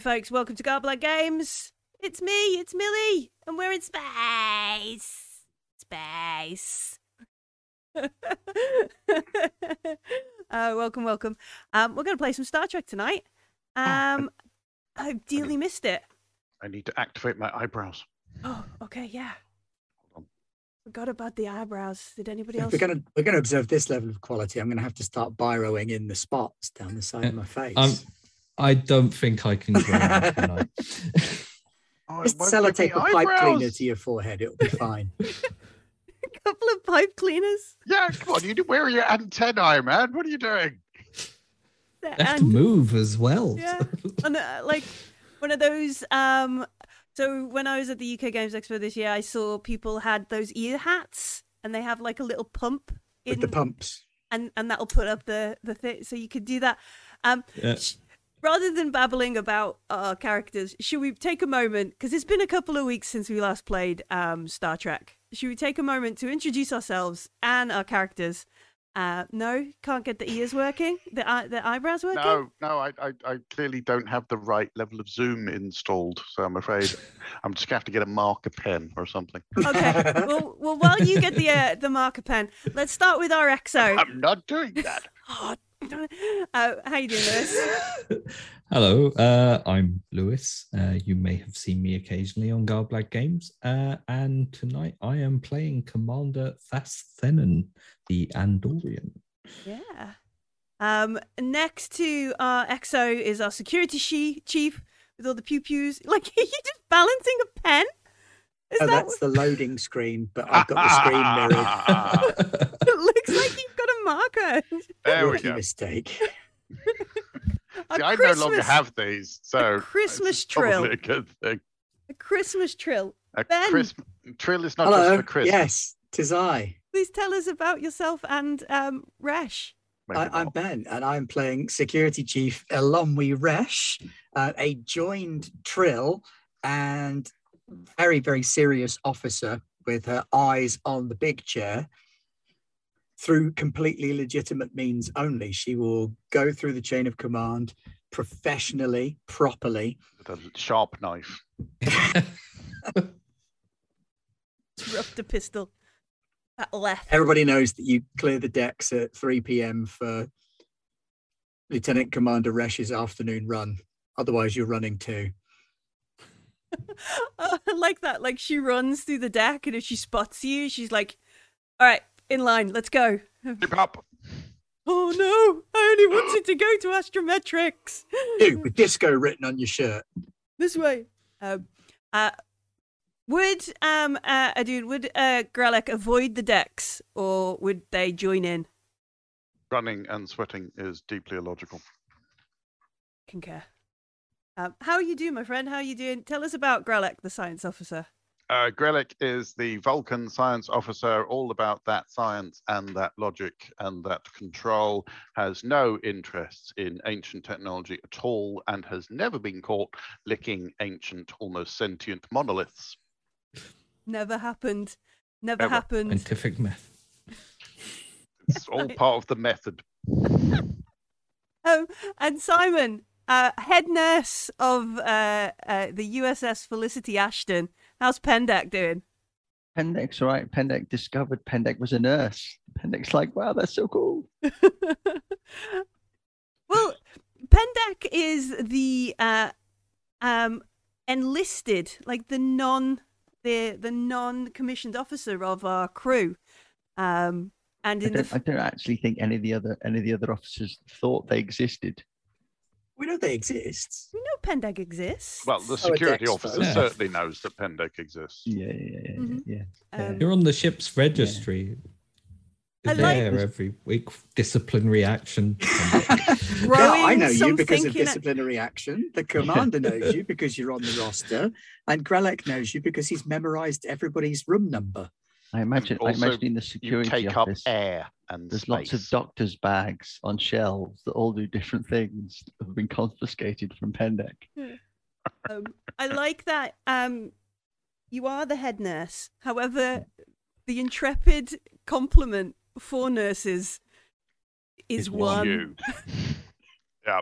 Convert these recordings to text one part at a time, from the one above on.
Good evening, folks. Welcome to Garblag Games. It's me, it's Millie, and we're in space. Space. uh, welcome, welcome. Um, we're going to play some Star Trek tonight. Um, I dearly missed it. I need to activate my eyebrows. Oh, okay, yeah. Forgot about the eyebrows. Did anybody If else? we're gonna we're gonna observe this level of quality, I'm gonna have to start biroing in the spots down the side of my face. Um, I don't think I can grow out tonight. Oh, Just won't give me sellotape a pipe cleaner to your forehead; it'll be fine. A couple of pipe cleaners. Yeah, come on. You do, where are your antennae, man? What are you doing? I have to And- move as well. Yeah. and uh, like one of those um so when i was at the uk games expo this year i saw people had those ear hats and they have like a little pump in With the pumps. and and that'll put up the the thing so you could do that um Yeah. sh- rather than babbling about our characters should we take a moment because it's been a couple of weeks since we last played um star trek should we take a moment to introduce ourselves and our characters uh no can't get the ears working the eye the eyebrows working No, no, I, I, I clearly don't have the right level of zoom installed, so I'm afraid I'm just gonna have to get a marker pen or something. Okay. well, well, while you get the uh, the marker pen, let's start with our EXO. I'm not doing that. Oh, darn it. uh, how you doing, Lewis? Hello, uh, I'm Lewis. Uh, you may have seen me occasionally on Garblag Games, uh, and tonight I am playing Commander Thas Thenon, the Andorian. Yeah. Um. Next to our EXO is our security she- chief with all the pew pews. Like, are you just balancing a pen? Is Oh, that? that's the loading screen, but I've got the screen mirrored. It looks like you've got marker. there we Rookie go. mistake. See, I no longer have these, so Christmas it's probably trill. a good thing. a Christmas trill. A Ben. Christmas trill is not Hello. just for Christmas. Yes, tis I. Please tell us about yourself and um Resh. Maybe I, I'm. Ben, and I'm playing Security Chief Elomwe Resh, uh, a joined Trill and very, very serious officer with her eyes on the big chair. Through completely legitimate means only, she will go through the chain of command professionally, properly. with a sharp knife. Disrupt the pistol. At left. Everybody knows that you clear the decks at 3 p.m. for Lieutenant Commander Resh's afternoon run. Otherwise, you're running too. I like that. Like she runs through the deck, and if she spots you, she's like, "All right, in line, let's go." Keep up. Oh no! I only wanted to go to Astrometrics. Dude, with disco written on your shirt. this way. Um, uh, would um, uh, uh, dude, would uh, Grelek avoid the decks, or would they join in? Running and sweating is deeply illogical. Concur. Um, how are you doing, my friend? How are you doing? Tell us about Grelek, the science officer. Uh, Grelic is the Vulcan science officer, all about that science and that logic and that control, has no interests in ancient technology at all, and has never been caught licking ancient, almost sentient monoliths. Never happened. Never Ever. happened. Scientific method. It's all part of the method. Um, and Simon, uh, head nurse of uh, uh, the USS Felicity Ashton. How's Pendek doing? Pendek's right. Pendek discovered Pendek was a nurse. Pendek's like, wow, that's so cool. well, Pendek is the uh, um, enlisted, like the non the the non commissioned officer of our crew. Um, and I don't, I don't actually think any of the other any of the other officers thought they existed. We know they exist. we know Pendek exists. Well, the Oh, security Dex officer. Yeah. certainly knows that Pendek exists. Yeah, yeah, yeah, yeah, Mhm. yeah. Um, You're on the ship's registry. I It's like- there every week. Disciplinary action. Yeah, I know you because of something in a- disciplinary action. The commander knows you because you're on the roster, and Grelek knows you because he's memorized everybody's room number. I imagine. I imagine in the You security take office, up air and there's space. lots of doctors' bags on shelves that all do different things that have been confiscated from Pendek. um, I like that. Um, you are the head nurse. However, the intrepid complement for nurses is Is one. You. yeah.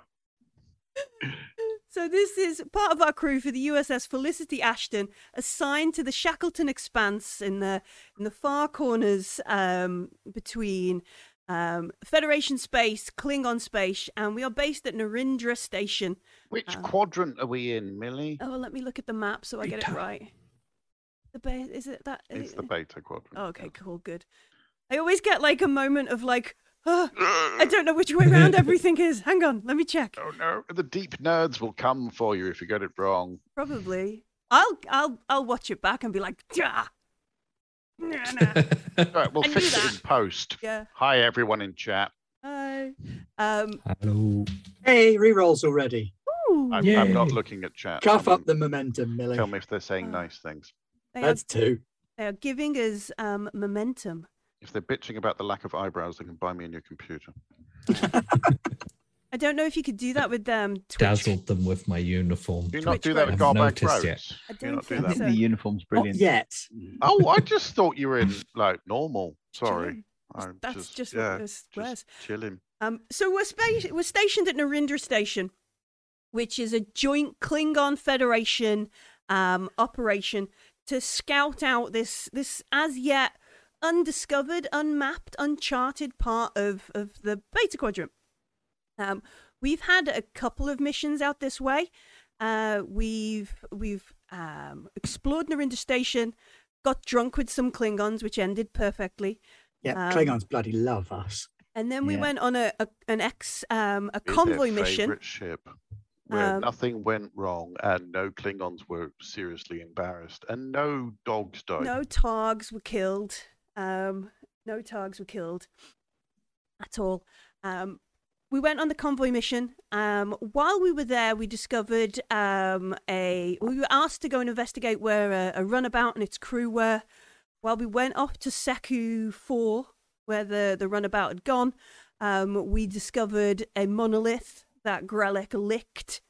So this is part of our crew for the USS Felicity Ashton, assigned to the Shackleton Expanse in the in the far corners um, between um, Federation space, Klingon space, and we are based at Narendra Station. Which Um, quadrant are we in, Millie? Oh, let me look at the map so I get it right. The ba- is it that? It's the beta quadrant. Oh, okay, cool, good. I always get like a moment of like, oh, I don't know which way around everything is. Hang on, let me check. Oh no, the deep nerds will come for you if you get it wrong. Probably. I'll I'll I'll watch it back and be like, yeah, nah, nah. All right, we'll I fix it in post. yeah. Hi, everyone in chat. Hi. Um. Hello. Hey, rerolls already. ooh, I'm, I'm not looking at chat. Cough Someone up the momentum, Millie. Tell me if they're saying Oh. nice things. they, are, That's two. they are giving us um momentum. If they're bitching about the lack of eyebrows, they can buy me a new computer. I don't know if you could do that with um Twitch. Dazzled them with my uniform. Do you not Twitch do that with I've Garbag noticed Roads? yet. I Do you don't not do that? so. the uniform's Not brilliant. yet. Oh, I just thought you were in like normal. Sorry. I'm That's just, just yeah, just wears. chilling. Um, so we're, spa- we're stationed at Narendra Station, which is a joint Klingon Federation um, operation to scout out this this as yet undiscovered, unmapped, uncharted part of of the Beta Quadrant. Um, we've had a couple of missions out this way. Uh, we've we've um, explored Narendra Station, got drunk with some Klingons, which ended perfectly. Yeah, Um, Klingons bloody love us. And then we Yeah. went on a, a an ex um a convoy their mission. ship where Um, nothing went wrong and no Klingons were seriously embarrassed and no dogs died. No targs were killed. Um, no targs were killed at all. Um, we went on the convoy mission. Um, while we were there, we discovered um, a. We were asked to go and investigate where a, a runabout and its crew were. While we went off to Seku Four, where the the runabout had gone, um, we discovered a monolith that Grellick licked.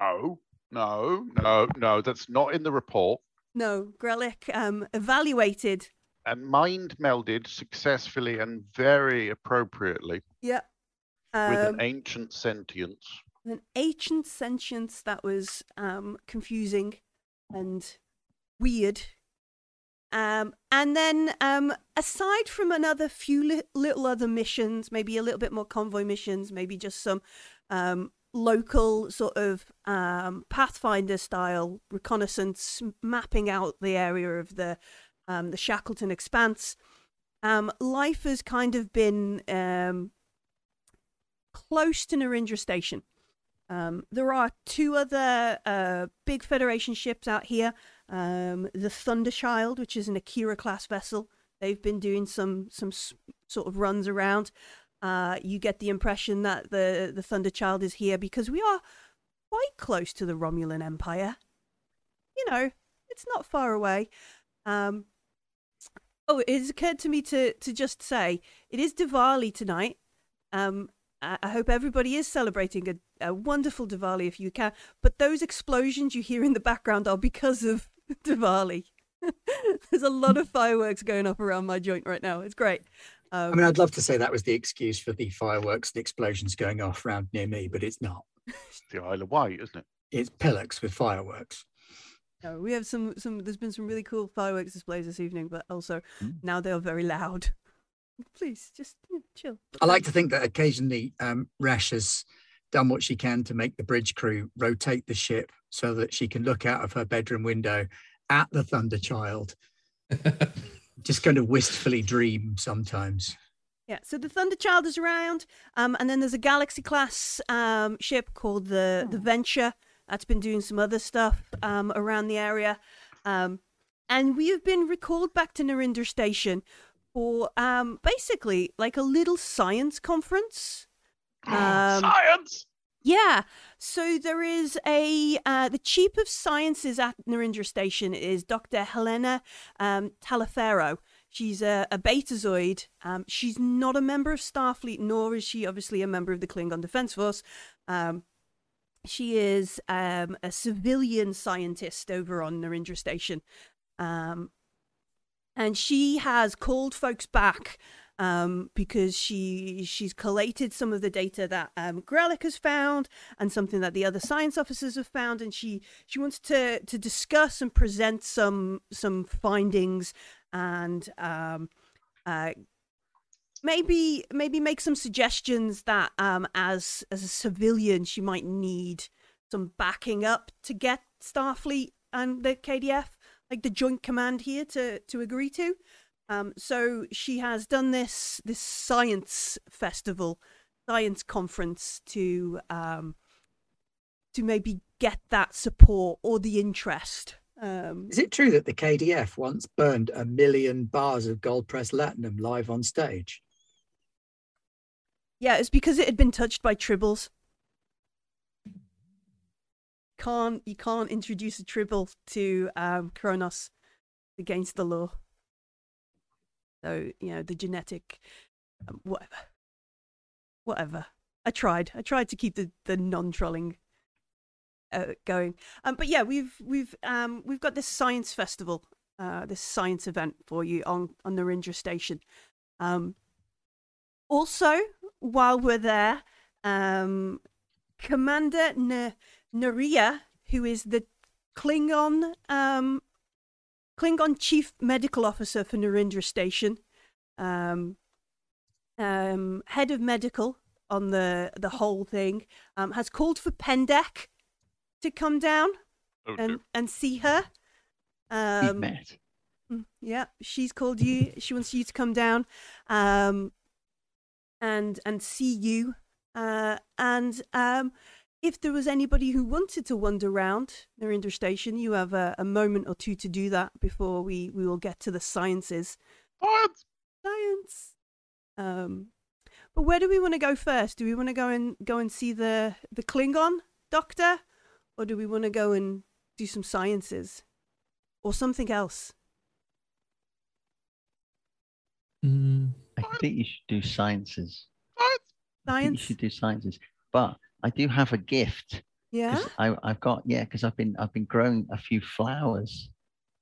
No, no, no, no. That's not in the report. No, Grellick um, evaluated. And mind melded successfully and very appropriately Yeah. with Um, an ancient sentience. an ancient sentience that was um, confusing and weird. Um, and then, um, aside from another few li- little other missions, maybe a little bit more convoy missions, maybe just some um, local sort of um, Pathfinder style reconnaissance, mapping out the area of the um, the Shackleton Expanse. Um, life has kind of been um, close to Narendra Station. Um, there are two other uh, big Federation ships out here. Um, the Thunderchild, which is an Akira class vessel. They've been doing some some sort of runs around. Uh, you get the impression that the the Thunderchild is here because we are quite close to the Romulan Empire. You know, it's not far away. Um, oh, it has occurred to me to to just say it is Diwali tonight. Um, I I hope everybody is celebrating a, a wonderful Diwali if you can. But those explosions you hear in the background are because of Diwali. There's a lot of fireworks going up around my joint right now. It's great. Um, I mean, I'd love to say that was the excuse for the fireworks and explosions going off around near me, but it's not. It's the Isle of Wight, isn't it? It's pillocks with fireworks. No, we have some some. There's been some really cool fireworks displays this evening, but also Mm. now they are very loud. Please, just you know, chill. I like to think that occasionally um, Resh has done what she can to make the bridge crew rotate the ship so that she can look out of her bedroom window at the Thunderchild. Just kind of wistfully dream sometimes. Yeah, so the Thunderchild is around, um, and then there's a Galaxy class um, ship called the the Venture that's been doing some other stuff um, around the area, um, and we have been recalled back to Narendra Station for um, basically like a little science conference. Um, Science! yeah. So there is a uh, the chief of sciences at Narendra Station is Dr. Helena um, Talaferro. She's a, a betazoid. Um, she's not a member of Starfleet, nor is she obviously a member of the Klingon Defense Force. Um, she is um, a civilian scientist over on Narendra Station. Um, and she has called folks back um, because she she's collated some of the data that um, Grelic has found and something that the other science officers have found, and she she wants to to discuss and present some some findings and um, uh, maybe maybe make some suggestions that um, as as a civilian she might need some backing up to get Starfleet and the KDF, like the Joint Command here, to to agree to. Um, so she has done this this science festival, science conference to um, to maybe get that support or the interest. Um, Is it true that the KDF once burned a million bars of gold pressed latinum live on stage? Yeah, it's because it had been touched by tribbles. Can't you can't introduce a tribble to um, Kronos against the law. So you know the genetic, um, whatever, whatever. I tried. I tried to keep the the non-trolling uh, going. Um, but yeah, we've we've um we've got this science festival, uh, this science event for you on on Narendra Station. Um, also, while we're there, um, Commander N- Naria, who is the Klingon um, Klingon Chief Medical Officer for Narendra Station, um, um, head of medical on the the whole thing, um, has called for Pendek to come down Oh, and, dear. and see her. Um, met. Mm, Yeah, she's called you. She wants you to come down, um, and and see you. Uh, and um, if there was anybody who wanted to wander around Narendra Station, you have a, a moment or two to do that before we we will get to the sciences. Science! Science. Um, but where do we want to go first? Do we want to go and go and see the the Klingon doctor, or do we want to go and do some sciences, or something else? Mm, I think you should do sciences. What? Science! You should do sciences. But I do have a gift. Yeah. I, I've got yeah, because I've been I've been growing a few flowers,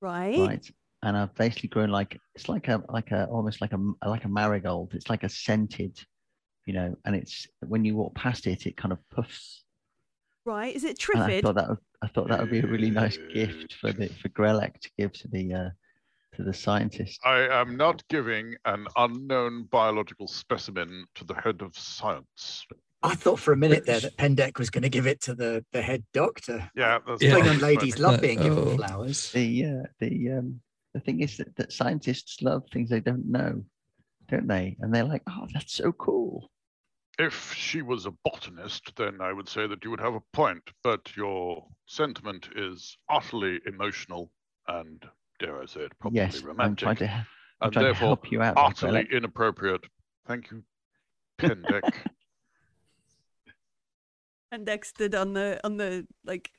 Right. right? And I've basically grown like it's like a like a almost like a like a marigold. It's like a scented, you know, and it's when you walk past it, it kind of puffs. Right. Is it And I thought that would, I thought that would be a really nice gift for the for Grelek to give to the uh, to the scientist. I am not giving an unknown biological specimen to the head of science. I thought for a minute there that Pendek was going to give it to the, the head doctor. Yeah, that's Yeah. what I ladies love being given Oh. flowers. The uh, the um the thing is that, that scientists love things they don't know, don't they? And they're like, oh, that's so cool. If she was a botanist, then I would say that you would have a point, but your sentiment is utterly emotional and, dare I say it, probably yes, I'm romantic, trying to I'm and trying to therefore help you out. utterly Grelek. inappropriate. Thank you, Pendek. And Dex stood on the on the like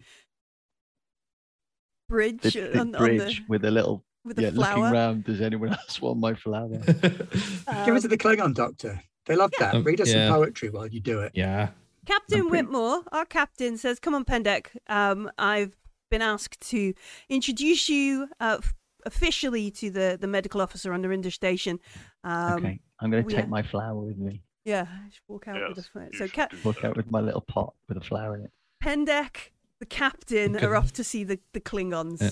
bridge, The, uh, the on, on bridge the with a little with the yeah, looking flower. round. Does anyone else want my flower? Give it to Um, the Klingon doctor. They love that. Um, Read us yeah. some poetry while you do it. yeah. Captain pretty- Whitmore, our captain, says, "Come on, Pendek. Um, I've been asked to introduce you uh, officially to the the medical officer on the Rinder Station. Um, okay, I'm going to take have- my flower with me. Yeah, just walk out with Yes, a foot. you So, should Cap- do Walk out with my little pot with a flower in it. Pendek, the captain, Okay. are off to see the the Klingons. Yeah.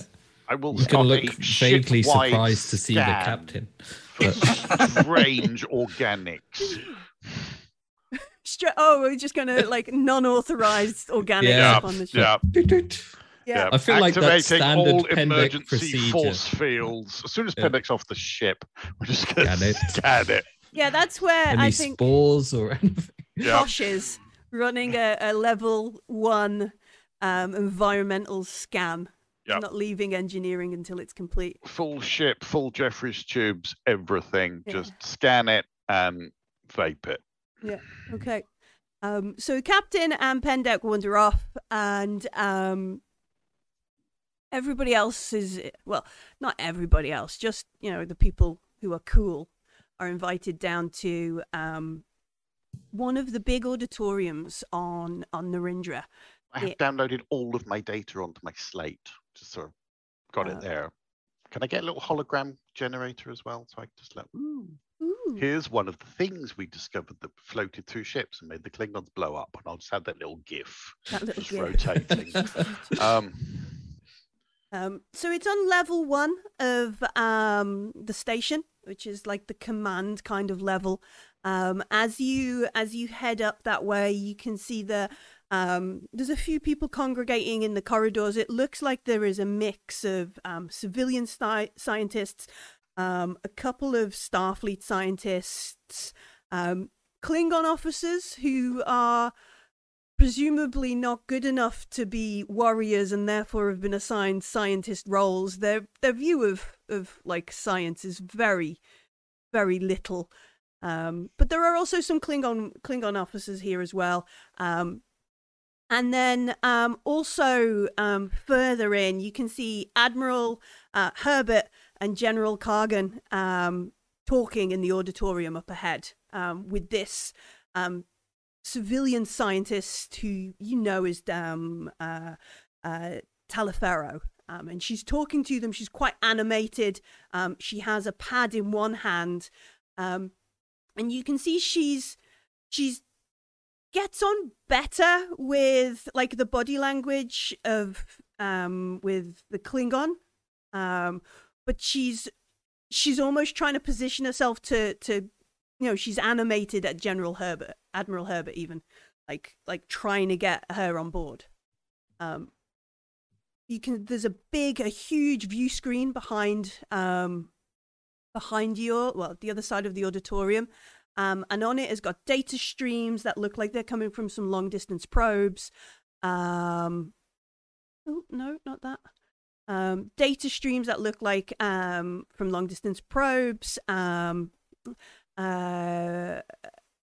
I will I was going to look vaguely surprised to see the captain. for strange organics. Stra- oh, we're just gonna like non-authorized organics Yeah. up on the ship. Yeah, Doot, doot. Yeah. I feel like that's activating standard all Pendek emergency procedure. force fields. As soon as Yeah. Pendek's off the ship, we're just going Scan to it. scan it. Yeah, that's where Any I think spores or anything? Yeah. Bosch is running a, a level one um, environmental scan. Yeah. Not leaving engineering until it's complete. Full ship, full Jefferies tubes, everything. Yeah. Just scan it and vape it. Yeah. Okay. Um, so Captain and Pendek wander off, and um, everybody else is well, not everybody else, just you know the people who are cool are invited down to um, one of the big auditoriums on on Narendra. I have Yeah. downloaded all of my data onto my slate. Just sort of got Uh, it there. Can I get a little hologram generator as well? So I can just like, ooh. Ooh. Ooh. Here's one of the things we discovered that floated through ships and made the Klingons blow up. And I'll just have that little GIF That little just GIF. rotating. um, Um, so it's on level one of um, the station, which is like the command kind of level. Um, as you as you head up that way, you can see the um, there's a few people congregating in the corridors. It looks like there is a mix of um, civilian sci- scientists, um, a couple of Starfleet scientists, Klingon officers who are presumably not good enough to be warriors and therefore have been assigned scientist roles. Their their view of of like science is very very little. Um, but there are also some Klingon Klingon officers here as well. Um, and then um, also um, further in, you can see Admiral uh, Herbert and General Cargan um, talking in the auditorium up ahead um, with this civilian scientist who you know is um, uh, uh, Talifero. Um, and she's talking to them. She's quite animated. Um, she has a pad in one hand, um, and you can see she's she's gets on better with like the body language of um with the Klingon. Um but she's she's almost trying to position herself to to you know, she's animated at General Herbert, Admiral Herbert even like like trying to get her on board. Um you can there's a big a huge view screen behind um behind you well the other side of the auditorium um, and on it has got data streams that look like they're coming from some long distance probes. Um, oh, no, not that. Um, data streams that look like um, from long distance probes. Um, uh,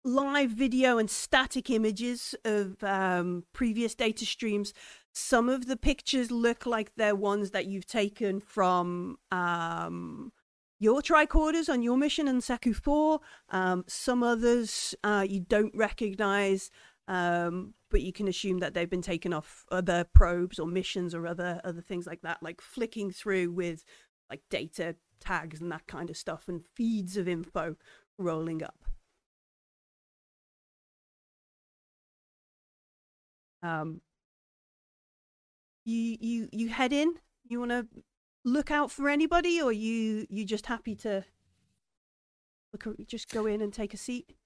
live video and static images of um, previous data streams. Some of the pictures look like they're ones that you've taken from um, your tricorders on your mission in Saku 4. Um, some others uh, you don't recognize, um, but you can assume that they've been taken off other probes or missions or other other things like that, like flicking through with like data tags and that kind of stuff and feeds of info rolling up. Um, you you you head in. You want to look out for anybody, or you you just happy to look, just go in and take a seat?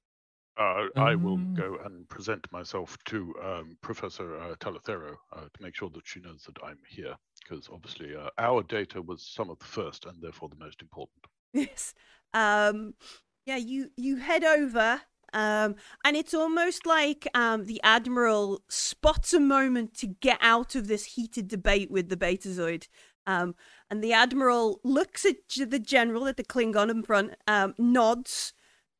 uh, I will Um, go and present myself to um, Professor uh, Talithero uh, to make sure that she knows that I'm here, because obviously uh, our data was some of the first and therefore the most important. Yes. Um, yeah, you you head over, um, and it's almost like um, the admiral spots a moment to get out of this heated debate with the Betazoid. Um, and the admiral looks at the general at the Klingon in front, um, nods,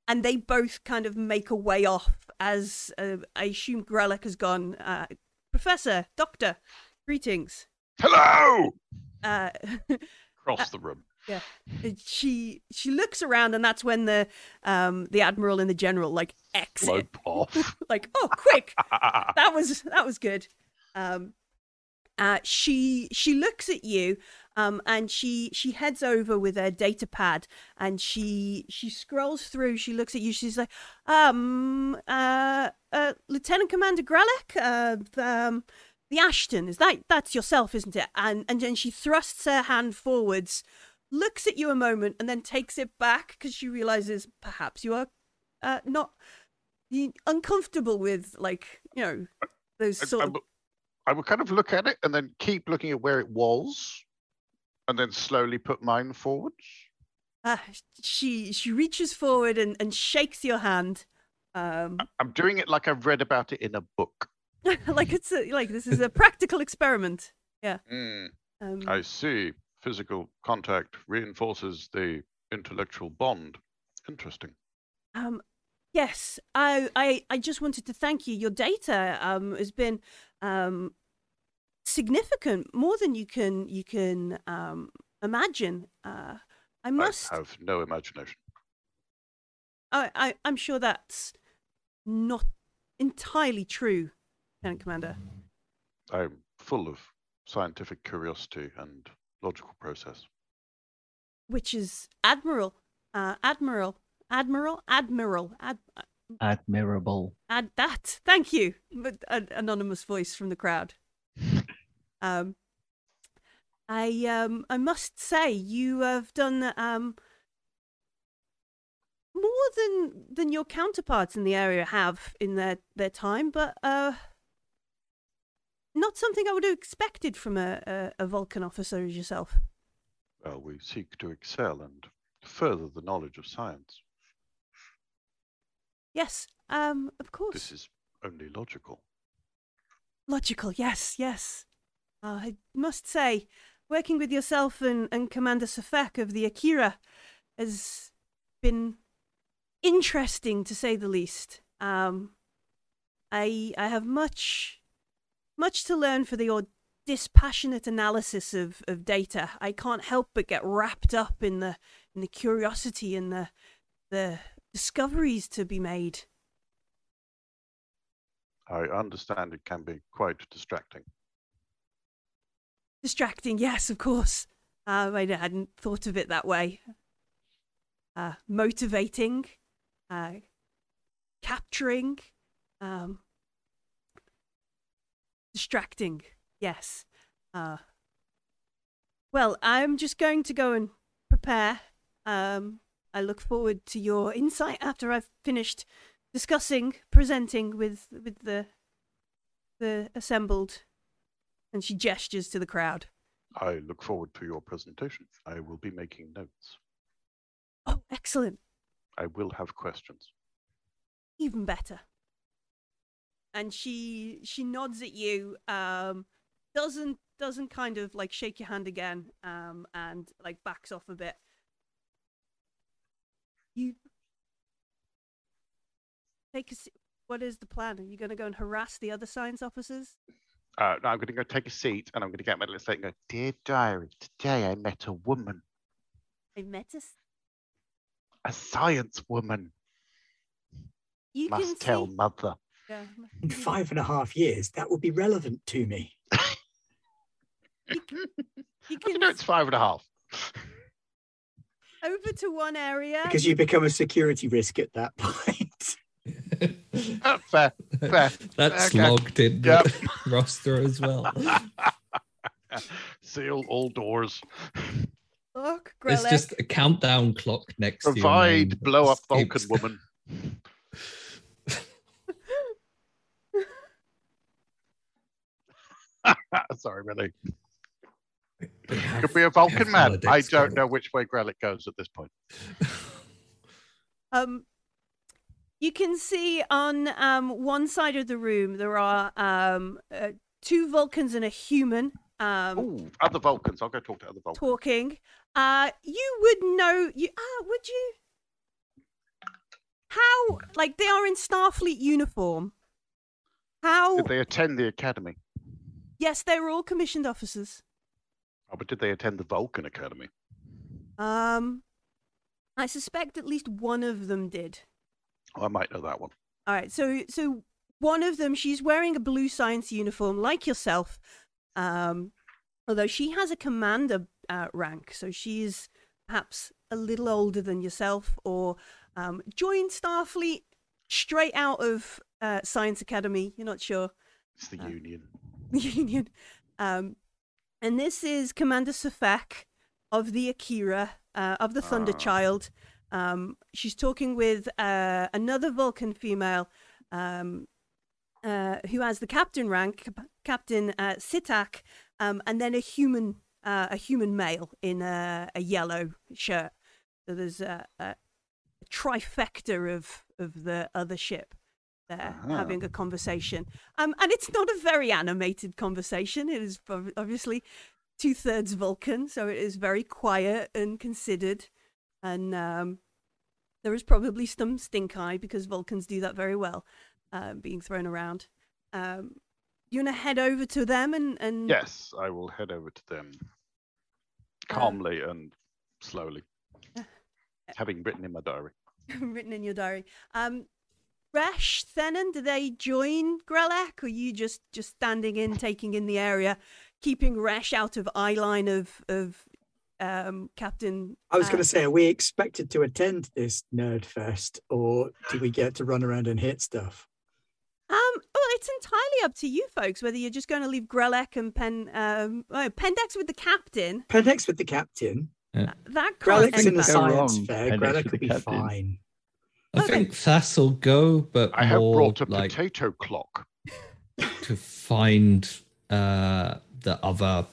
and they both kind of make a way off as uh, I assume Grellick has gone. Uh, Professor, Doctor, greetings. Hello! Uh, Across the room. And she she looks around and that's when the um the admiral and the general like exit. Off. like oh quick. That was that was good. Um uh she she looks at you um and she she heads over with her data pad and she she scrolls through. She looks at you. She's like um uh, uh lieutenant commander grellick uh um the ashton. Is that that's yourself isn't it? And and then she thrusts her hand forwards looks at you a moment and then takes it back because she realizes perhaps you are uh, not you, uncomfortable with like you know those I- sort I of I would kind of look at it and then keep looking at where it was, and then slowly put mine forwards. uh, she she reaches forward and, and shakes your hand um I'm doing it like I've read about it in a book. like it's a, like this is a practical experiment Mm, um I see. Physical contact reinforces the intellectual bond. Interesting. Um, yes, I, I, I just wanted to thank you. Your data um, has been um, significant, more than you can you can um, imagine. Uh, I must. I have no imagination. I, I, I'm sure that's not entirely true, Lieutenant Commander. I'm full of scientific curiosity and logical process. Which is Admiral, uh, Admiral. Admiral, Admiral, Ad, Admirable. Add that. Thank you. But an anonymous voice from the crowd. Um, I um, I must say you have done um more than than your counterparts in the area have in their their time, but uh, not something I would have expected from a a, a Vulcan officer as yourself. Well, we seek to excel and further the knowledge of science. Yes, um, of course. This is only logical. Logical, yes, yes. Uh, I must say, working with yourself and, and Commander Safek of the Akira has been interesting to say the least. Um, I I have much much to learn for the your dispassionate analysis of, of data. I can't help but get wrapped up in the in the curiosity and the the discoveries to be made. I understand it can be quite distracting. Distracting, yes, of course. Um, I hadn't thought of it that way. Uh, motivating, uh, capturing, um, distracting, yes. Uh, well, I'm just going to go and prepare. Um, I look forward to your insight after I've finished discussing, presenting with with the the assembled. And she gestures to the crowd. I look forward to your presentation. I will be making notes. Oh, excellent! I will have questions. Even better. And she she nods at you. Um, doesn't doesn't kind of like shake your hand again. Um, and like backs off a bit. You take a. se- What is the plan? Are you going to go and harass the other science officers? Uh, now I'm going to go take a seat and I'm going to get my little slate and go, Dear diary, today I met a woman, I met us. a science woman. You can Must tell see- mother. Yeah. In five and a half years, that would be relevant to me. You How do can you know it's five and a half? over to one area. Because you become a security risk at that point. Uh, fair, fair. That's Okay. logged in Yep. the roster as well. Seal all doors. Look, There's Grelek. just a countdown clock next to your Provide blow up just Vulcan woman. Sorry, really. Have- Could be a Vulcan man. I don't know which way Grelic goes at this point. Um, you can see on um one side of the room there are um uh, two Vulcans and a human um Ooh, other Vulcans. I'll go talk to other Vulcans. talking. Uh, you would know you ah would you? How like they are in Starfleet uniform? How? Did they attend the academy? Yes, they were all commissioned officers. Oh, but did they attend the Vulcan Academy? Um, I suspect at least one of them did. Oh, I might know that one. All right, so so one of them, she's wearing a blue science uniform like yourself, um, although she has a commander uh, rank, so she's perhaps a little older than yourself, or um, joined Starfleet straight out of uh, Science Academy. You're not sure It's the Uh, Union. The Union. Um, and this is Commander Safek of the Akira, uh, of the Thunder Ah. Child. Um, she's talking with uh, another Vulcan female um, uh, who has the captain rank, Cap- Captain uh, Sitak, um, and then a human, uh, a human male in a, a yellow shirt. So there's a, a trifecta of of the other ship there Uh-huh. having a conversation. Um, and it's not a very animated conversation. It is obviously two thirds Vulcan, so it is very quiet and considered. And um, there is probably some stink eye because Vulcans do that very well, um, being thrown around. Um, you want to head over to them and, and Yes, I will head over to them calmly and slowly, having written in my diary. written in your diary. Um, Resh, Thenon, do they join Grelak, or you just just standing in, taking in the area, keeping Resh out of eye line of of um, Captain. I was going uh, to say, are we expected to attend this nerd fest, or do we get to run around and hit stuff? Um, well, it's entirely up to you folks whether you're just going to leave Grelek and Pen, um, oh, Pendex with the captain. Pendex with the captain. That can't Grelek's in the. Go science wrong, fair. Pendex Grelek with will be captain. fine. I Okay. think Thas will go, but I have more brought a like potato clock. to find uh, the other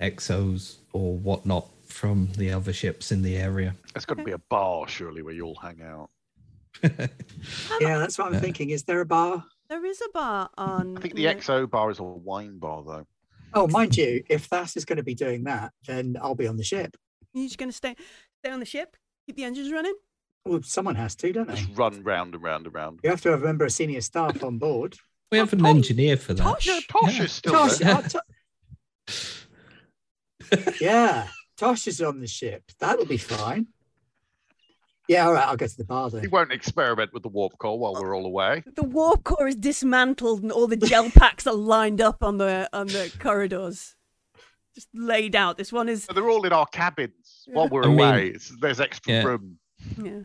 exos or whatnot from the other ships in the area. There's got to be a bar, surely, where you all hang out. Yeah, that's what I'm Yeah. thinking. Is there a bar? There is a bar on. I think the the- XO bar is a wine bar, though. Oh, mind you, if Thas is going to be doing that, then I'll be on the ship. You're just going to stay stay on the ship, keep the engines running. Well, someone has to, don't they? Just run round and round and round. You have to have a member of senior staff on board. We have oh, an engineer for that. Tosh- No, Tosh Yeah. is still Tosh, there. Uh, oh, To- yeah, Tosh is on the ship. That'll be fine. Yeah, all right. I'll go to the bar then. He won't experiment with the warp core while we're all away. The warp core is dismantled and all the gel packs are lined up on the on the corridors, just laid out. This one is But they're all in our cabins while we're I mean- away. It's, there's extra Yeah. room. Yeah.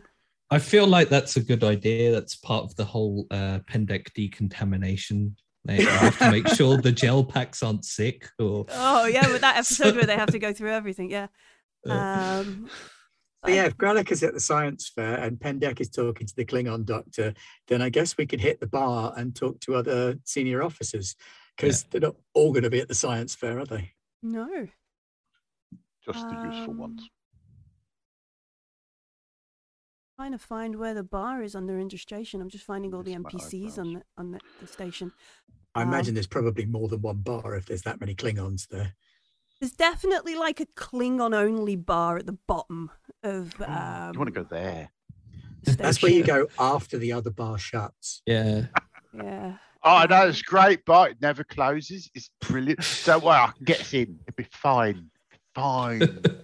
I feel like that's a good idea. That's part of the whole uh, Pendek decontamination. They have to make sure the gel packs aren't sick or. Oh yeah, with that episode So- where they have to go through everything. Yeah. Um, So yeah, if Gralek is at the science fair and Pendek is talking to the Klingon doctor, then I guess we could hit the bar and talk to other senior officers because they're not all going to be at the science fair, are they? no. Just the useful Um, ones. Trying to find where the bar is on the Indra station. I'm just finding all the Yes, NPCs on the on the, the station. I Um, imagine there's probably more than one bar if there's that many Klingons there. There's definitely like a Klingon only bar at the bottom of um, Oh, you want to go there? the That's where you go after the other bar shuts. yeah. Yeah. Oh, no, it's great, but it never closes. It's brilliant. Don't worry, I can get in. It'll be fine. Fine.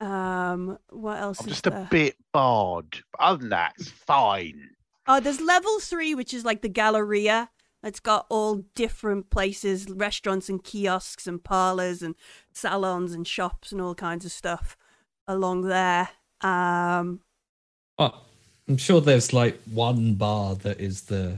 Um. What else I'm is just a bit bored. But other than that, it's fine. Oh, there's level three, which is like the Galleria. It's got all different places, restaurants and kiosks and parlors and salons and shops and all kinds of stuff along there. Um, Oh, I'm sure there's like one bar that is the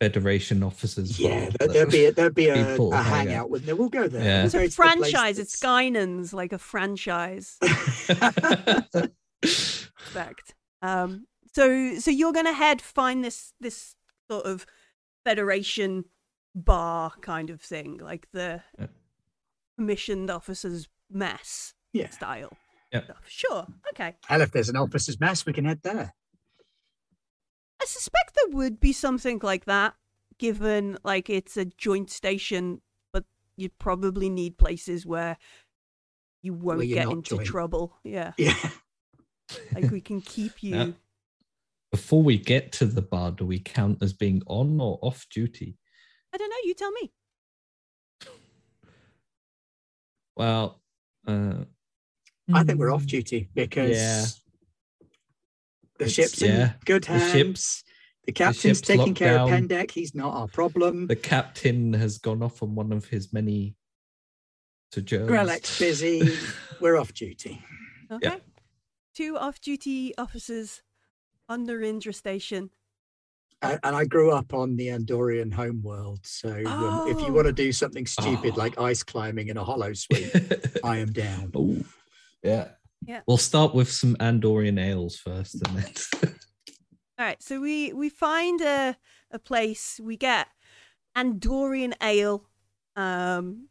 Federation officers. Yeah, there, that there'd be a, there'd be a, people a hangout, out. wouldn't there? We'll go there. Yeah. We'll it's go a to the place franchise. It's Skynan's, like a franchise. Respect. Um, so so you're gonna head find this this sort of Federation bar kind of thing, like the Yeah. commissioned officers mess Yeah. style. Yeah. Stuff. Sure. Okay. And if there's an officer's mess, we can head there. I suspect there would be something like that, given like it's a joint station, but you'd probably need places where you won't you're get into joint. trouble. Yeah. Yeah. Like we can keep you. Yeah. Before we get to the bar, do we count as being on or off duty? I don't know, you tell me. Well, uh, I think we're off mm, duty because Yeah. The It's- ship's yeah, in good the hands. ship's- The captain's ship's taking locked care of. Pendek. He's not our problem. The captain has gone off on one of his many sojourns. Grelek's busy. We're off duty. Okay. Two off duty officers on the Indra station. And I grew up on the Andorian homeworld. So um, if you Oh. want to do something stupid Oh. like ice climbing in a holosuite, I am down. oh, yeah. Yeah. We'll start with some Andorian ales first, and then All right, so we we find a a place. We get Andorian ale um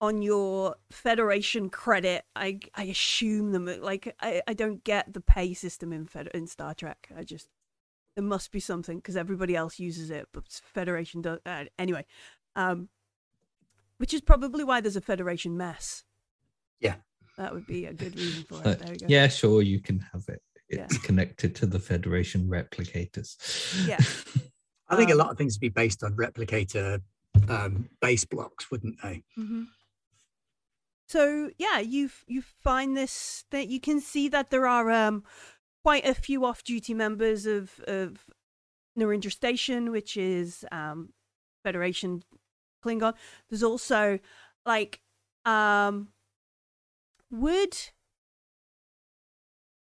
on your Federation credit. I I assume them like I, I don't get the pay system in Fed, in Star Trek. I just there must be something because everybody else uses it, but Federation does uh, anyway. Um, which is probably why there's a Federation mess. Yeah. That would be a good reason for it. There we go. yeah, sure, you can have it. Yeah. It's connected to the Federation replicators. Yeah. I think a Um, lot of things would be based on replicator um, base blocks, wouldn't they? hmm So yeah, you f- you find this that you can see that there are um quite a few off-duty members of of Narendra Station, which is um Federation Klingon. There's also like um would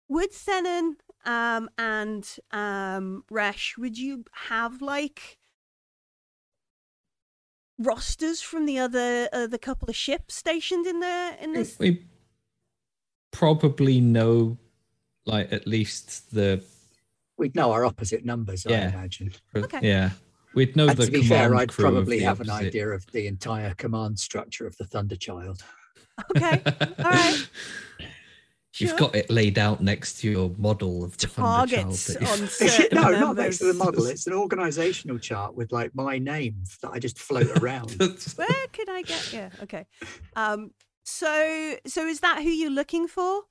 would Senan um and um Resh, would you have like rosters from the other uh, the couple of ships stationed in there in this? We probably know, like at least the We'd know our opposite numbers, I Yeah. imagine. Okay. yeah. We'd know and the to be fair, I'd probably the have an idea of the entire command structure of the Thunderchild. Okay, all right. You've Sure. got it laid out next to your model of the targets Thunderchild. that on no, members. not next to the model. It's an organizational chart with like my name that I just float around. Where could I get? Yeah, okay. Um, so so is that who you're looking for?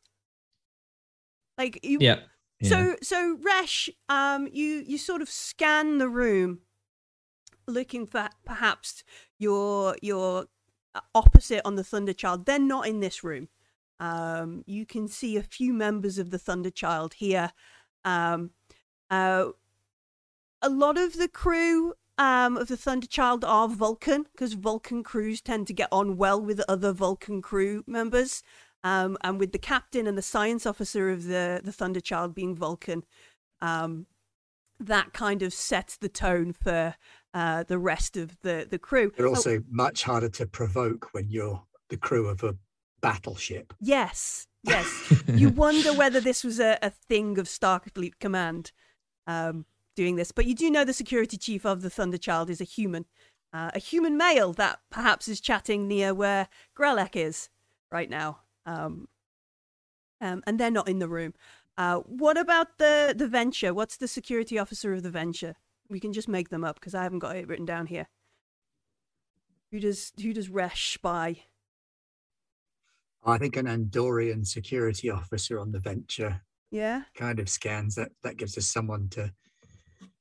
Like you? yeah. yeah. So so Resh, um, you you sort of scan the room, looking for perhaps your your opposite on the Thunderchild. They're not in this room. Um, you can see a few members of the Thunderchild here. Um, uh, a lot of the crew um, of the Thunderchild are Vulcan because Vulcan crews tend to get on well with other Vulcan crew members. Um, and with the captain and the science officer of the, the Thunderchild being Vulcan, um, that kind of sets the tone for uh, the rest of the, the crew. They're Oh, also much harder to provoke when you're the crew of a battleship. yes, yes. you wonder whether this was a, a thing of Starfleet Command um, doing this, but you do know the security chief of the Thunderchild is a human, uh, a human male that perhaps is chatting near where Grelek is right now, um, um, and they're not in the room. Uh, what about the the Venture? What's the security officer of the Venture? We can just make them up because I haven't got it written down here. Who does who does Resh spy? I think an Andorian security officer on the venture Yeah. kind of scans that. That gives us someone to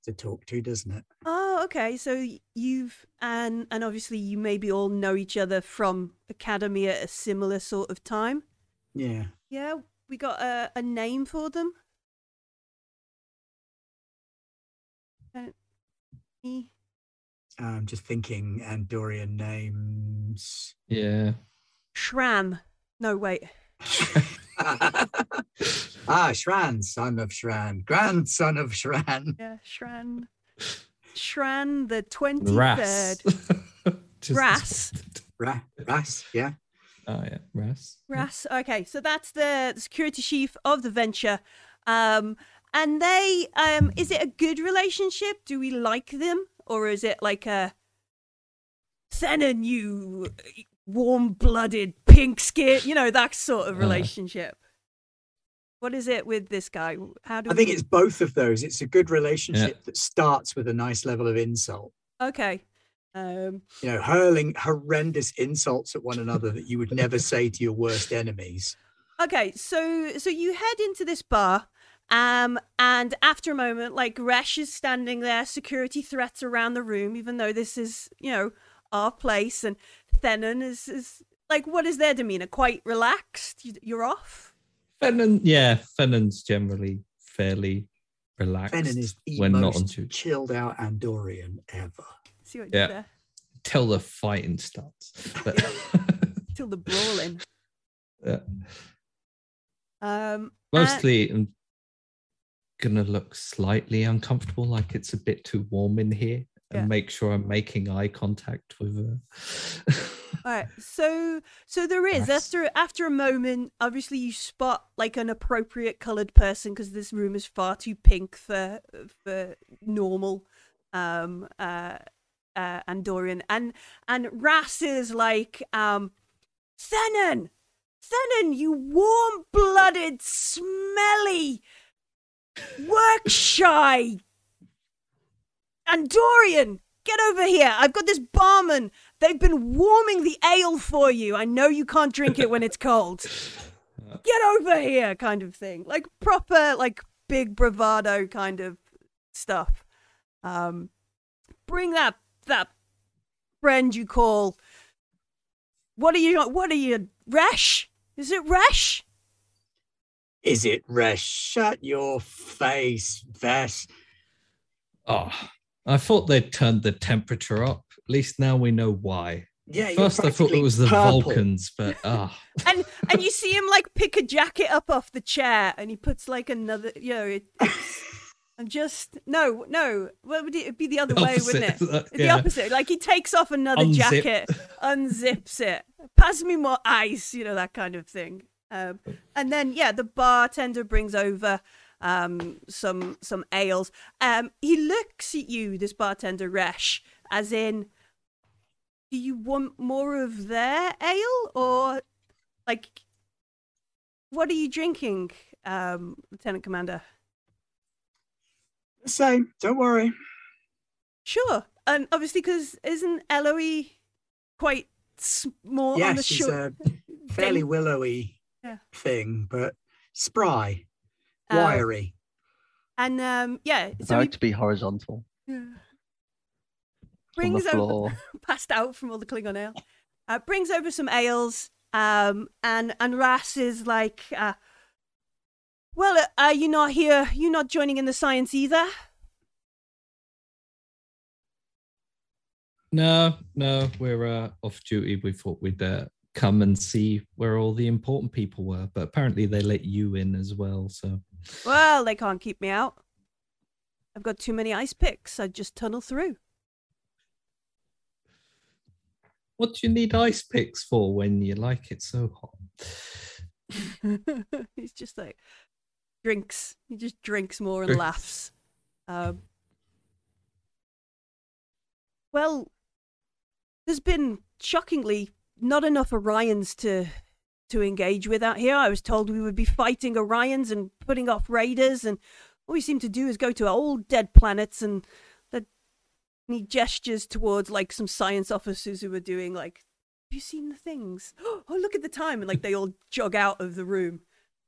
to talk to, doesn't it? Oh, okay. So you've and and obviously you maybe all know each other from academy at a similar sort of time. Yeah. Yeah, we got a, a name for them. I'm just thinking Andorian names. yeah. Shran. No, wait. ah, Shran, son of Shran, grandson of Shran. Yeah, Shran. Shran the twenty Ras. third. Just- Ras. Ra- Ras, yeah. Oh yeah, Ras. Ras. Okay, so that's the, the security chief of the venture. Um, and they, um, is it a good relationship? Do we like them, or is it like a Senan, you warm-blooded, pink skin, you know that sort of Uh. relationship? What is it with this guy? How do I think it's both of those. It's a good relationship that starts with a nice level of insult. okay. Um, You know, hurling horrendous insults at one another that you would never say to your worst enemies. Okay, so so you head into this bar, um, and after a moment, like Resh is standing there, security threats around the room, even though this is, you know, our place, and Thenon is is like, what is their demeanor? Quite relaxed. You- You're off. Fennon, yeah, Fennon's generally fairly relaxed Fennon is the when not on most chilled out Andorian ever. See what you Yeah. did there? till the fighting starts. But Till the brawling. yeah. Um, uh, mostly I'm gonna look slightly uncomfortable, like it's a bit too warm in here, and Yeah. make sure I'm making eye contact with her. All right. So so there is Yes. after after a moment, obviously you spot like an appropriate colored person because this room is far too pink for for normal um uh uh Andorian and and Ras is like um Senan Senan you warm blooded smelly work shy Andorian, get over here I've got this barman They've been warming the ale for you. I know you can't drink it when it's cold. Get over here, kind of thing. Like proper, like big bravado kind of stuff. Um, bring that that friend you call. What are you? What are you? Resh? Is it Resh? Is it Resh? Shut your face, Vess. oh, I thought they'd turned the temperature up. At least now we know why. Yeah, First, I thought it was the purple. Vulcans, but ah, and and you see him like pick a jacket up off the chair and he puts like another you know it, i'm just no no what would it it'd be the other way wouldn't it Opposite, the yeah. opposite like he takes off another Unzip. jacket unzips it pass me more ice you know that kind of thing um, and then yeah the bartender brings over um, some some ales um, he looks at you this bartender resh as in do you want more of their ale or like what are you drinking um, lieutenant commander The same. Don't worry. Sure, and obviously, because isn't Eloise quite small on the yes, she's short? fairly willowy Yeah. thing, but spry, Um, wiry. And um, yeah, so About he to be horizontal yeah. on the brings over passed out from all the Klingon ale. Uh, brings over some ales, um, and and Ras is like, uh, "Well, uh, are you not here? You not joining in the science either?" no, no, we're uh, off duty. We thought we'd uh, come and see where all the important people were, but apparently they let you in as well. So Well, they can't keep me out. I've got too many ice picks. I'd just tunnel through. what do you need ice picks for when you like it so hot? He's just like drinks. He just drinks more and laughs. Um, well, there's been shockingly not enough Orions to to engage with out here. I was told we would be fighting Orions and putting off raiders, and all we seem to do is go to old dead planets and that. He gestures towards like some science officers who are doing like, "Have you seen the things? Oh, look at the time!" And like they all jog out of the room,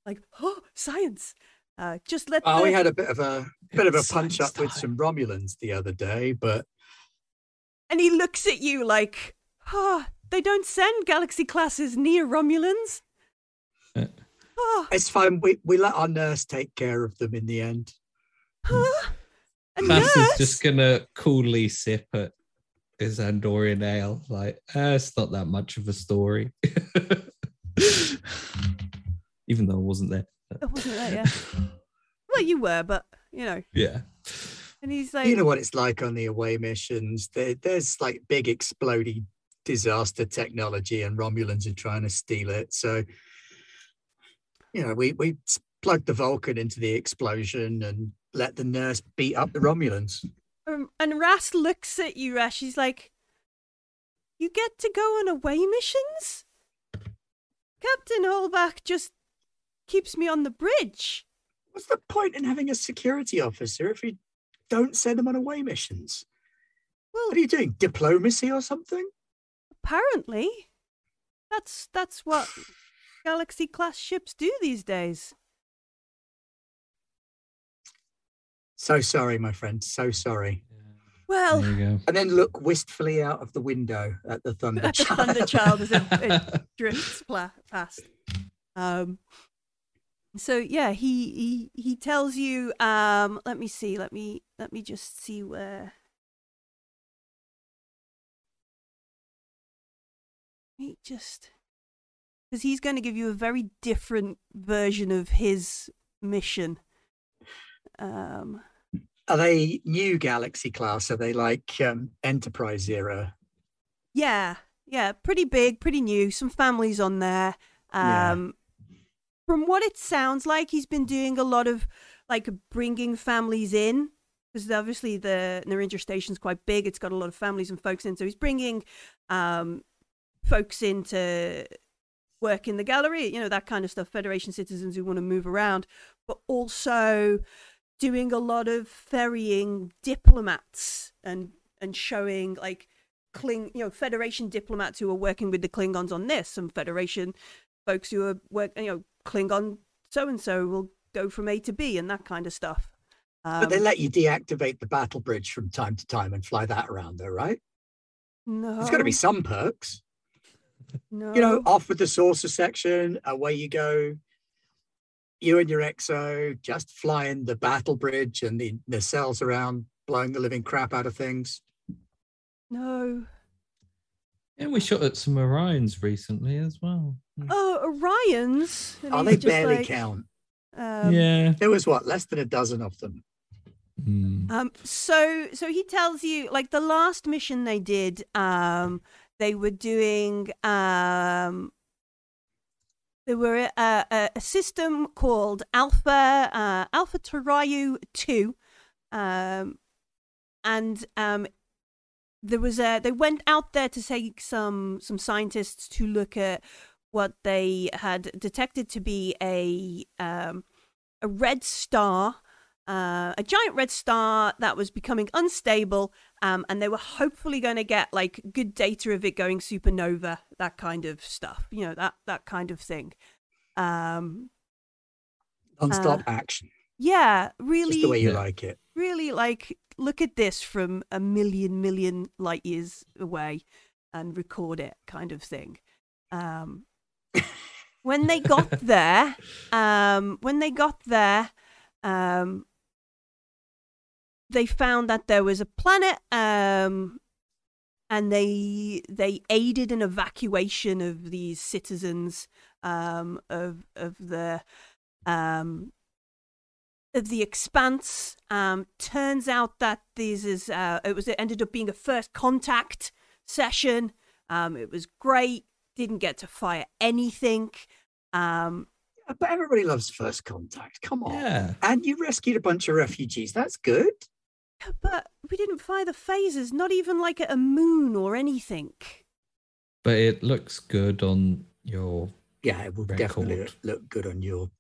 like, "Oh, science!" Uh, just let. Oh, the... we had a bit of a bit of a punch up with some Romulans the other day, but And he looks at you like, ah, they don't send Galaxy classes near Romulans. Uh. Ah, it's fine. We we let our nurse take care of them in the end. huh? A Bass nurse? is just gonna coolly sip at his Andorian ale. Like, eh, it's not that much of a story. Even though I wasn't there. Oh, wasn't that, yeah. well, you were, but, you know. Yeah. And he's like, you know what it's like on the away missions. There, there's like big exploding disaster technology, and Romulans are trying to steal it. So, you know, we we plugged the Vulcan into the explosion and let the nurse beat up the Romulans. um, and Ras looks at you, Resh. He's like, you get to go on away missions? Captain Holbach just keeps me on the bridge. What's the point in having a security officer if you don't send them on away missions? Well, What are you doing? Diplomacy or something? Apparently, that's that's what Galaxy class ships do these days. So sorry, my friend. So sorry. Well, There you go. And then look wistfully out of the window at the Thunder the Child. Thunderchild as it, it drifts pla- past. Um, so yeah, he he he tells you. Um, let me see. Let me let me just see where. He just because he's going to give you a very different version of his mission. Um, Are they new Galaxy class? Are they like um, Enterprise era? Yeah, yeah, pretty big, pretty new. Some families on there. Yeah. Um, From what it sounds like, he's been doing a lot of like bringing families in because obviously the Narendra station's quite big. It's got a lot of families and folks in, so he's bringing um, folks in to work in the gallery. You know that kind of stuff. Federation citizens who want to move around, but also doing a lot of ferrying diplomats and and showing like Kling, you know, Federation diplomats who are working with the Klingons on this, some Federation folks who are work, you know, Klingon so and so will go from A to B and that kind of stuff. Um, But they let you deactivate the battle bridge from time to time and fly that around, though, right? no, There's got to be some perks. No. You know, off with the saucer section, away you go. You and your exo just flying the battle bridge and the nacelles around, blowing the living crap out of things. no. Yeah, we shot at some Orions recently as well. Oh, Orion's. and Oh, they just barely like, count. Um, yeah. There was what, less than a dozen of them. Mm. Um, so so he tells you like the last mission they did, um, they were doing um, there were a, a, a system called Alpha uh, Alpha Tarayu Two, um, and um, there was a they went out there to take some some scientists to look at what they had detected to be a um, a red star uh, a giant red star that was becoming unstable, um, and they were hopefully going to get like good data of it going supernova, that kind of stuff, you know, that that kind of thing. Um, Non-stop Uh, action. yeah, Just really, the way you like it. really like look at this from a million million light years away and record it, kind of thing. Um, when they got there, um, when they got there, um, they found that there was a planet, um, and they they aided an evacuation of these citizens um, of of the um, of the expanse. Um, turns out that this is uh, it was it ended up being a first contact session. Um, it was great. Didn't get to fire anything. Um, But everybody loves first contact. Come on. Yeah. And you rescued a bunch of refugees. That's good. But we didn't fire the phasers, not even like at a moon or anything. But it looks good on your. Yeah, it will definitely look good on your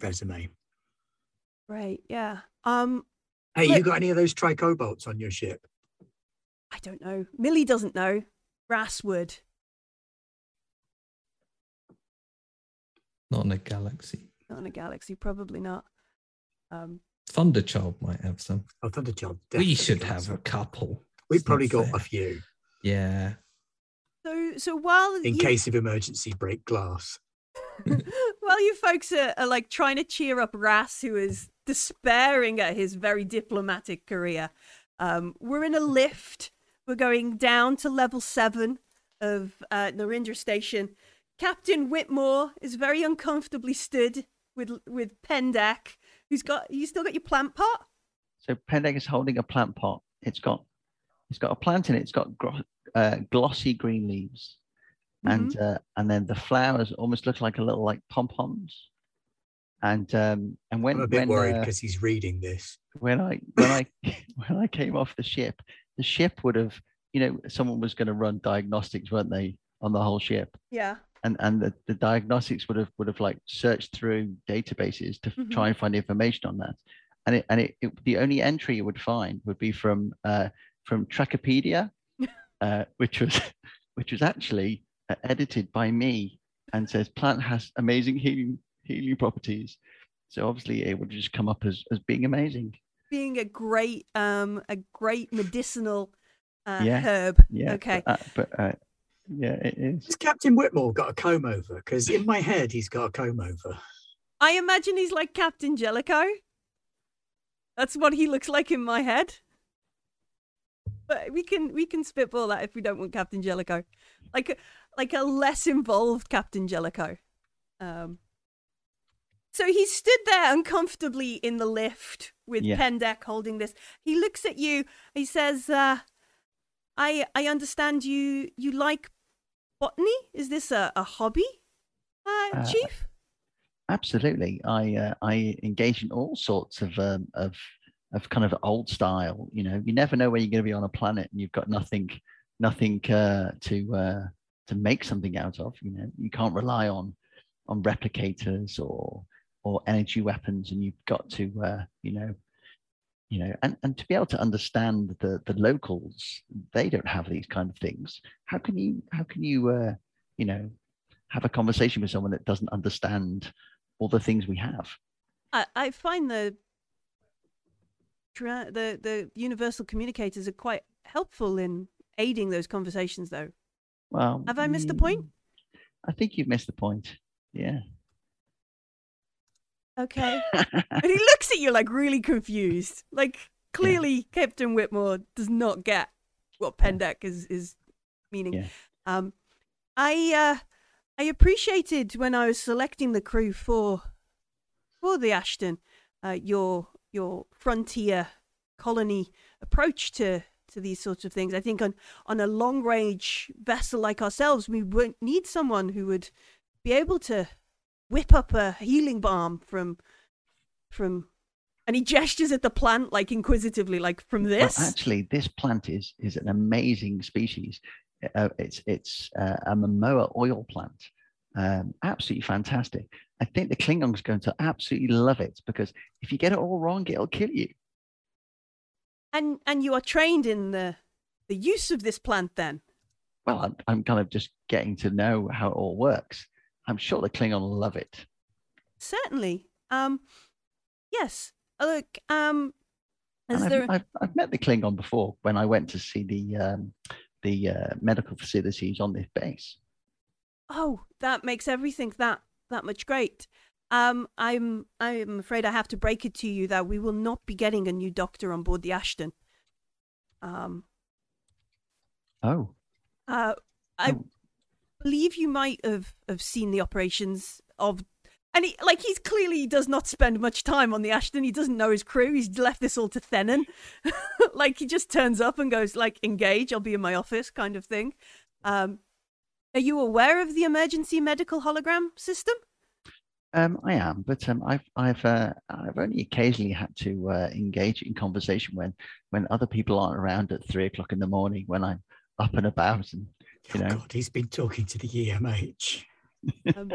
resume. Right? Yeah. Um, Hey, you got any of those tricobalts on your ship? I don't know. Millie doesn't know. Brass would. Not in a galaxy. Not in a galaxy, probably not. Um, Thunderchild might have some. Oh, Thunderchild. we should have some. a couple. We've probably got fair. a few Yeah. so, so while in you, case of emergency. Break glass. while you folks are, are like trying to cheer up Ras, who is despairing at his very diplomatic career, um, we're in a lift. We're going down to level seven of uh, Narendra Station. Captain Whitmore is very uncomfortably stood with with Pendek, who's got you still got your plant pot. So Pendek is holding a plant pot. It's got it's got a plant in it. It's got gro- uh, glossy green leaves, and Mm-hmm. uh, and then the flowers almost look like a little like pom poms. And um and when I'm a bit when worried uh, because he's reading this. when I when I when I came off the ship, the ship would have you know someone was going to run diagnostics, weren't they, on the whole ship? Yeah. And and the, the diagnostics would have would have like searched through databases to Mhm. try and find information on that and it and it, it the only entry you would find would be from uh from Trakopedia, uh which was which was actually uh, edited by me and says plant has amazing healing healing properties so obviously it would just come up as as being amazing Being a great um a great medicinal uh, Yeah. herb. yeah Okay. but, uh, but uh yeah it is Has Captain Whitmore got a comb over? Because in my head, he's got a comb over. I imagine he's like Captain Jellico. That's what he looks like in my head. But we can we can spitball that if we don't want Captain Jellico, like a, like a less involved Captain Jellico. Um. So he stood there uncomfortably in the lift with Yeah. Pendek holding this. He looks at you. He says, uh, "I I understand you you like botany. Is this a, a hobby, uh, Uh, Chief?" Absolutely, I uh, I engage in all sorts of um, of of kind of old style. You know, you never know when you're going to be on a planet and you've got nothing nothing uh, to uh, to make something out of. You know, you can't rely on on replicators or or energy weapons, and you've got to uh, you know you know and, and to be able to understand the the locals they don't have these kind of things how can you how can you uh you know have a conversation with someone that doesn't understand all the things we have I, I find the the the universal communicators are quite helpful in aiding those conversations, though. well Have I missed the point? mm, i think you've missed the point yeah Okay. and he looks at you like really confused. Like clearly, Captain Whitmore does not get what Pendek is is meaning. Yeah. Um, I uh, I appreciated when I was selecting the crew for for the Ashton, uh, your your frontier colony approach to to these sorts of things. I think on on a long range vessel like ourselves, we would need someone who would be able to whip up a healing balm from from and he gestures at the plant like inquisitively like from this. well, actually this plant is is an amazing species. Uh, it's it's uh, a momoa oil plant. Um, absolutely fantastic. I think the klingons going to absolutely love it because if you get it all wrong it'll kill you. And and you are trained in the the use of this plant then? Well i'm, I'm kind of just getting to know how it all works i'm sure the klingon will love it. Certainly. Um yes. Uh, look um And there I've, I've, I've met the Klingon before when I went to see the um, the uh, medical facilities on this base. oh that makes everything that that much great. Um i'm i'm afraid i have to break it to you that we will not be getting a new doctor on board the ashton. Um Oh, uh i Oh. Believe you might have have seen the operations of and he like he's clearly does not spend much time on the Ashton. He doesn't know his crew. He's left this all to Thenon. like he just turns up and goes like engage, I'll be in my office kind of thing. Um are you aware of the emergency medical hologram system? um, I am, but um, I've I've uh, I've only occasionally had to uh, engage in conversation when when other people aren't around at three o'clock in the morning when I'm up and about and You know. God, he's been talking to the EMH. Um,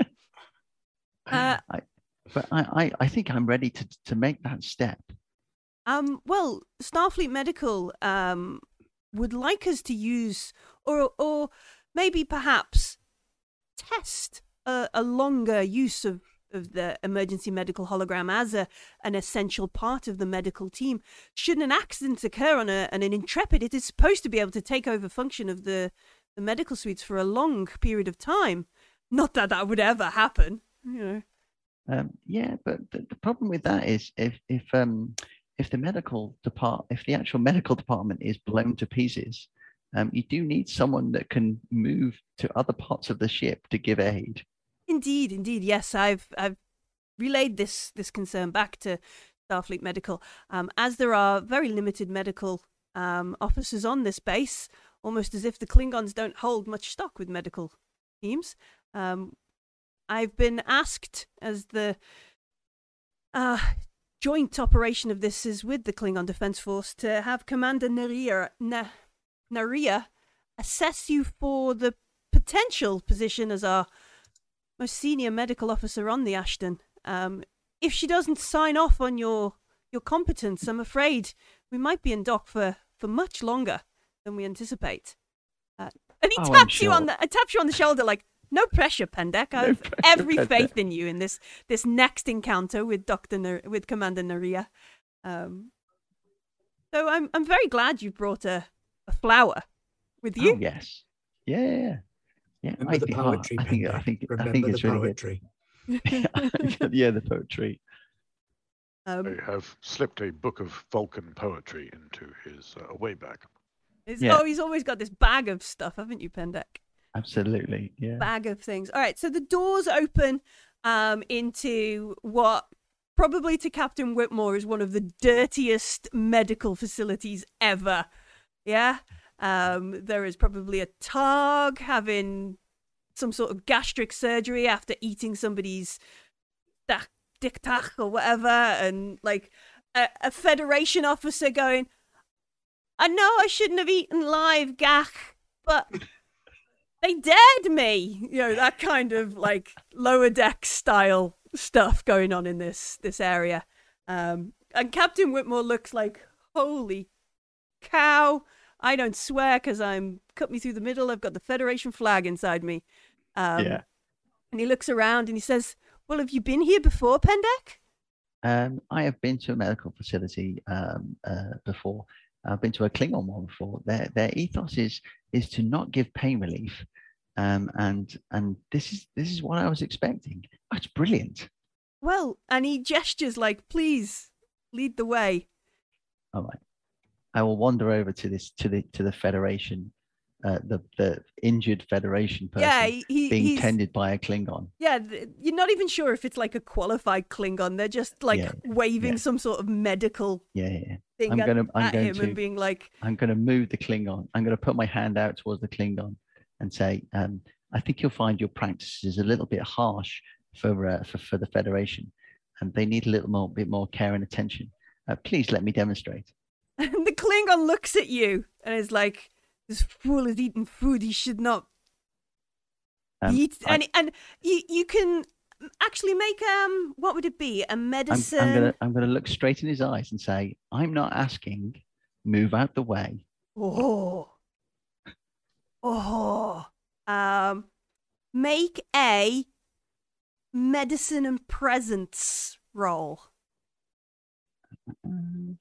uh, but I, I, I think I'm ready to to make that step. Um, well, Starfleet Medical um, would like us to use, or or maybe perhaps test a, a longer use of, of the emergency medical hologram as a an essential part of the medical team. Should an accident occur on, a, on an Intrepid, it is supposed to be able to take over function of the, the medical suites for a long period of time. Not that that would ever happen, you know. Um, yeah, but the, the problem with that is if if um if the medical depart if the actual medical department is blown to pieces, um, you do need someone that can move to other parts of the ship to give aid. Indeed, indeed. Yes, I've I've relayed this this concern back to Starfleet Medical. Um, as there are very limited medical um, officers on this base, almost as if the Klingons don't hold much stock with medical teams. Um, I've been asked as the uh, joint operation of this is with the Klingon Defense Force to have Commander Naria, Na, Naria assess you for the potential position as our most senior medical officer on the Ashton. Um, if she doesn't sign off on your your competence, I'm afraid we might be in dock for, for much longer than we anticipate. Uh, and he Oh, I'm taps you on the taps you on the shoulder like, "No pressure, Pendek. I've pressure, every Pendek." faith in you in this this next encounter with Doctor Nar- with Commander Naria." Um, so I'm I'm very glad you brought a, a flower with you. Oh yes, yeah, yeah, yeah. yeah Remember I the think- oh, poetry. I think I Pender. think I Remember think the it's really poetry. good. yeah, the poetry. um, I have slipped a book of Vulcan poetry into his uh, away bag. It's- yeah. Oh, he's always got this bag of stuff, haven't you, Pendek? Absolutely, yeah. bag of things. All right, so the doors open um, into what probably to Captain Whitmore is one of the dirtiest medical facilities ever. Yeah, um, there is probably a targ having some sort of gastric surgery after eating somebody's dak- d'k tahg or whatever, and like a, a Federation officer going, "I know I shouldn't have eaten live gagh, but." they dared me you know that kind of like lower deck style stuff going on in this this area um and captain whitmore looks like holy cow i don't swear because i'm cut me through the middle i've got the federation flag inside me um yeah. and he looks around and he says well have you been here before pendek Um, I have been to a medical facility um, uh, before. I've been to a Klingon one before. Their their ethos is is to not give pain relief, um, and and this is this is what I was expecting. That's brilliant. well and he gestures like please lead the way All right, I will wander over to this to the to the Federation uh, the the injured Federation person yeah, he, being tended by a Klingon. yeah. You're not even sure if it's like a qualified Klingon. They're just like Yeah, waving yeah. some sort of medical Yeah, yeah. thing I'm gonna- I'm at going him to- and being like, I'm going to move the Klingon. I'm going to put my hand out towards the Klingon and say, um, I think you'll find your practices a little bit harsh for uh, for, for the Federation, and they need a little more bit more care and attention. Uh, please let me demonstrate. and the Klingon looks at you and is like, "This fool is eating food he should not Um, eat." I- and and you you can actually make um what would it be? A I'm, medicine. I'm gonna I'm gonna look straight in his eyes and say, I'm not asking. Move out the way. Oh. Oh. Um make a medicine and presence roll. Um,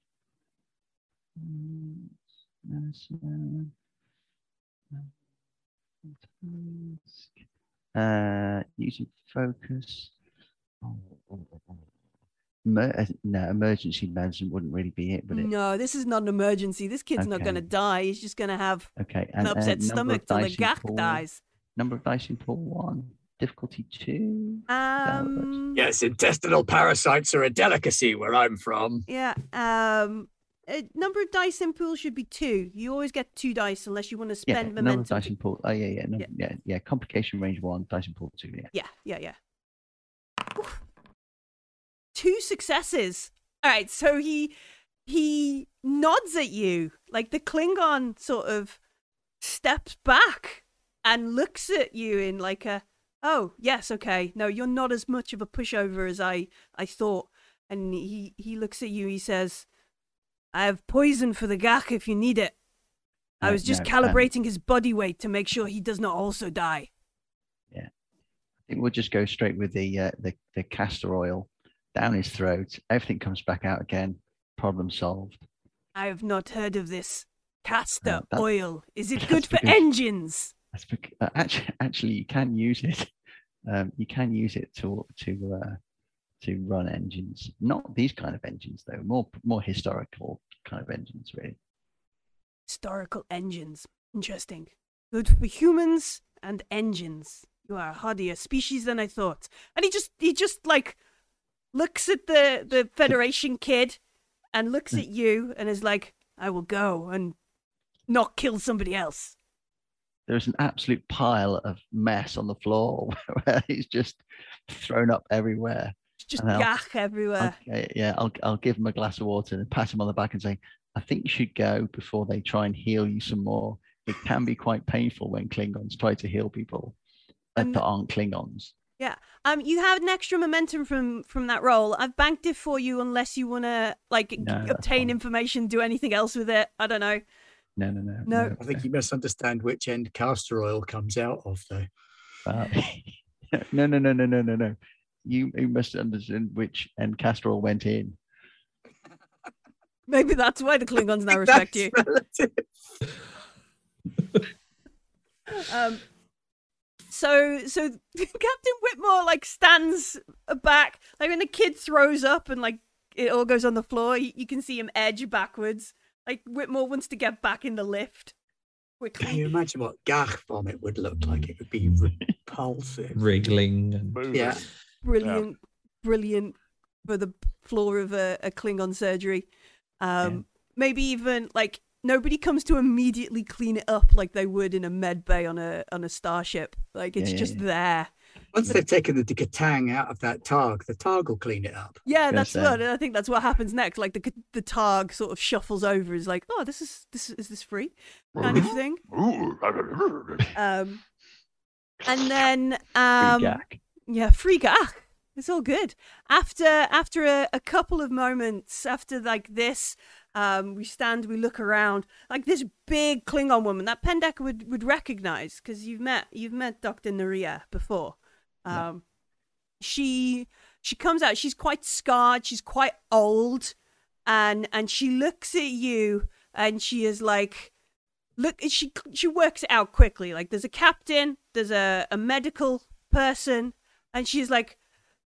medicine, uh, Uh, using focus. Emer- uh, no, emergency medicine wouldn't really be it, would it? No, this is not an emergency. This kid's not going to die. He's just going to have Okay, an and uh, upset number of stomach till the dice gagh pool- dies. Number of dice in pool one, difficulty two. Um Yes, intestinal parasites are a delicacy where I'm from. Yeah. Um. A number of dice in pool should be two. You always get two dice unless you want to spend Yeah, spend number of dice in pool. Oh yeah, yeah, no, Yeah. yeah, yeah, Complication range one, dice in pool two. Yeah. Yeah, yeah, yeah. Oof. Two successes. All right, so he he nods at you like the Klingon sort of steps back and looks at you in like a oh yes okay no you're not as much of a pushover as I I thought and he he looks at you he says I have poison for the gagh if you need it. I was just no, um, calibrating his body weight to make sure he does not also die. Yeah, I think we'll just go straight with the uh, the the castor oil down his throat. Everything comes back out again. Problem solved. I have not heard of this castor Uh, that- oil. Is it good for because- engines? That's bec- uh, actually actually you can use it. Um, you can use it to to uh, to run engines. Not these kind of engines though. More more historical kind of engines really. Historical engines. Interesting. Good for humans and engines. You are a hardier species than I thought. And he just he just like looks at the the Federation kid and looks Hmm. at you and is like, I will go and not kill somebody else. There's an absolute pile of mess on the floor where he's just thrown up everywhere. It's just I know. yak everywhere. Okay, yeah, I'll I'll give him a glass of water and pat him on the back and say, I think you should go before they try and heal you some more. It can be quite painful when Klingons try to heal people uh, And- that aren't Klingons. Yeah. Um, you have an extra momentum from from that role. I've banked it for you, unless you want to like No, that's obtain information, do anything else with it. I don't know. No, no, no. No. I think you misunderstand which end castor oil comes out of, though. Uh, no, no, no, no, no, no, no. You, you must understand which and Castrol went in. Maybe that's why the Klingons now respect you. that's relative. Um, so so Captain Whitmore like stands back, like when the kid throws up and like it all goes on the floor. You, you can see him edge backwards. Like Whitmore wants to get back in the lift Can you imagine what gagh vomit would look like? It would be repulsive. Wriggling and Yeah. Brilliant, brilliant for the floor of a, a Klingon surgery. Um, maybe even like nobody comes to immediately clean it up like they would in a med bay on a on a starship. Like it's Yeah, yeah, just yeah. there. Once they've taken the Katang out of that Targ, the Targ will clean it up. Yeah, that's say. what I think. That's what happens next. Like the the targ sort of shuffles over. Is like, oh, this is this is this free kind of thing. Um, and then um, gagh. Yeah, free gagh. It's all good. After after a, a couple of moments, after like this, um, we stand, we look around, like this big Klingon woman that Pendek would would recognize because you've met you've met Doctor Naria before. Yeah. Um, she she comes out. She's quite scarred. She's quite old, and and she looks at you and she is like, look. She she works it out quickly. Like there's a captain, there's a a medical person, and she's like,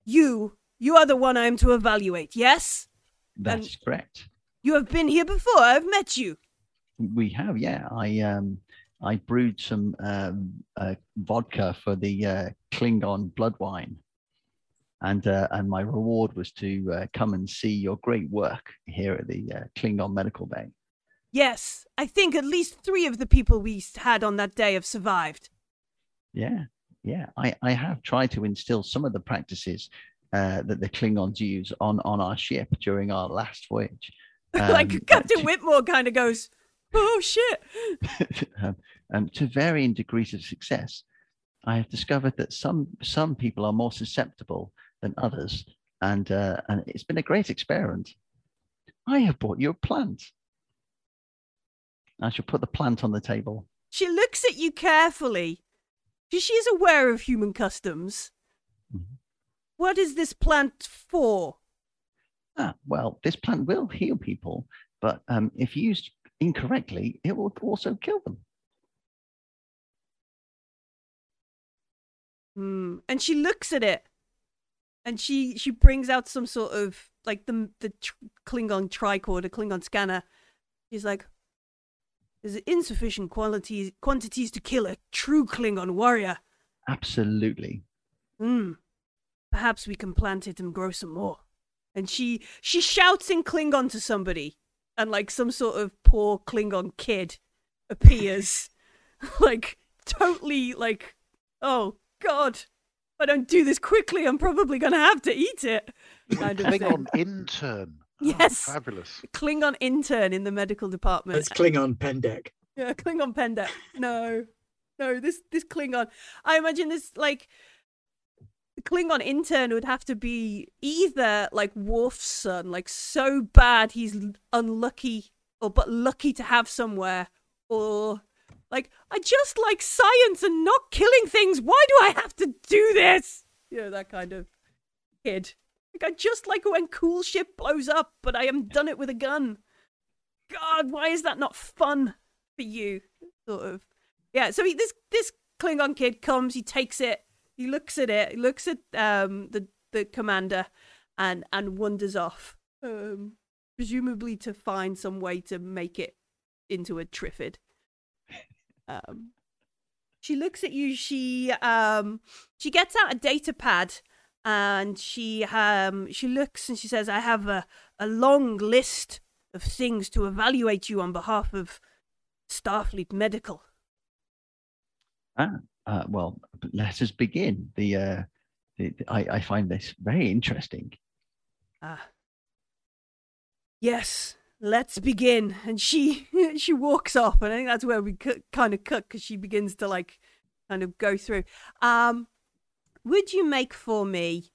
you you are the one I am to evaluate. Yes, That's correct. you have been here before. I've met you. We have, yeah. I um I brewed some um, uh, vodka for the uh, Klingon blood wine, and uh, and my reward was to uh, come and see your great work here at the uh, Klingon Medical Bay. Yes, I think at least three of the people we had on that day have survived. Yeah, yeah. I, I have tried to instill some of the practices uh, that the Klingons use on on our ship during our last voyage. like Um, Captain to- Whitmore kind of goes, "Oh shit!" um, um, to varying degrees of success, I have discovered that some some people are more susceptible than others, and uh, and it's been a great experiment. I have bought you a plant. I shall put the plant on the table. She looks at you carefully. She is aware of human customs. Mhm. What is this plant for? Ah, well, this plant will heal people, but um, if used incorrectly, it will also kill them. Hmm. And she looks at it, and she she brings out some sort of like the the tr- Klingon tricorder, Klingon scanner. She's like, "There's insufficient qualities quantities to kill a true Klingon warrior. Absolutely. Hmm. Perhaps we can plant it and grow some more." And she she shouts in Klingon to somebody, and like some sort of poor Klingon kid appears, like totally like, oh god, if I don't do this quickly, I'm probably gonna have to eat it. Kind of thing. Klingon intern. Oh, Yes. fabulous. Klingon intern in the medical department. That's Klingon Pendek. Yeah, Klingon Pendek. No, no, this this Klingon. I imagine this like the Klingon intern would have to be either like Worf's son, like so bad he's unlucky, or but lucky to have somewhere, or like I just like science and not killing things. Why do I have to do this? You know that kind of kid. Like I just like when cool shit blows up, but I am done it with a gun. God, why is that not fun for you? Sort of. Yeah. So he, this this Klingon kid comes. He takes it. He looks at it. He looks at um the the commander, and and wanders off. Um, presumably to find some way to make it into a Triffid. Um, she looks at you. She um she gets out a data pad and she um she looks and she says, "I have a a long list of things to evaluate you on behalf of Starfleet Medical." Uh, well, let us begin. The, uh, the, the- I, I find this very interesting. Ah. Yes, let's begin. And she she walks off, and I think that's where we cut, kind of cut because she begins to like kind of go through. Um, would you make for me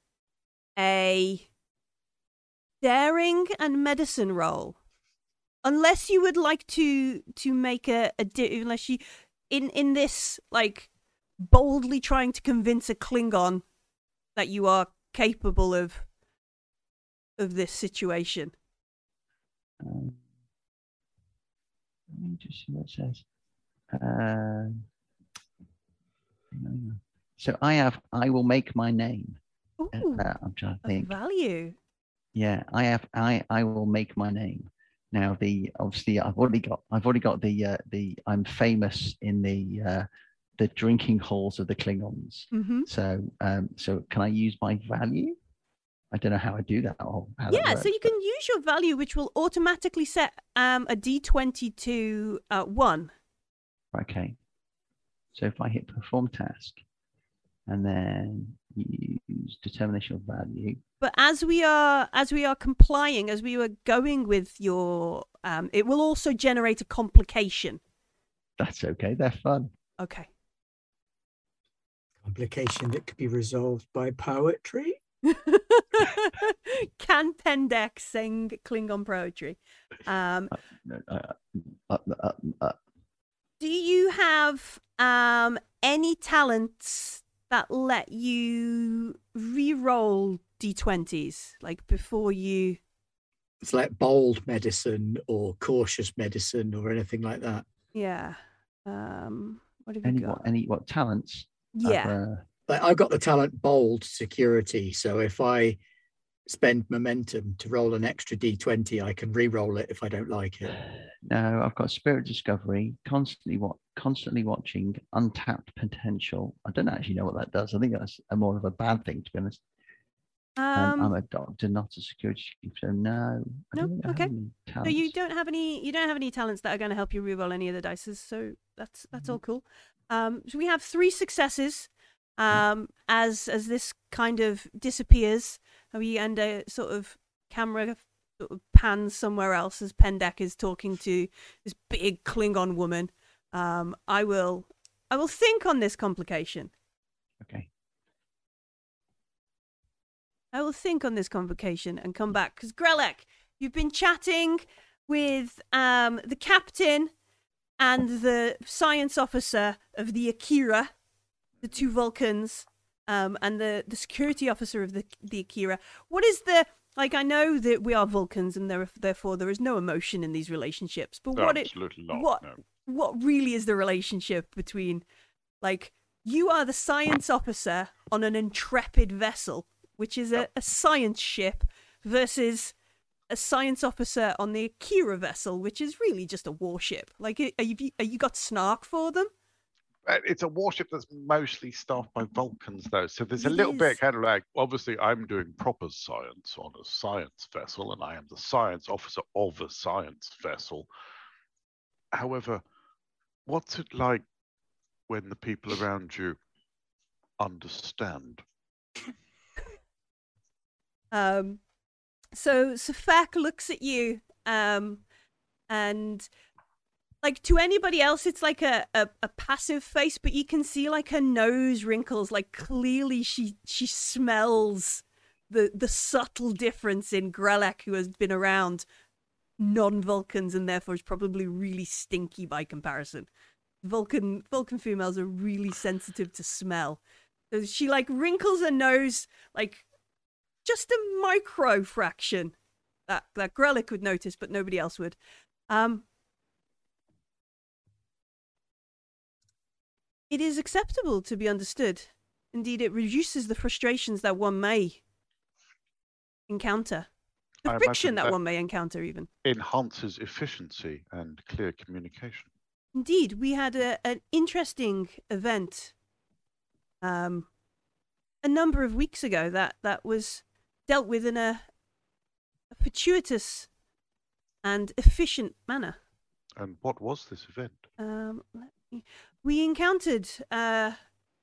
a daring and medicine roll? Unless you would like to to make a, a di- unless you in in this like boldly trying to convince a Klingon that you are capable of of this situation. Um, let me just see what it says. Um, hang on, hang on. So I have, I will make my name. Ooh, uh, I'm trying to think. value. Yeah, I have, I, I will make my name. Now the obviously I've already got, I've already got the, uh, the I'm famous in the, uh, the drinking halls of the Klingons. hmm So, um, so can I use my value? I don't know how I do that. How that Yeah, so you can use your value, which will automatically set um, a d20 to uh, one. Okay. So if I hit perform task and then use determination of value, But as we are as we are complying, as we were going with your, um, it will also generate a complication. that's okay. They're fun. Okay. Complication that could be resolved by poetry. Can Pendek sing Klingon poetry? Um, Uh, uh, uh, uh, uh, do you have um any talents that let you re-roll d20s like before you It's like bold medicine or cautious medicine or anything like that. yeah um what have you got what any what talents? I've, yeah uh, Like I've got the talent bold security. So if I spend momentum to roll an extra d20, I can re-roll it if I don't like it. No, I've got spirit discovery, constantly what constantly watching, untapped potential. I don't actually know what that does. I think that's a more of a bad thing to be honest. Um, I'm Um, a doctor, not a security chief, so no. No? don't think I have Okay. so you don't have any you don't have any talents that are going to help you reroll any of the dices, so that's that's all cool. Um, so we have three successes. Um, as as this kind of disappears, and we end a sort of camera sort of pans somewhere else as Pendek is talking to this big Klingon woman. Um, I will I will think on this complication. Okay. I will think on this convocation and come back because Grelek, you've been chatting with um, the captain and the science officer of the Akira, the two Vulcans, um, and the, the security officer of the the Akira. What is the like? I know that we are Vulcans, and there, therefore there is no emotion in these relationships. But what it, Absolutely not. what- no. What really is the relationship between like you are the science officer on an intrepid vessel which is a, a science ship versus a science officer on the akira vessel which is really just a warship like are you, are you got snark for them Uh, It's a warship that's mostly staffed by Vulcans, though. So there's a It little bit kind of like, obviously, I'm doing proper science on a science vessel, and I am the science officer of a science vessel. However, what's it like when the people around you understand? Um, so Safak looks at you, um, and like to anybody else, it's like a, a, a passive face, but you can see like her nose wrinkles. Like clearly, she she smells the the subtle difference in Grelek, who has been around non-Vulcans and therefore is probably really stinky by comparison. Vulcan Vulcan females are really sensitive to smell. So she like wrinkles her nose like just a micro fraction that that Grelek would notice, but nobody else would. Um, it is acceptable to be understood. Indeed, it reduces the frustrations that one may encounter, the friction that, that- one may encounter, even. Enhances efficiency and clear communication. Indeed, we had a, an interesting event um, a number of weeks ago that, that was dealt with in a, a fortuitous and efficient manner. And what was this event? Um, let me, we encountered uh,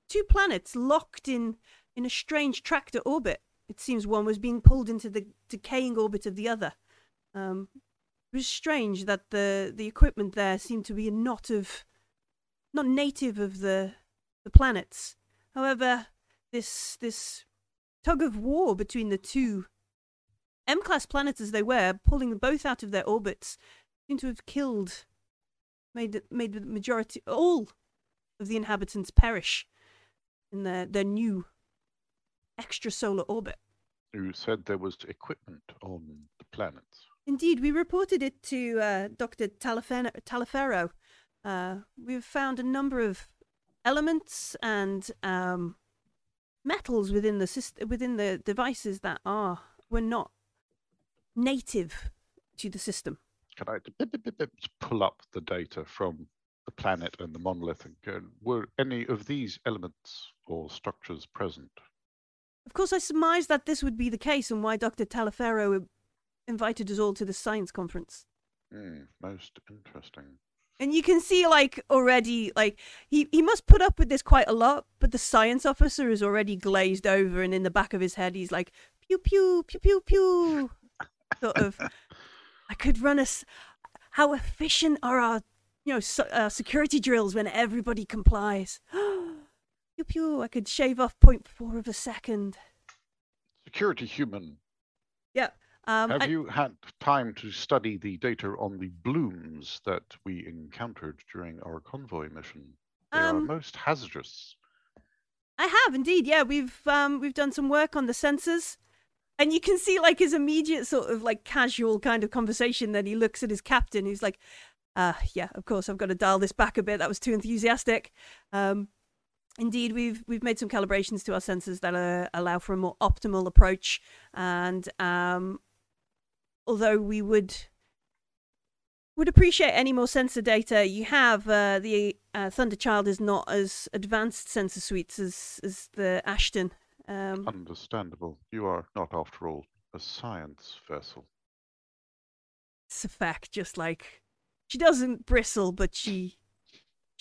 two planets locked in, in a strange tractor orbit. It seems one was being pulled into the decaying orbit of the other. Um, it was strange that the, the equipment there seemed to be not of not native of the the planets. However, this this tug of war between the two M class planets as they were, pulling them both out of their orbits, seemed to have killed made made the majority all of the inhabitants perish in their their new extrasolar orbit. You said there was equipment on the planets. Indeed, we reported it to uh, Dr. Taliferro. Uh, we've found a number of elements and um, metals within the syst- within the devices that are were not native to the system. Can I pull up the data from the planet and the monolith and go, were any of these elements or structures present? Of course, I surmised that this would be the case, and why Dr. Taliferro invited us all to the science conference. Hmm, most interesting. And you can see, like, already, like, he, he must put up with this quite a lot, but the science officer is already glazed over, and in the back of his head, he's like, pew, pew, pew, pew, pew. sort of, I could run a. s- How efficient are our, you know, so, uh, security drills when everybody complies? pew, pew. I could shave off 0.4 of a second. Security human, Yeah. Um, have I- you had time to study the data on the blooms that we encountered during our convoy mission? They are Um, most hazardous. I have indeed. Yeah, we've um we've done some work on the sensors, and you can see like his immediate sort of like casual kind of conversation. Then he looks at his captain, who's like, "Uh, yeah, of course, I've got to dial this back a bit. That was too enthusiastic." Um, indeed, we've we've made some calibrations to our sensors that uh, allow for a more optimal approach. And um, although we would would appreciate any more sensor data you have, uh, the uh, Thunderchild is not as advanced sensor suites as as the Ashton. Um, Understandable. You are not, after all, a science vessel. it's a fact, just like she doesn't bristle, but she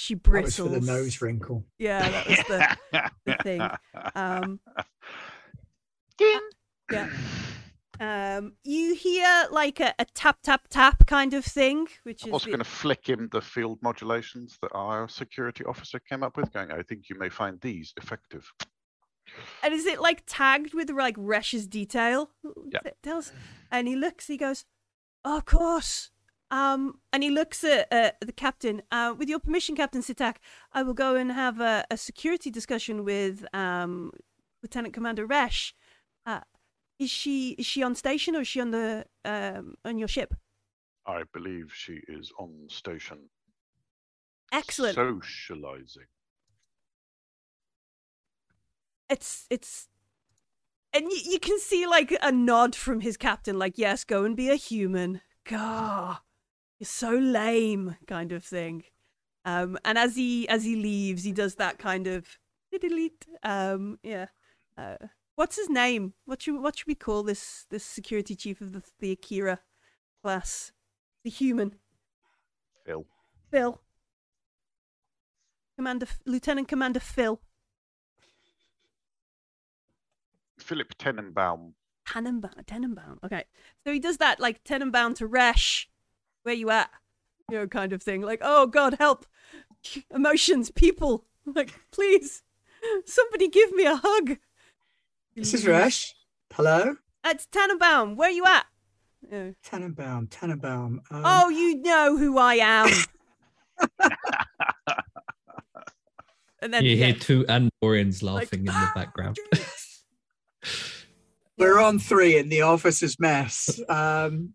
she That was for the nose wrinkle. Yeah, that was the the thing. Um, yeah. Um, you hear like a, a tap tap tap kind of thing, which I is was the- going to flick him the field modulations that our security officer came up with, going, I think you may find these effective. and is it like tagged with like Resh's detail? Yeah. Tells, and he looks, he goes, oh, of course. Um, and he looks at uh, the captain. Uh, with your permission, Captain Sitak, I will go and have a, a security discussion with um, Lieutenant Commander Resh. Uh, is she is she on station or is she on the um, on your ship? I believe she is on station. Excellent. Socializing. it's it's and you, you can see like a nod from his captain like yes go and be a human gah you're so lame kind of thing um and as he as he leaves he does that kind of delete um yeah uh what's his name what should what should we call this this security chief of the the akira class the human Phil. phil commander lieutenant commander phil Philip Tenenbaum. Tannenbaum. Tenenbaum. Okay. So he does that like Tenenbaum to Resh. Where you at? You know, kind of thing. Like, oh God, help. Emotions, people. Like, please. Somebody give me a hug. This is Resh. Hello? It's Tannenbaum. Where you at? Yeah. Tannenbaum, Tannenbaum. Um, oh, you know who I am. and then You yeah, hear two Andorians like, laughing in the "Ah, background. We're on three in the officer's mess. Um,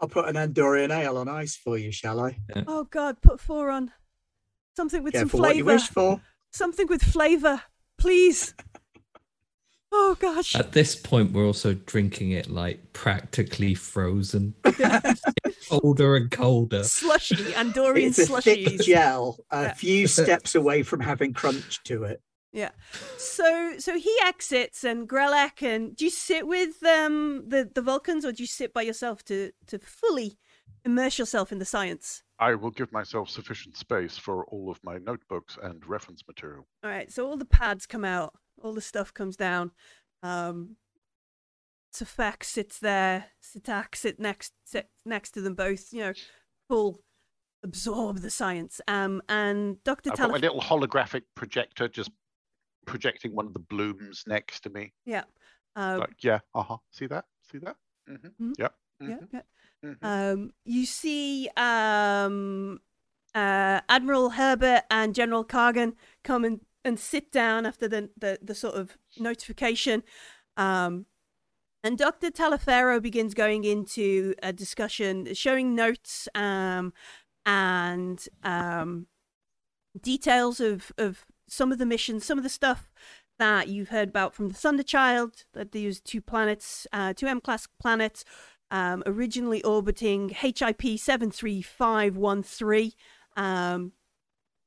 I'll put an Andorian ale on ice for you, shall I? oh God, put four on. Something with Careful some what you flavor. wish for. Something with flavor, please. Oh gosh. At this point, we're also drinking it like practically frozen, colder and colder. slushy, Andorian It's a thick gel, a Yeah. few steps away from having crunch to it. Yeah. So so he exits and Grelek and do you sit with um the, the Vulcans or do you sit by yourself to to fully immerse yourself in the science? I will give myself sufficient space for all of my notebooks and reference material. All right, so all the pads come out, all the stuff comes down. Um Safak sits there, Sitak sit next sit next to them both, you know, full absorb the science. Um and Dr. I've got my little holographic projector just projecting one of the blooms next to me. yeah. Um, Like, yeah, uh huh. See that? See that? Mm-hmm. Mhm. Yep. yeah, mhm, yeah. mhm. Um, you see um, uh, Admiral Herbert and General Cargan come and, and sit down after the, the, the sort of notification. Um, and Dr. Talaferro begins going into a discussion, showing notes um, and um, details of, of some of the missions, some of the stuff that you've heard about from the Thunderchild, that they use two planets, uh, two M class planets, um, originally orbiting HIP 73513, um,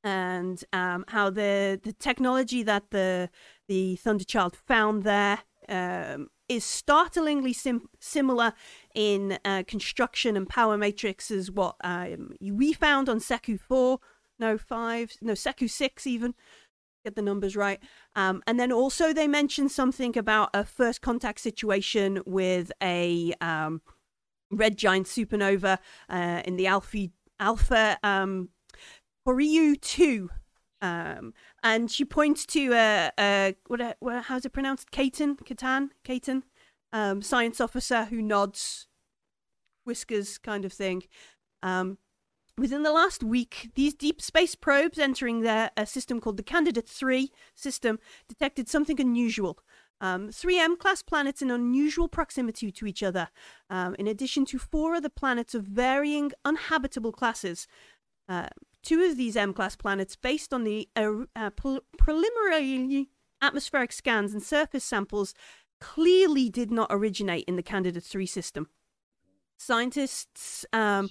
and um, how the, the technology that the, the Thunderchild found there um, is startlingly sim- similar in uh, construction and power matrix as what um, we found on Seku 4, no 5, no Seku 6 even. Get the numbers right. Um, and then also they mentioned something about a first contact situation with a um, red giant supernova uh, in the Alpha Alpha um, Horyu two, um, and she points to a, what, what how's it pronounced? Katan, Katan, Katan, um, science officer who nods, whiskers kind of thing. Um, Within the last week, these deep space probes entering a system called the Candidate 3 system detected something unusual. Um, 3M class planets in unusual proximity to each other, um, in addition to four other planets of varying uninhabitable classes. Uh, two of these M class planets based on the uh, uh, pre- preliminary atmospheric scans and surface samples clearly did not originate in the Candidate 3 system. Scientists, um,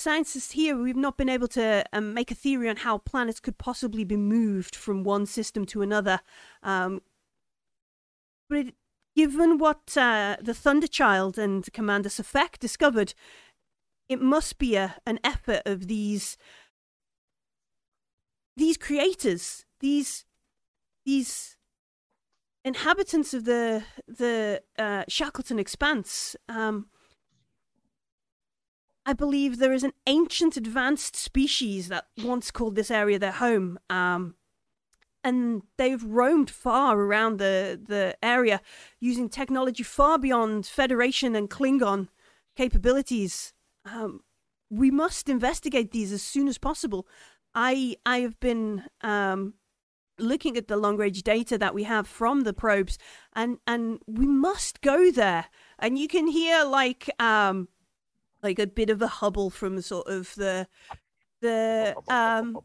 scientists here, we've not been able to um, make a theory on how planets could possibly be moved from one system to another. Um, but it, given what uh, the Thunderchild and Commander Sefek discovered, it must be a, an effort of these these creators, these these inhabitants of the the uh, Shackleton Expanse. Um, I believe there is an ancient advanced species that once called this area their home. Um, and they've roamed far around the, the area using technology far beyond Federation and Klingon capabilities. Um, we must investigate these as soon as possible. I I have been um, looking at the long range data that we have from the probes, and and we must go there. And you can hear like um like a bit of a hubble from sort of the the um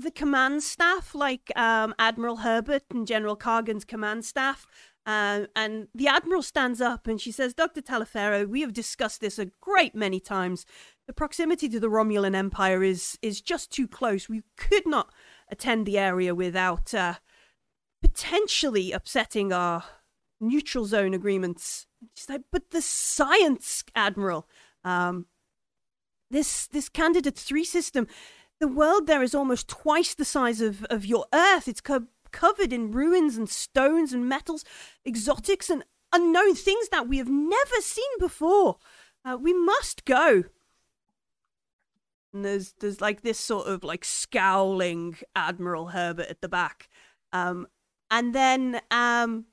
the command staff, like um, Admiral Herbert and General Cargan's command staff. Uh, and the Admiral stands up and she says, Dr. Taliaferro, we have discussed this a great many times. The proximity to the Romulan Empire is, is just too close. We could not attend the area without uh, potentially upsetting our neutral zone agreements. She's like, but the science, Admiral. Um, this this candidate three system the world there is almost twice the size of, of your Earth. It's co- covered in ruins and stones and metals, exotics and unknown things that we have never seen before. Uh, we must go. And there's there's like this sort of like scowling Admiral Herbert at the back, um, and then um,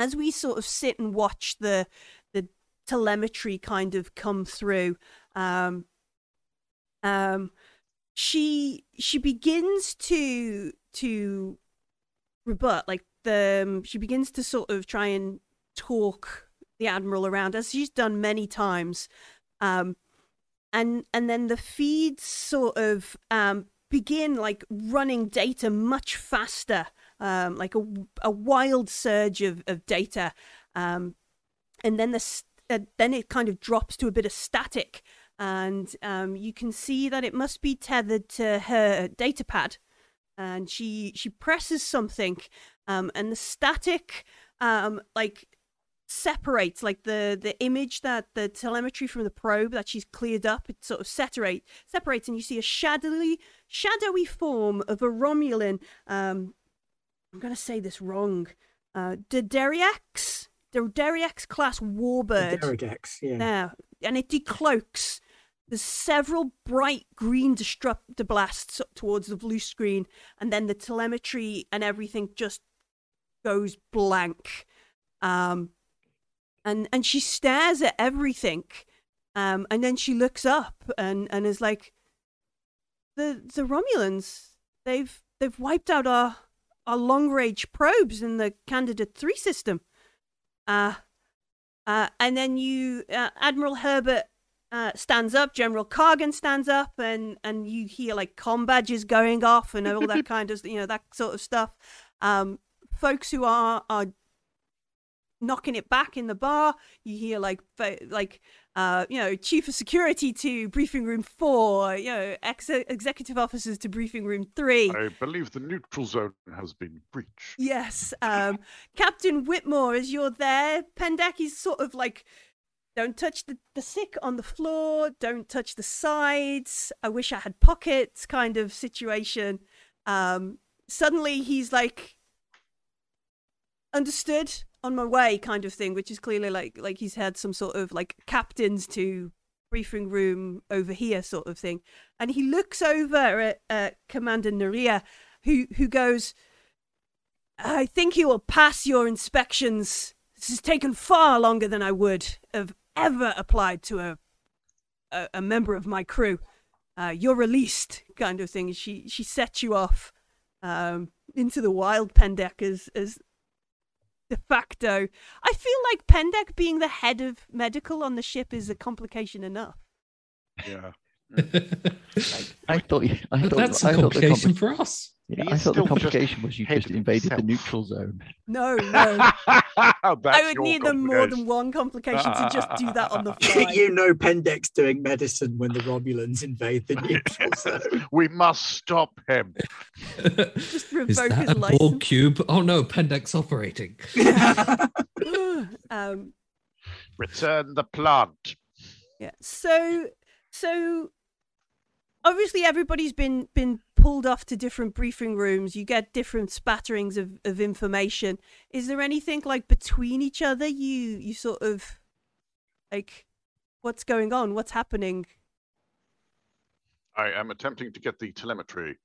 as we sort of sit and watch the the telemetry kind of come through, um, um, she she begins to to rebut like the um, she begins to sort of try and talk the admiral around as she's done many times um and and then the feeds sort of um begin like running data much faster um like a, a wild surge of, of data um and then the uh, then it kind of drops to a bit of static and um, you can see that it must be tethered to her data pad. And she she presses something, um, and the static um, like separates, like the the image that the telemetry from the probe that she's cleared up, it sort of separate separates, and you see a shadowy shadowy form of a Romulan. Um, I'm gonna say this wrong. Uh, Deriax, the Deriax class warbird. Deridex, yeah. Now, and it decloaks there's several bright green disruptor blasts up towards the blue screen, and then the telemetry and everything just goes blank. Um, and and she stares at everything, um, and then she looks up and and is like, the the Romulans, they've they've wiped out our our long range probes in the Candidate Three system. Uh, uh, and then you, uh, Admiral Herbert uh, stands up, General Cargan stands up, and and you hear like com badges going off and all that kind of you know that sort of stuff. Um, folks who are are knocking it back in the bar. You hear like like uh, you know chief of security to briefing room four. You know ex- executive officers to briefing room three. I believe the neutral zone has been breached. Yes, um, Captain Whitmore, as you're there, Pendaki's sort of like don't touch the, the sick on the floor. Don't touch the sides. I wish I had pockets kind of situation. Um, suddenly he's like, understood on my way kind of thing, which is clearly like like he's had some sort of like captains to briefing room over here sort of thing. And he looks over at, at Commander Naria, who who goes, I think you will pass your inspections. This has taken far longer than I would have ever applied to a a, a member of my crew. Uh, you're released, kind of thing. She she sets you off um, into the wild Pendek as as de facto. I feel like Pendek being the head of medical on the ship is a complication enough. Yeah. I thought. I thought, that's a thought the complication compli- for us. Yeah, I thought the still just complication was you just of invaded the neutral zone. No, no. I would need them more than one complication to just do that on the fly. you know Pendek's doing medicine when the Romulans invade the neutral zone. We must stop him. Just revoke Is revoke that his a ball cube? Oh no, Pendek's operating. um, Return the plant. yeah. So, so obviously everybody's been been pulled off to different briefing rooms. You get different spatterings of, of information. Is there anything like between each other? You you sort of like what's going on? What's happening? I am attempting to get the telemetry.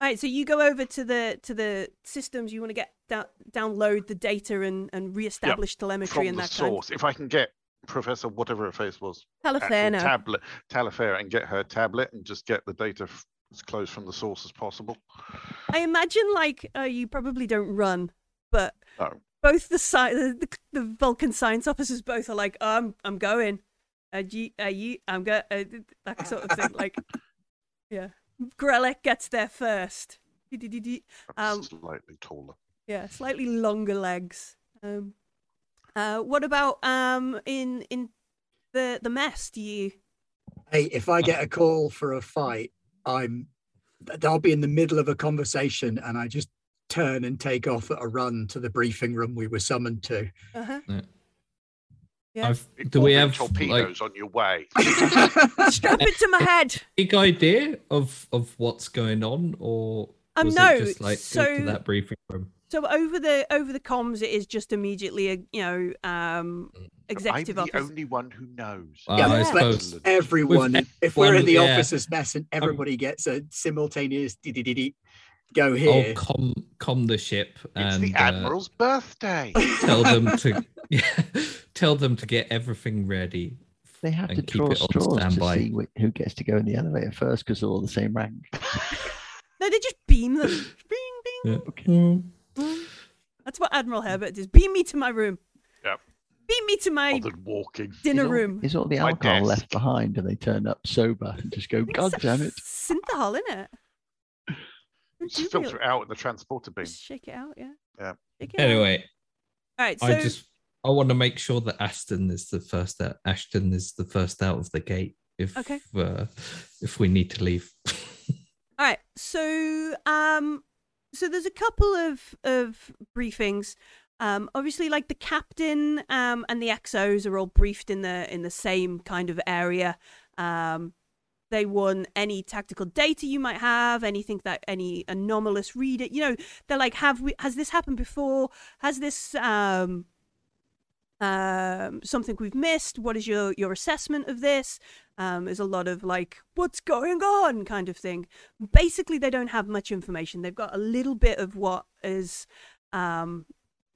All right, so you go over to the to the systems. You want to get down, download the data and and reestablish telemetry from and the that kind. source. If I can get Professor whatever her face was, Teleferno. tablet, Talifera, and get her tablet and just get the data f- as close from the source as possible. I imagine like uh, you probably don't run, but No. both the, sci- the the the Vulcan science officers both are like, oh, I'm I'm going. Uh, you, uh, you, I'm going, uh, that sort of thing. Like, yeah, Grelek gets there first. Um, slightly taller. Yeah, slightly longer legs. Um, uh, what about um in in the the mess? Do you? Hey, if I get a call for a fight, I'm I'll be in the middle of a conversation and I just turn and take off at a run to the briefing room we were summoned to. Uh-huh. Yeah. Yeah. I've, do we Orbital have like torpedoes on your way? Strap it to my head. big idea of of what's going on, or Um, was no, it just like go so- to that briefing room? So over the over the comms, it is just immediately a you know um I'm executive the office. only one who knows. Uh, Yeah, I but suppose. Everyone, With if we're in the yeah. officers' mess and everybody gets a simultaneous go I'll here. com com the ship It's and the uh, admiral's birthday. tell them to yeah, tell them to get everything ready. They have to draw it on straws to see who gets to go in the elevator first because they're all the same rank. No, they just beam them. Bing, bing. Yeah. boom. That's what Admiral Herbert does. Beam me to my room. Yep. Beam me to my Other walking. dinner Is all- room. Is all the My alcohol desk. left behind and they turn up sober and just go, God damn it. Synthehol in it. Just filter it out in the transporter beam. Just shake it out, yeah. Yeah. Shake it out. Anyway, All right, so I just I want to make sure that Ashton is the first out. Ashton is the first out of the gate. If Okay. uh, if we need to leave. All right. So, um, so there's a couple of of briefings. Um, obviously, like the captain um, and the exos are all briefed in the in the same kind of area. Um, they want any tactical data you might have, anything that any anomalous reader. You know, they're like, have we? Has this happened before? Has this um, um, something we've missed? What is your your assessment of this? Um, there's a lot of like, what's going on kind of thing. Basically, they don't have much information. They've got a little bit of what is um,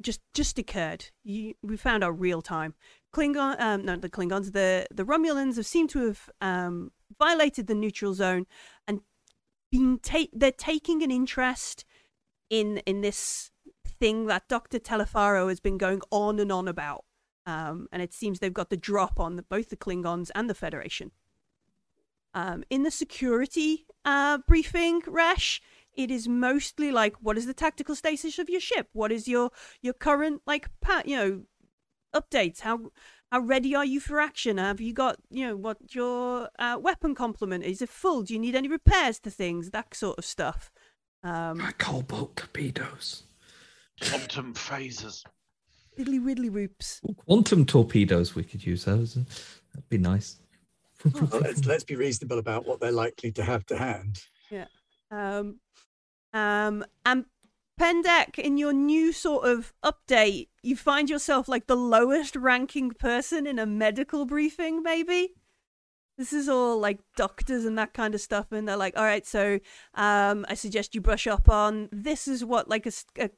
just just occurred. You, we found out real time. Klingon, um, no, the Klingons, the the Romulans have seemed to have um, violated the neutral zone and been ta- they're taking an interest in in this thing that Doctor Telefaro has been going on and on about. Um, and it seems they've got the drop on the, both the Klingons and the Federation. Um, in the security uh, briefing, Resh, it is mostly like, what is the tactical status of your ship? What is your your current like, pa- you know, updates? How how ready are you for action? Have you got you know what your uh, weapon complement is? It full? Do you need any repairs to things? That sort of stuff. Um, Cobalt torpedoes. Quantum phasers. Diddly widdly whoops. Quantum torpedoes. We could use those. That'd be nice. Well, let's, let's be reasonable about what they're likely to have to hand. Yeah. Um, um, and Pendek, in your new sort of update, you find yourself like the lowest ranking person in a medical briefing, maybe. This is all like doctors and that kind of stuff, and they're like, "All right, so um, I suggest you brush up on this. Is what like a, s- a- a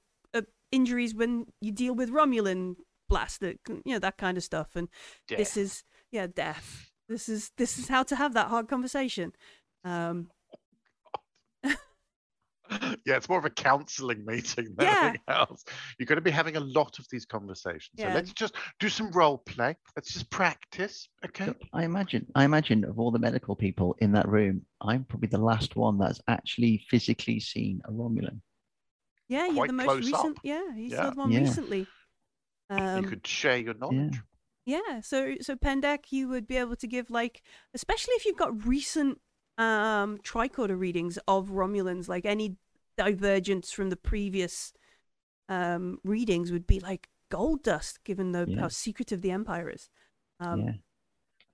injuries when you deal with Romulan blast, that you know that kind of stuff, and this is yeah death. This is this is how to have that hard conversation." Um, yeah, it's more of a counselling meeting than Yeah. anything else. You're going to be having a lot of these conversations. Yeah. So let's just do some role play. Let's just practice. Okay. So I imagine, I imagine of all the medical people in that room, I'm probably the last one that's actually physically seen a Romulan. Yeah, you're the most close up. recent. Yeah, you saw Yeah. the one Yeah. recently. Um, you could share your knowledge. Yeah, so so Pendek, you would be able to give like, especially if you've got recent um tricorder readings of Romulans, like any divergence from the previous um readings would be like gold dust, given the Yeah. how secretive the Empire is. Um, yeah.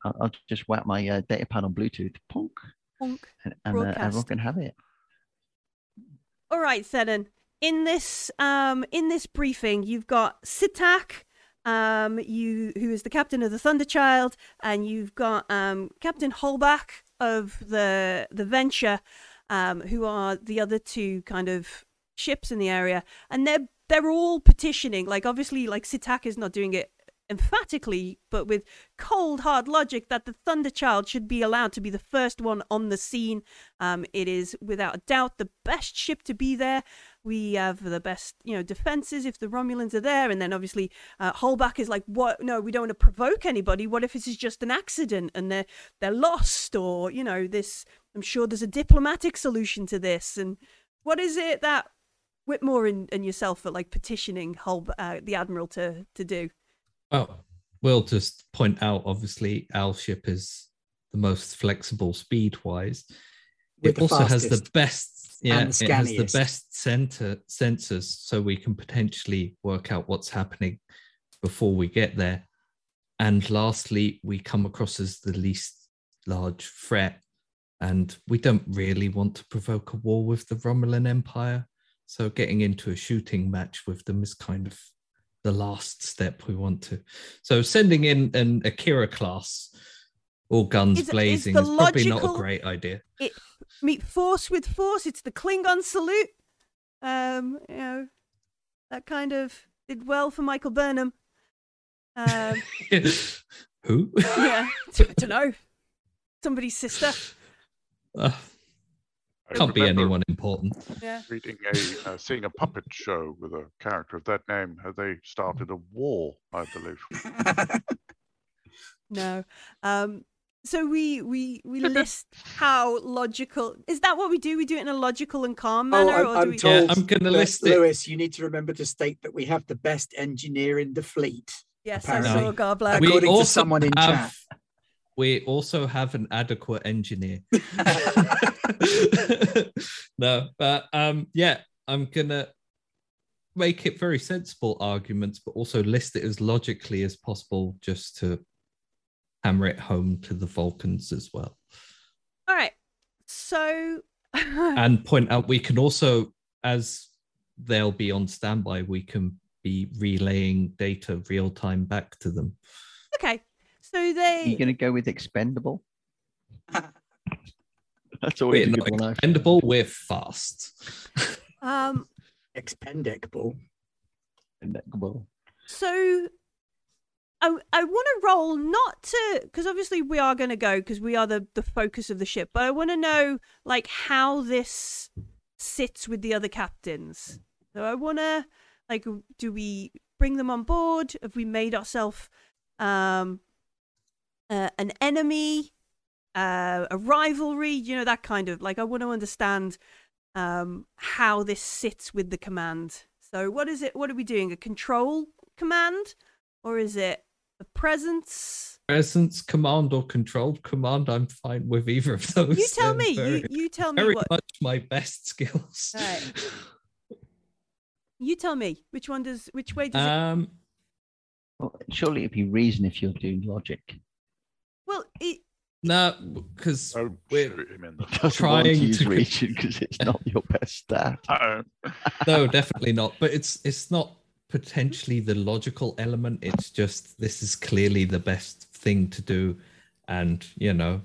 I'll, I'll just whack my uh, data pad on Bluetooth, punk, Honk. and, and uh, everyone can have it. All right, Thenon. In this um in this briefing, you've got Sitak, um, you who is the captain of the Thunderchild, and you've got um Captain Holbach of the the Venture, um, who are the other two kind of ships in the area, and they're they're all petitioning. Like obviously, like Sitak is not doing it emphatically, but with cold hard logic that the Thunderchild should be allowed to be the first one on the scene. Um, it is without a doubt the best ship to be there. We have the best, you know, defenses if the Romulans are there, and then obviously uh, Holbach is like, "What? No, we don't want to provoke anybody. What if this is just an accident and they're they're lost, or you know, this? I'm sure there's a diplomatic solution to this. And what is it that Whitmore and, and yourself are like petitioning Holb- uh, the admiral to to do? Well, we'll just point out obviously our ship is the most flexible speed wise. With It the also has the best yeah, and it has the best center sensors so we can potentially work out what's happening before we get there. And lastly, we come across as the least large threat. And we don't really want to provoke a war with the Romulan Empire. So getting into a shooting match with them is kind of the last step we want to. So sending in an Akira class, all guns Is- is blazing, the is probably not a great idea. Meet force with force. It's the Klingon salute. Um, you know, that kind of did well for Michael Burnham. Um, Who? yeah, I don't know. Somebody's sister. Uh, can't be anyone important. Yeah. Reading a, uh, seeing a puppet show with a character of that name. They started a war, I believe. No. Um. So we we we list how logical is that what we do? We do it in a logical and calm Oh, manner, I'm, or do I'm we? told. Yeah, I'm gonna that, list it. Lewis, you need to remember to state that we have the best engineer in the fleet, yes, I apparently. saw Garblag. We- According to someone in have, We also have an adequate engineer. no, but um, yeah, I'm gonna make it very sensible arguments, but also list it as logically as possible, just to hammer it home to the Vulcans as well, All right. So. and point out we can also, as they'll be on standby, we can be relaying data real time back to them. okay. So they. Are you they. going to go with expendable? That's We're always a not good one. I've- expendable, we're fast. Um. expendable. Expendable. So I I want to roll not to because obviously we are going to go because we are the the focus of the ship, but I want to know like how this sits with the other captains. So I want to like do we bring them on board? Have we made ourselves um uh, an enemy, uh, a rivalry? You know that kind of like I want to understand um how this sits with the command. So what is it? What are we doing? A control command, or is it a presence? presence command or controlled command i'm fine with either of those You tell They're me. very, You you tell me very what. much my best skills Right. You tell me which one does which way does it? um Well, surely it'd be reason if you're doing logic. Well, it, no because Don't We're shoot him in the Doesn't want to Trying use to- region because it's not your best stat. No. no definitely not but it's it's not potentially the logical element it's just this is clearly the best thing to do and you know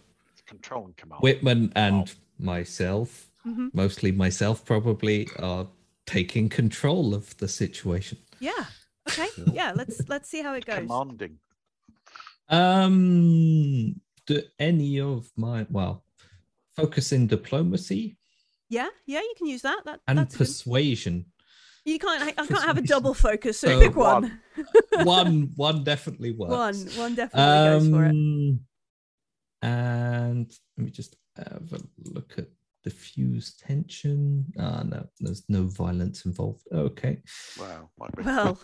Control and command. whitman and myself Mhm. mostly myself probably are taking control of the situation yeah. Okay. Yeah. Let's let's see how it goes. Commanding. Um, do any of my well, focus in diplomacy Yeah, yeah, you can use that. That and that's good. Persuasion. You can't. I can't have a double focus, so, So pick one. one, one definitely works. One, one definitely goes for it. Um, And let me just have a look at diffuse tension. Ah, no, there's no violence involved. Okay, Wow. Well,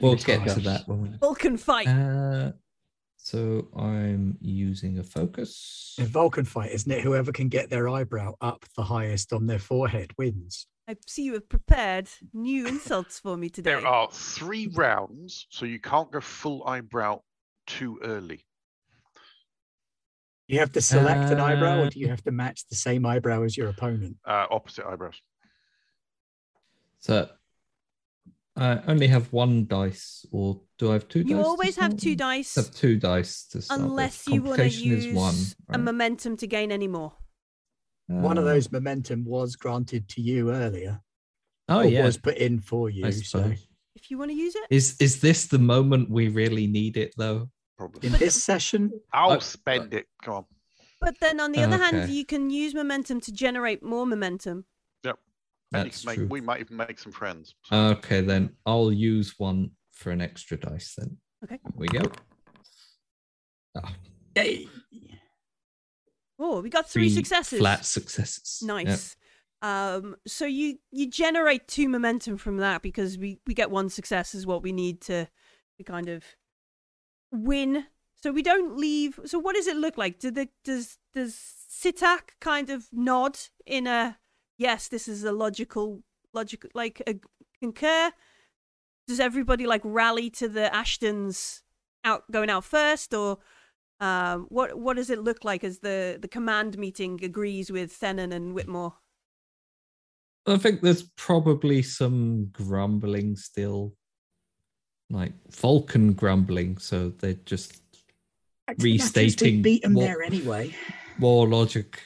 we'll get to that when we. Vulcan fight. Uh, so I'm using a focus. A Vulcan fight, isn't it? Whoever can get their eyebrow up the highest on their forehead wins. I see you have prepared new insults for me today. There are three rounds, so you can't go full eyebrow too early. You have to select an eyebrow, or Uh, do you have to match the same eyebrow as your opponent? Uh, opposite eyebrows. So I only have one dice, or do I have two dice? You to always have two with? dice, Have two dice to start with. unless you want to use is one. a momentum to gain any more. One of Uh, those momentum was granted to you earlier, Oh or yeah, was put in for you. So. If you want to use it, Is is this the moment we really need it though? Probably. in this session, I'll Uh, spend it. Come on. but then on the other hand, you can use momentum to generate more momentum. And you That's make, true. we might even make some friends. So Okay, then I'll use one for an extra dice. Then. Okay. Here we go. Ah, Yay. Oh, we got three, successes. Flat successes. Nice. Um, so you you generate two momentum from that because we we get one success is what we need to to kind of win. So we don't leave. So what does it look like? Do the does does Sitak kind of nod in a yes? This is a logical logical like a concur. Does everybody like rally to the Ashtons out going out first or? Um, what what does it look like as the the command meeting agrees with Thenon and Whitmore? I think there's probably some grumbling still, like Vulcan grumbling. So they're just Actually, Restating We beat them what- there anyway. more logic.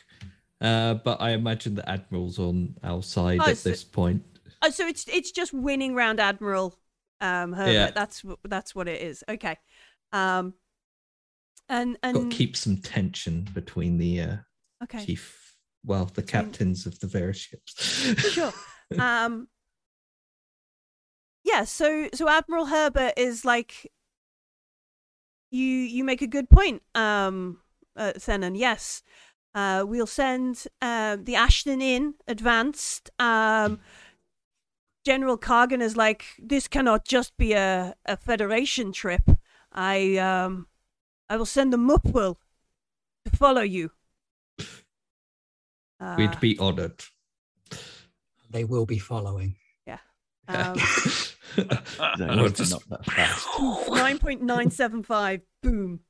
Uh, but I imagine the admiral's on our side Oh, at so- this point. Oh, so it's it's just winning round Admiral um Herbert. Yeah. That's that's what it is. Okay. Um and Got and to keep some tension between the uh, okay. chief, well, the captains of the various ships. Sure. Um Yeah, so so Admiral Herbert is like you you make a good point, um uh, Thenon. Yes. Uh we'll send uh, the Ashton in advanced. Um General Cargan is like, this cannot just be a, a Federation trip. I um I will send the Mupwil to follow you. Uh, We'd be honored. They will be following. um, No, just- not that fast. nine point nine seven five. Boom.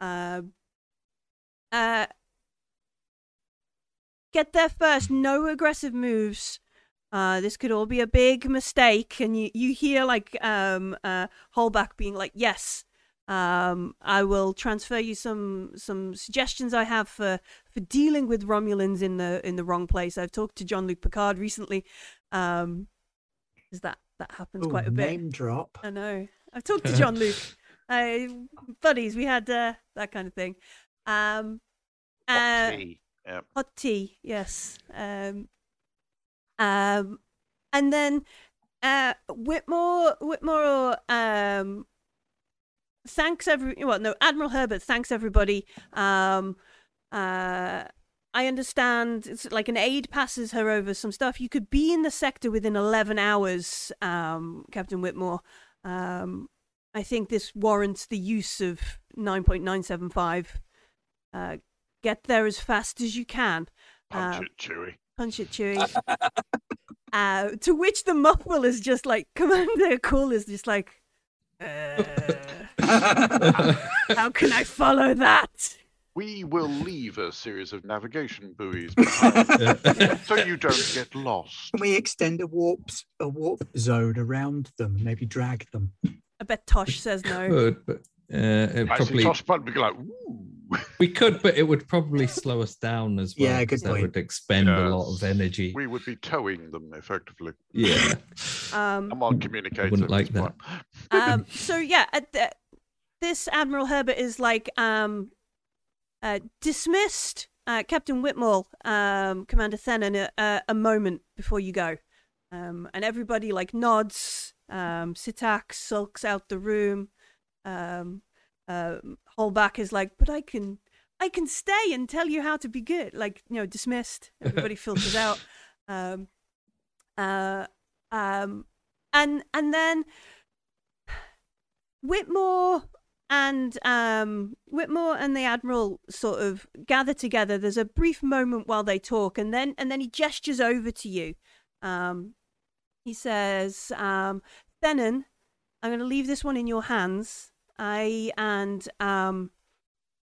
Um. Uh. Get there first. No aggressive moves. Uh, this could all be a big mistake, and you you hear like um uh Holbach being like, "Yes, um, I will transfer you some some suggestions I have for for dealing with Romulans in the in the wrong place. I've talked to Jean-Luc Picard recently. Um, is that that happens Ooh, quite a bit? name drop. I know. I've talked to Jean-Luc. Uh, buddies, we had uh, that kind of thing. Um, uh, tea. Yeah. hot tea, yes. Um, um, and then uh, Whitmore, Whitmore, um, thanks every. Well, no, Admiral Herbert thanks everybody. Um, uh, I understand it's like an aide passes her over some stuff. You could be in the sector within 11 hours, um, Captain Whitmore. Um, I think this warrants the use of 9.975. Uh, get there as fast as you can. Punch Uh, it, Chewy. Punch it, Chewy. uh, to which the muffle is just like, Commander Cool is just like, uh, how can I follow that? We will leave a series of navigation buoys behind so you don't get lost. Can we extend a warp s- a warp zone around them? Maybe drag them. I bet Tosh says no. Could, but uh, it I see probably Tosh Button be like, ooh. We could, but it would probably slow us down as well. Yeah, 'cause good point. That would expend a lot of energy. We would be towing them effectively. Yeah. Um, I'm on communicator. wouldn't like that. um, so yeah, at the, this Admiral Herbert is like um, uh, dismissed uh, Captain Whitmore, um, Commander Thenon, a, a, a moment before you go, um, and everybody like nods. Um, Sitak sulks out the room. Um, uh, Holbach is like, but I can, I can stay and tell you how to be good. Like, you know, dismissed. Everybody filters out. Um, uh, um, and and then Whitmore and um, Whitmore and the admiral sort of gather together. There's a brief moment while they talk, and then and then he gestures over to you. Um, he says, um, "Thenon, I'm going to leave this one in your hands. I and um,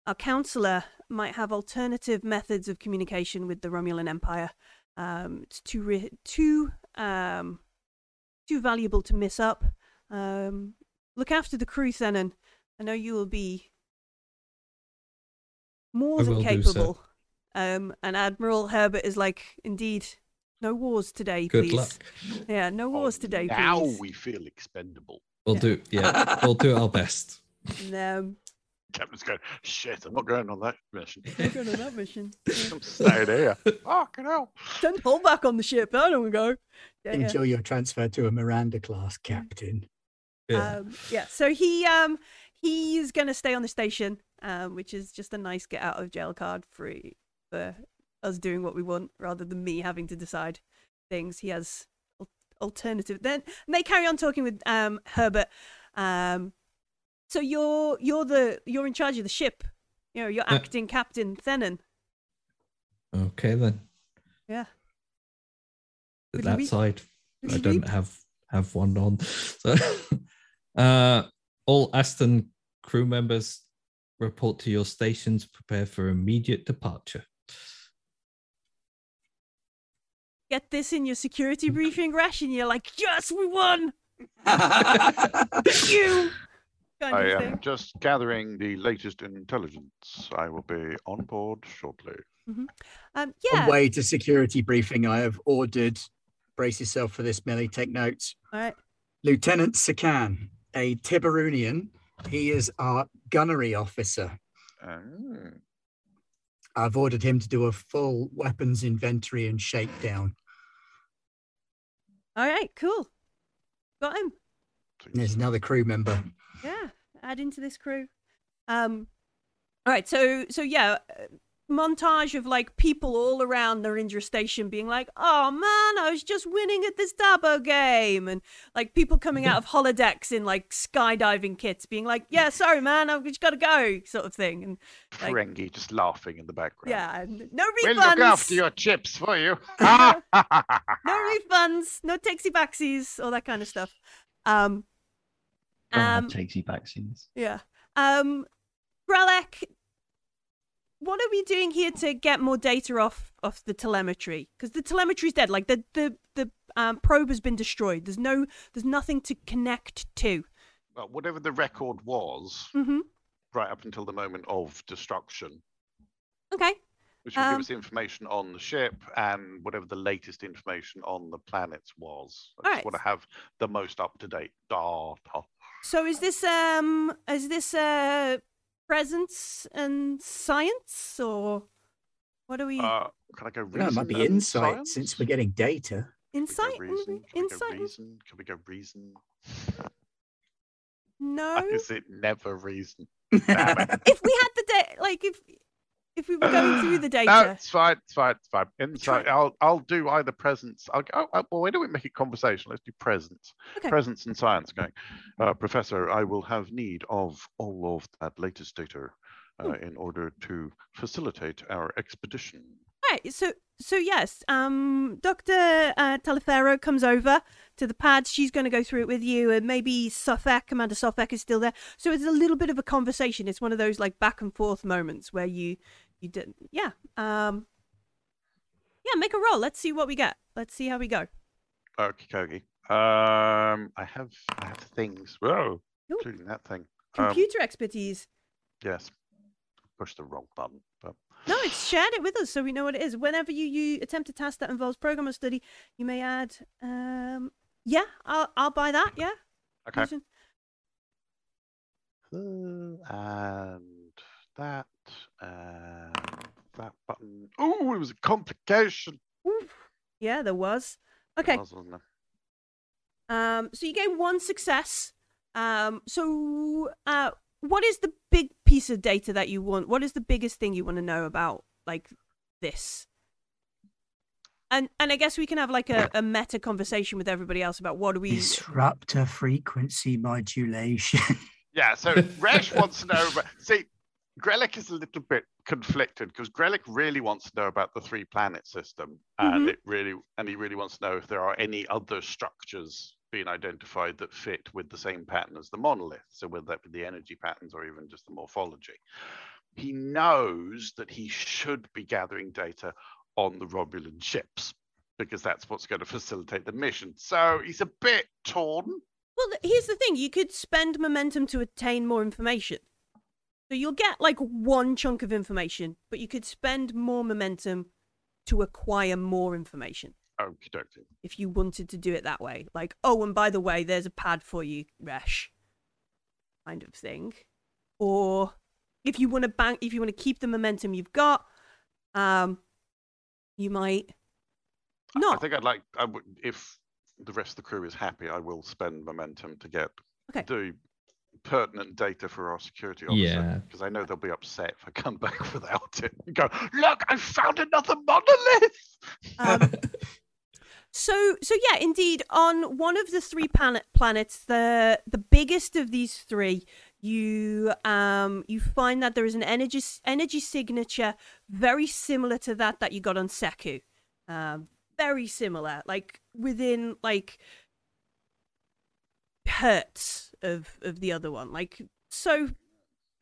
our counselor might have alternative methods of communication with the Romulan Empire. Um, it's too re- too um, too valuable to miss up. Um, look after the crew, Thenon. I know you will be more I than will do so. capable. Um, and Admiral Herbert is like, indeed, no wars today, Good please. luck. Yeah, no Oh, wars today, now please. we feel expendable. We'll Yeah. do. Yeah, we'll do our best. And, um, Captain's going, shit, I'm not going on that mission. we're going on that mission. I'm staying here. Fucking hell. Send Holbach on the ship. I don't want to go. Yeah, yeah. Enjoy your transfer to a Miranda class, Captain. Yeah. Um, yeah. So he um he's gonna stay on the station, um, which is just a nice get out of jail card for for us doing what we want rather than me having to decide things. He has al- alternative. Then and they carry on talking with um Herbert. Um, so you're you're the you're in charge of the ship. You know, you're Yeah. acting captain Thenon. okay then. Yeah. Would that side, I don't have have one on. So, uh, all Ashton crew members report to your stations. Prepare for immediate departure. Get this in your security briefing, Resh, and you're like, yes, we won. You. I am thing. just gathering the latest intelligence. I will be on board shortly. Um, On way to security briefing, I have ordered, brace yourself for this, Millie, take notes. All right. Lieutenant Sakan, a Tiburonian. He is our gunnery officer. Mm. I've ordered him to do a full weapons inventory and shakedown. All right. Cool. Got him. There's another crew member. Yeah. Add into this crew. Um. All right. So so yeah. Montage of like people all around the Ranger station being like, "Oh man, I was just winning at this Dabo game," and like people coming out of holodecks in like skydiving kits, being like, "Yeah, sorry man, I've just got to go," sort of thing. And like- Ferengi just laughing in the background. yeah, and no We'll refunds. look after your chips for you. no refunds, no taxi backsies, all that kind of stuff. Um, Don't have um, takesy backsies. yeah. Um, Grelek, what are we doing here to get more data off off the telemetry? Because the telemetry's dead. Like the the the um, probe has been destroyed. There's no there's nothing to connect to. well, whatever the record was, Mm-hmm. right up until the moment of destruction, Okay. which will Um, give us information on the ship and whatever the latest information on the planets was. I just Alright. want to have the most up to date data. So is this um is this uh presence and science or what are we Uh, can I go reason? No, it might be insight science? since we're getting data. Can insight reason? maybe? Can we go insight reason? Can we go reason? no is it never reason? If we had the data like if if we were going through the data No, it's fine. It's fine. It's fine. Insight. I'll I'll do either presence. I'll go. Oh, well, why don't we make it conversational? Let's do presence. Okay. Presence and science. Going, uh, Professor. I will have need of all of that latest data uh, in order to facilitate our expedition. Right. So so yes, um, Doctor uh, Talifero comes over to the pads. She's going to go through it with you, and maybe Suffolk, Commander Suffolk, is still there. So it's a little bit of a conversation. It's one of those like back and forth moments where you you didn't. yeah um yeah make a roll. Let's see what we get. Let's see how we go. Okay, Kogi. Um, I have I have things. Whoa, Ooh. including that thing. Um, Computer expertise. yes. Push the wrong button. But No, it's shared it with us so we know what it is. Whenever you, you attempt a task that involves program or study, you may add um yeah, I'll I'll buy that, yeah. okay. And that and that button Oh, it was a complication. Yeah, there was. Okay. It was, wasn't it? Um, so you gain one success. Um, so uh, what is the big piece of data that you want? What is the biggest thing you want to know about like this? And and I guess we can have like a, a meta conversation with everybody else about what do we Disruptor frequency modulation. Yeah, so Resh wants to know. About, see, Grelek is a little bit conflicted because Grelek really wants to know about the three planet system, and Mhm. it really, and he really wants to know if there are any other structures being identified that fit with the same pattern as the monolith. So whether that be the energy patterns or even just the morphology, he knows that he should be gathering data on the Romulan ships because that's what's going to facilitate the mission. So he's a bit torn. Well, here's the thing: you could spend momentum to attain more information. So you'll get like one chunk of information, but you could spend more momentum to acquire more information Okie dokie. if you wanted to do it that way. Like, oh, and by the way, there's a pad for you, Resh, kind of thing. Or if you want to bank, if you want to keep the momentum you've got, um, you might I- I think I'd like I would if the rest of the crew is happy, I will spend momentum to get Okay. the pertinent data for our security officer. Yeah. Because I know they'll be upset if I come back without it. And go, look, I found another monolith. Um, so so yeah, indeed, on one of the three planet planets, the the biggest of these three, you um you find that there is an energy energy signature very similar to that that you got on Seku. Um, very similar, like within like hertz of of the other one, like so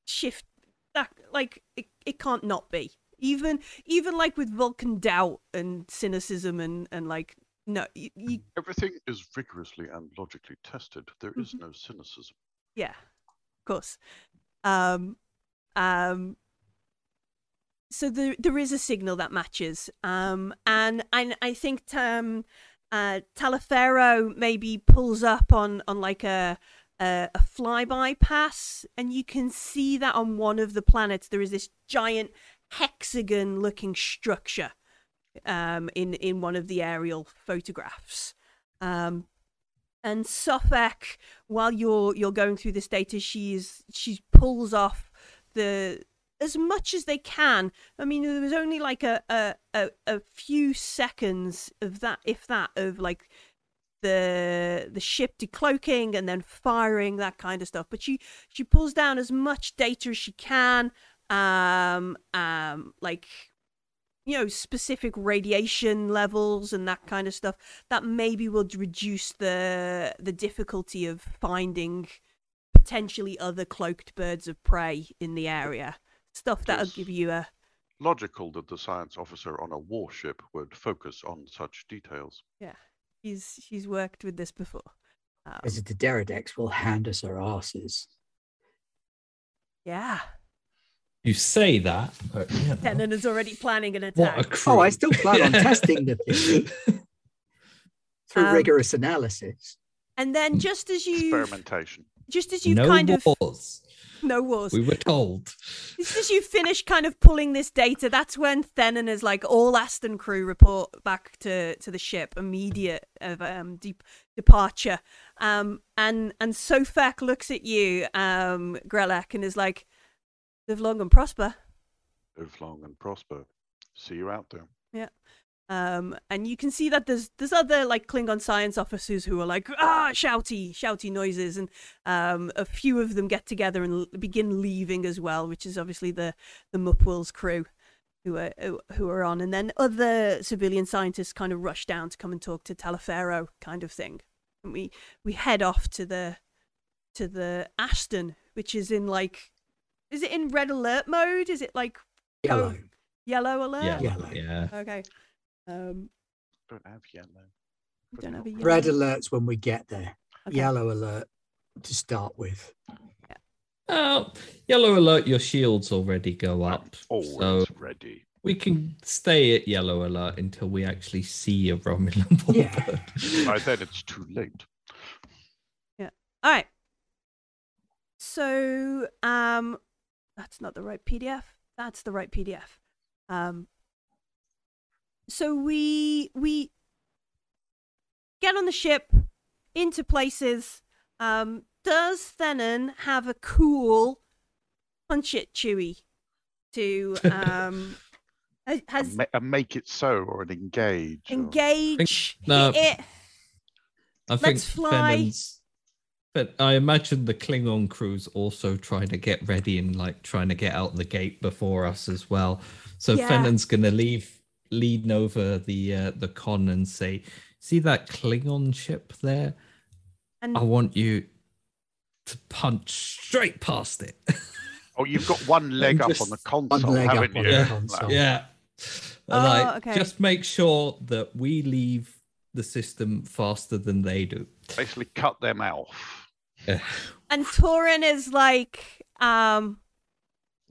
shift that like it, it can't not be even even like with vulcan doubt and cynicism and and like no you, you Everything is rigorously and logically tested. There is no cynicism. yeah of course um um so there there is a signal that matches um and and i think um uh Talifero maybe pulls up on on like a a, a flyby pass and you can see that on one of the planets there is this giant hexagon looking structure um in in one of the aerial photographs. Um and Suffolk, while you're you're going through this data, she's she pulls off the as much as they can. I mean, there was only like a a, a, a few seconds of that, if that, of like the the ship decloaking and then firing that kind of stuff. But she she pulls down as much data as she can, um, um, like you know specific radiation levels and that kind of stuff that maybe will reduce the the difficulty of finding potentially other cloaked birds of prey in the area stuff that'll give you a Logical that the science officer on a warship would focus on such details. Yeah, he's she's worked with this before um, As the Deridex will hand us our asses. yeah You say that, but you know, Denon is already planning an what attack a. Oh, I still plan on testing the thing through Um, rigorous analysis. and then just as you Experimentation. just as you've no kind of wars. no wars We were told. Just as you finish kind of pulling this data, that's when Thenon is like all Ashton crew report back to, to the ship, immediate of um de- departure. Um and and Sofak looks at you, um, Grelek, and is like, Live long and prosper. Live long and prosper. See you out there. Um, and you can see that there's there's other like Klingon science officers who are like ah shouty shouty noises, and um, a few of them get together and l- begin leaving as well, which is obviously the the Mupwills crew who are who- who are on, and then other civilian scientists kind of rush down to come and talk to Talifero, kind of thing. And we we head off to the to the Ashton, which is in like is it in red alert mode? Is it like Yellow. yellow alert? Yeah, Yellow. yeah. Okay. Um, Don't have yellow. we don't have a yellow. Red alerts when we get there. Okay. Yellow alert to start with. Oh, yellow alert, your shields already go up. Always So ready. we can stay at yellow alert until we actually see a Romulan Yeah. warbird. By then it's too late. Yeah. All right. So, um, that's not the right PDF. That's the right PDF. Um, so we we get on the ship into places. Um, does Thenon have a cool punch it Chewy to um ha- A, has ma- a make it so or an engage. or- engage no. it? I think Let's fly. Thenon's- But I imagine the Klingon crew's also trying to get ready and like trying to get out the gate before us as well. So Yeah. Thenon's gonna leave lean over the uh, the con and say, "See that Klingon ship there? And I want you to punch straight past it." Oh, you've got one leg up on the console, leg haven't on you? the Yeah. console. yeah. Oh, like, okay. Just make sure that we leave the system faster than they do. Basically, cut them off. Yeah. and Torin is like um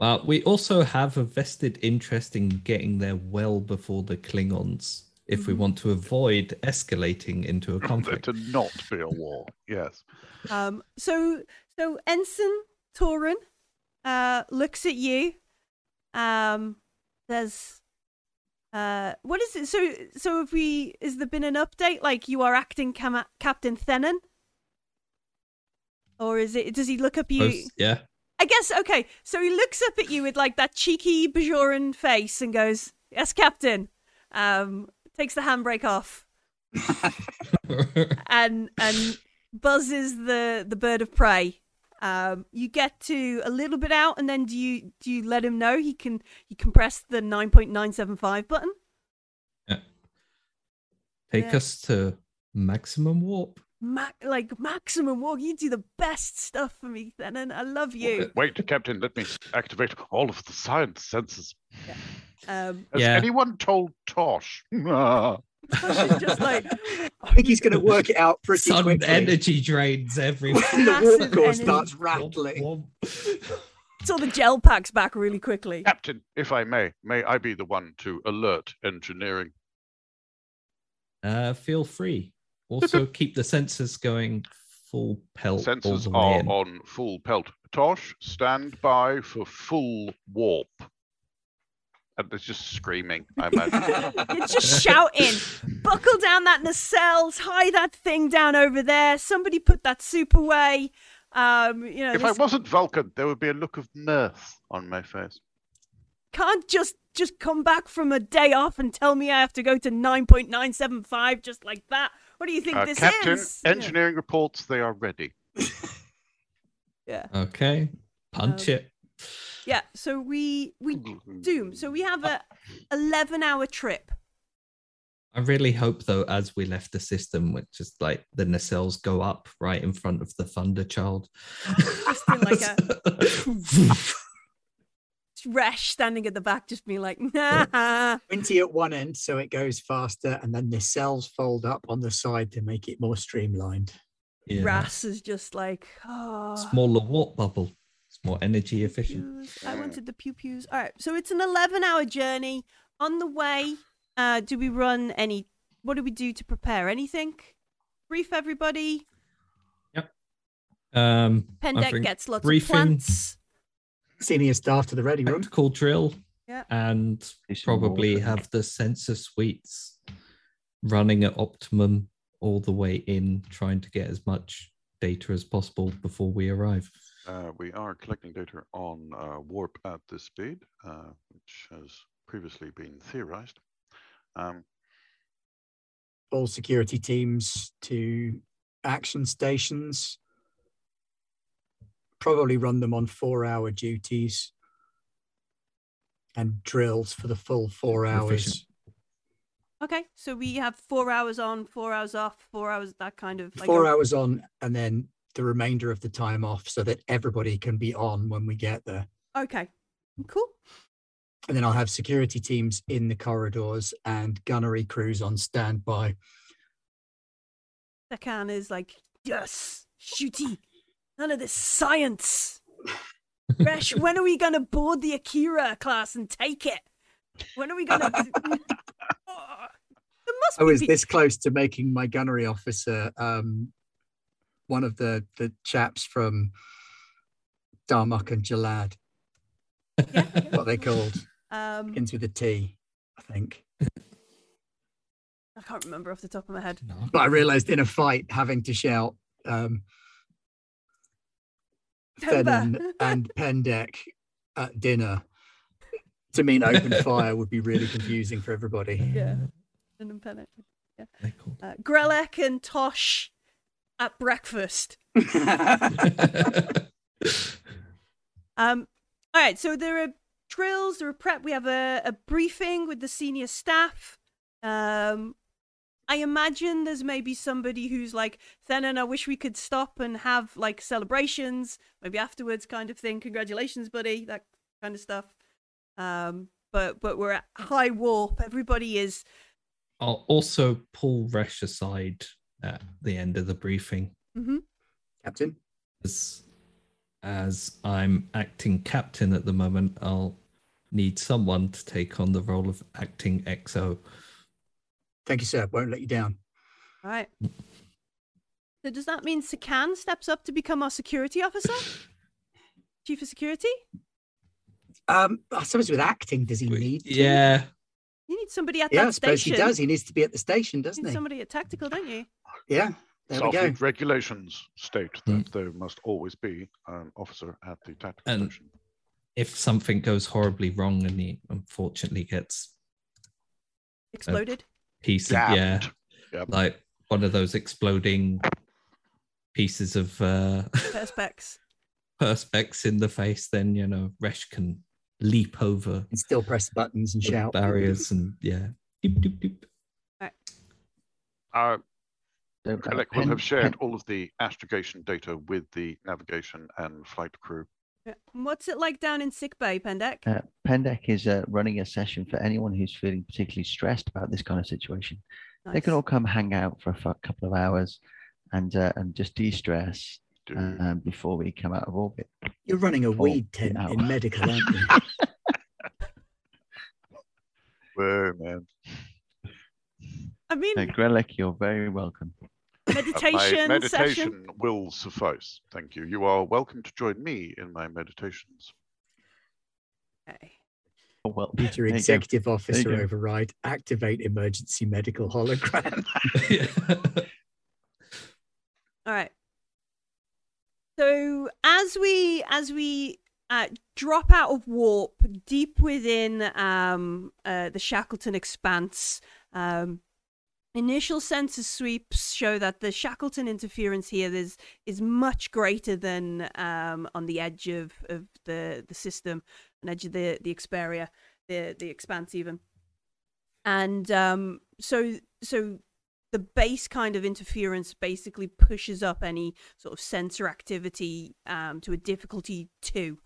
Well, we also have a vested interest in getting there well before the Klingons if we Mhm. want to avoid escalating into a conflict. to not be a war. Yes. Um, so so Ensign Torin uh, looks at you. Um, there's uh, what is it? So so have we? Is there been an update? Like you are acting Cam- Captain Thenon, or is it? Does he look up you? Both- yeah. I guess okay. So he looks up at you with like that cheeky Bajoran face and goes, "Yes, Captain." Um, takes the handbrake off and and buzzes the the bird of prey. Um, you get to a little bit out, and then do you do you let him know he can you can press the nine point nine seven five button? Yeah. Take Yeah. us to maximum warp. Ma- like maximum walk. You do the best stuff for me, Thenon. I love you. Wait, Captain, let me activate all of the science senses. Um, Has Yeah. anyone told Tosh? Just like I think he's going to work it out pretty Sun quickly. energy drains everywhere. the water warp core energy. starts Womp, rattling. womp. saw the gel packs back really quickly. Captain, if I may, may I be the one to alert engineering? Uh, feel free. Also, keep the sensors going full pelt Sensors the are in. on full pelt. Tosh, stand by for full warp. And there's just screaming, I imagine. You're just shouting, buckle down that nacelles, tie that thing down over there. Somebody put that soup away. Um, you know, if I wasn't Vulcan, there would be a look of mirth on my face. can't just just come back from a day off and tell me I have to go to nine point nine seven five just like that. What do you think Uh, this Captain, is? Yeah. engineering reports, they are ready. Yeah. Okay, punch Um, it. yeah. So we we doom. So we have a eleven hour trip. I really hope, though, as we left the system, which is like the nacelles go up right in front of the Thunderchild. Just in like a Resh standing at the back, just being like, nah. 20 at one end, so it goes faster, and then the cells fold up on the side to make it more streamlined. yeah. Resh is just like, oh. Smaller warp bubble. It's more energy efficient. I wanted the pew pews. All right, so it's an eleven-hour journey. On the way, uh, do we run any? What do we do to prepare? Anything? Brief everybody. Yep. Um, I Pendek gets lots briefing. of plants. Senior staff to the ready room. tactical drill. Yeah. And Do probably water. have the sensor suites running at optimum all the way in, trying to get as much data as possible before we arrive. Uh, we are collecting data on uh, warp at this speed, uh, which has previously been theorized. Um, All security teams to action stations. Probably run them on four hour duties and drills for the full four hours. Efficient. Okay, so we have four hours on, four hours off, four hours that kind of like four a- hours on, and then the remainder of the time off so that everybody can be on when we get there. Okay, cool. And then I'll have security teams in the corridors and gunnery crews on standby. Sakan is like, yes, shooty. None of this science. Resh, when are we gonna board the Akira class and take it? When are we gonna? Oh, there must I be was pe- this close to making my gunnery officer um, one of the the chaps from Darmok and Jalad. Yeah, yeah. What they called Um, ends with a T, I think. I can't remember off the top of my head. No. But I realised in a fight, having to shout um, Temba. Fennon and Pendek at dinner to mean open fire would be really confusing for everybody. Yeah. And Pennant. They're cool. Uh, Grelek and Tosh at breakfast. Um, all right, so there are drills, there are prep. We have a, a briefing with the senior staff. Um, I imagine there's maybe somebody who's like, Thenon, I wish we could stop and have like celebrations, maybe afterwards, kind of thing. Congratulations, buddy, that kind of stuff. Um, but but we're at high warp. Everybody is I'll also pull Resh aside at the end of the briefing mhm. Captain, as as I'm acting captain at the moment. I'll need someone to take on the role of acting XO. Thank you, sir. Won't let you down. All right. So does that mean Sakan steps up to become our security officer? Chief of security? Um, I suppose with acting, does he need? To? Yeah, You need somebody at yeah. I suppose station. he does. He needs to be at the station, doesn't need he? somebody at tactical, don't you? Yeah. There we go. Starfleet regulations state that Mm. there must always be an officer at the tactical And- station. if something goes horribly wrong and he unfortunately gets Exploded. Pieces, yeah, Yep. like one of those exploding pieces of uh, Perspex. perspex in the face, then you know Resh can leap over And still press buttons and shout. barriers and yeah. Doop, doop, doop. Uh, So, uh, Alec will have shared all of the astrogation data with the navigation and flight crew. Yeah. What's it like down in sickbay, Pendek? Uh, Pendek is uh, running a session for anyone who's feeling particularly stressed about this kind of situation. They can all come hang out for a couple of hours and uh, and just de-stress Do um, before we come out of orbit. You're running a weed tent no. in medical, aren't you? Whoa, man. I mean, Uh, Grelek, you're very welcome. Meditation, my session. meditation will suffice. Thank you. You are welcome to join me in my meditations. Okay. Oh, well, Future there you executive officer override. Activate emergency medical hologram. All right. So as we as we uh, drop out of warp deep within um, uh, the Shackleton expanse, um, initial sensor sweeps show that the Shackleton interference here is is much greater than um, on the edge of, of the the system, on edge of the the Xperia, the the expanse even, and um, so so the base kind of interference basically pushes up any sort of sensor activity um, to a difficulty two.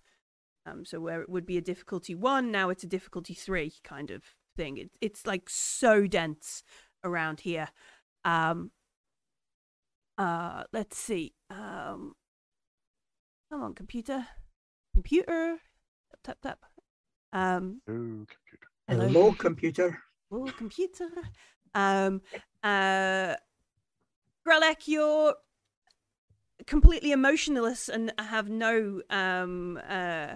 Um, so where it would be a difficulty one, now it's a difficulty three kind of thing. It, it's like so dense around here. Um, uh, let's see. Um, come on, computer, computer, tap tap tap. Um, Oh, computer. hello, Hello, computer. Oh, computer. Um, uh, Grelek, you're completely emotionless and have no um uh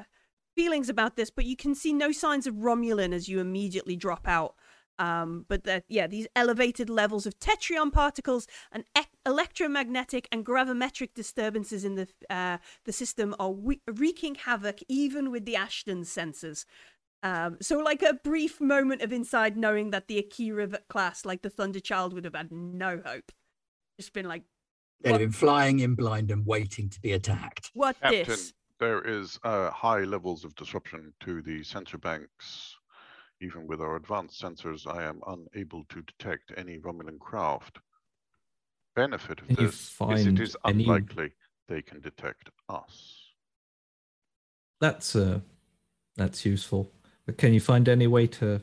feelings about this, but you can see no signs of Romulan as you immediately drop out. Um, but that yeah, these elevated levels of tetrion particles and e- electromagnetic and gravimetric disturbances in the uh, the system are we- wreaking havoc even with the Ashton sensors. Um, so like a brief moment of inside knowing that the Akira v- class, like the Thunderchild, would have had no hope. Just been like, They'd have been flying in blind and waiting to be attacked. what Captain, this? there is uh, high levels of disruption to the sensor banks. Even with our advanced sensors, I am unable to detect any Romulan craft. Benefit of Can this is find it is any- unlikely they can detect us. That's uh that's useful. But can you find any way to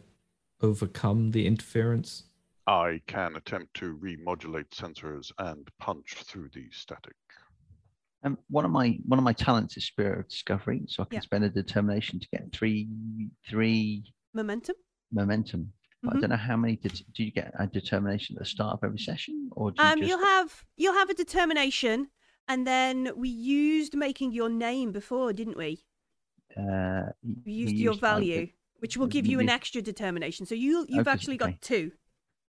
overcome the interference? I can attempt to remodulate sensors and punch through the static. Um, one of my one of my talents is spirit of discovery, so I can Yeah. spend a determination to get three three Momentum? momentum. But I don't know how many. Det- do you get a determination at the start of every session, or do you Um, just? you'll have you'll have a determination, and then we used making your name before, didn't we? uh, We used your used- did- value, which will give you an extra determination. So you you've actually got two.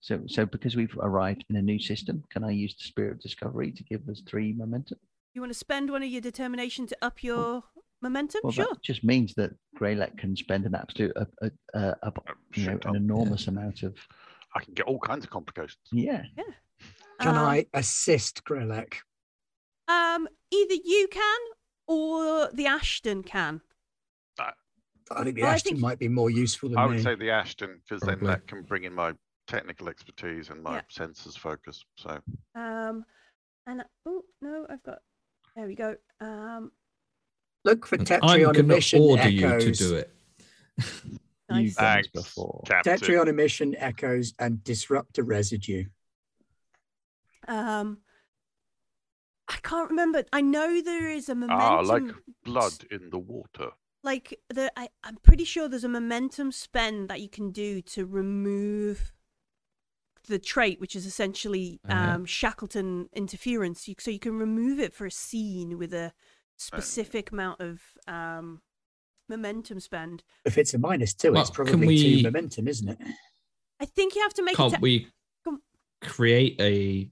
So, so because we've arrived in a new system, can I use the spirit of discovery to give us three momentum? You want to spend one of your determination to up your momentum? Well, sure. that just means that Grelek can spend an absolute, a, a, a, a, Oh, you know, an I'll- enormous amount of. I can get all kinds of complications. Yeah. Yeah. Can Um, I assist Grelek? Um, either you can or the Ashton can. I think the Well, Ashton think- might be more useful than I me. would say the Ashton because then that can bring in my technical expertise and my Yeah. senses focus. So Um, and oh no, I've got. There we go. Um, Look for I'm Tetrion a going to mission order you to echoes. do it. nice. You've done this thanks, before. Captain. Tetrion a mission echoes and disrupt a residue. Um, I can't remember. I know there is a momentum. Ah, like blood in the water. like the I, I'm pretty sure there's a momentum spend that you can do to remove the trait, which is essentially yeah. um, Shackleton interference. You, so you can remove it for a scene with a specific amount of um, momentum spend. If it's a minus two, it's Well, can probably we- two momentum, isn't it? I think you have to make Can't a ta- we Come- create a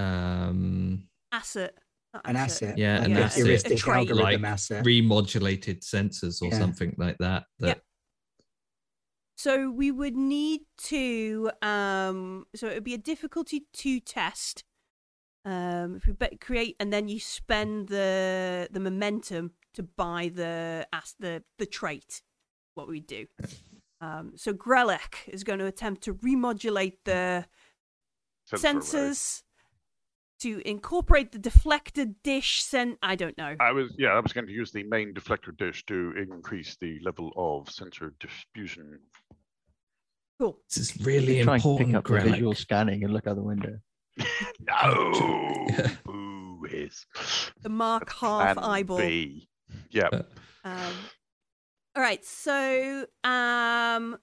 um asset. not An asset. Yeah, an a asset. heuristic A trait. algorithm Like asset. remodulated sensors or Yeah. something like that? That So we would need to um so it would be a difficulty two test. Um if we be- create and then you spend the the momentum to buy the as the the trait what we do. Um so Grelek is going to attempt to remodulate the Sensor array. sensors to incorporate the deflector dish sent I don't know. I was yeah, I was going to use the main deflector dish to increase the level of sensor diffusion. Cool. this is really Try and pick important. up the visual scanning and look out the window. No, Yeah. boo is The mark half eyeball. B. Yeah, Uh, Um, all right, so um,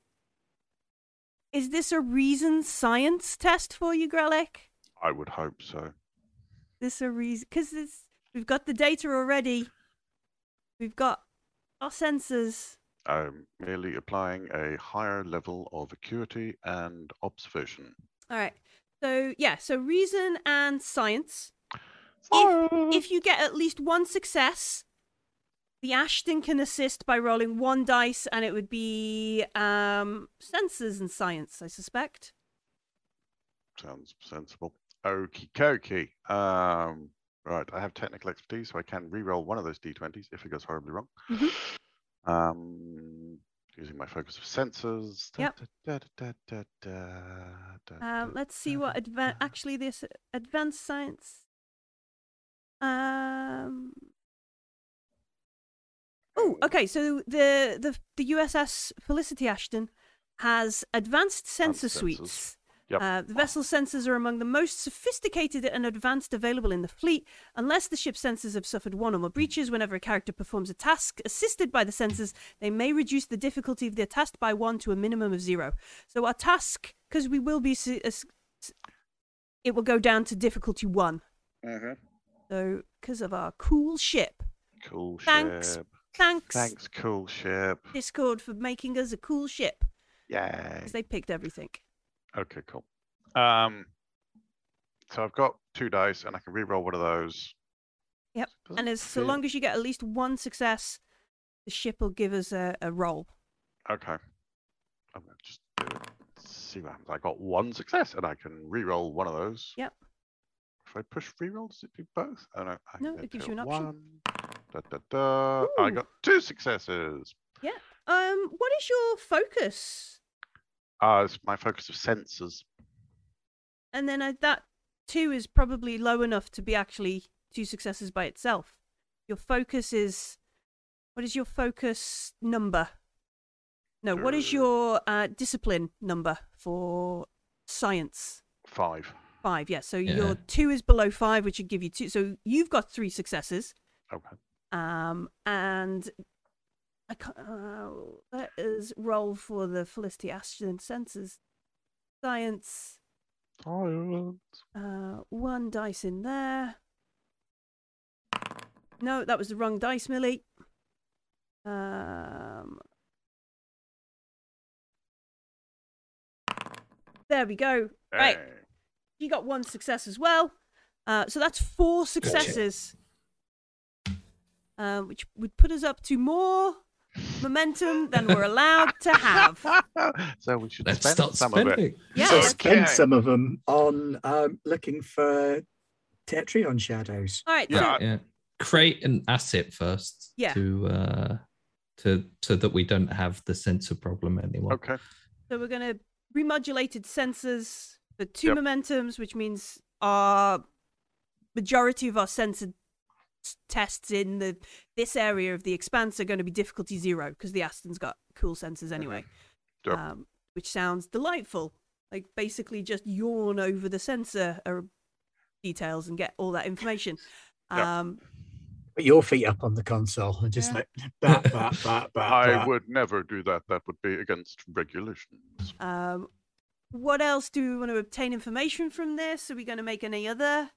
is this a reason science test for you, Grelek? I would hope so. This a reason because we've got the data already. We've got our sensors. I'm merely applying a higher level of acuity and observation. All right, so yeah, so reason and science. If if you get at least one success, the Ashton can assist by rolling one dice, and it would be um, sensors and science, I suspect. Sounds sensible. Okie dokie. Um, right, I have technical expertise, so I can re-roll one of those d20s if it goes horribly wrong. Mhm. Um, using my focus of sensors. Yep. da, da, da, Um, da, let's see what da, adva- da. actually this advanced science. Um. Oh, okay. So the the the USS Felicity Ashton has advanced sensor Advanced sensors. Yep. Uh, the vessel sensors are among the most sophisticated and advanced available in the fleet. Unless the ship's sensors have suffered one or more breaches, whenever a character performs a task assisted by the sensors, they may reduce the difficulty of their task by one to a minimum of zero. So our task, because we will be, it will go down to difficulty one. Mhm. So because of our cool ship. Cool Thanks. ship. Thanks, Thanks, cool ship. Discord, for making us a cool ship. Yay. Because they picked everything. Okay, cool. Um, so I've got two dice, and I can re-roll one of those. Yep, Doesn't And as so long as you get at least one success, the ship will give us a, a roll. Okay. I'm gonna just do it. See what happens. I got one success, and I can re-roll one of those. Yep. If I push re-roll, does it do both? Oh no. I No, it gives you an option. One. Da, da, da. I got two successes. Yeah. Um, what is your focus? Uh, it's my focus of sensors. And then uh, that two is probably low enough to be actually two successes by itself. Your focus is what is your focus number? No, what is your uh, discipline number for science? Five. Five, yeah. So Yeah. your two is below five, which would give you two. So you've got three successes. Okay. Um, and I can't, uh, let us roll for the Felicity Ashton sensors. Science, Science. uh, one dice in there. No, that was the wrong dice, Millie. Um, There we go. Right. You got one success as well. Uh, so that's four successes, um, which would put us up to more momentum than we're allowed to have. so we should Let's spend start some of it. Yeah. So Okay. spend some of them on um, looking for Tetrion shadows. All right. Yeah. So, Yeah. Create an asset first Yeah. to uh to so that we don't have the sensor problem anymore. Okay. so we're going to remodulated sensors for two Yep. momentums, which means our majority of our sensor s- tests in the this area of the expanse are going to be difficulty zero because the Ashton's got cool sensors anyway. Yep. um, which sounds delightful. Like basically just yawn over the sensor uh, details and get all that information. Yep. Um, Put your feet up on the console and just Yeah. like bat, bat, bat, bat. I bat. would never do that. That would be against regulations. um, what else do we want to obtain information from this? Are we going to make any other?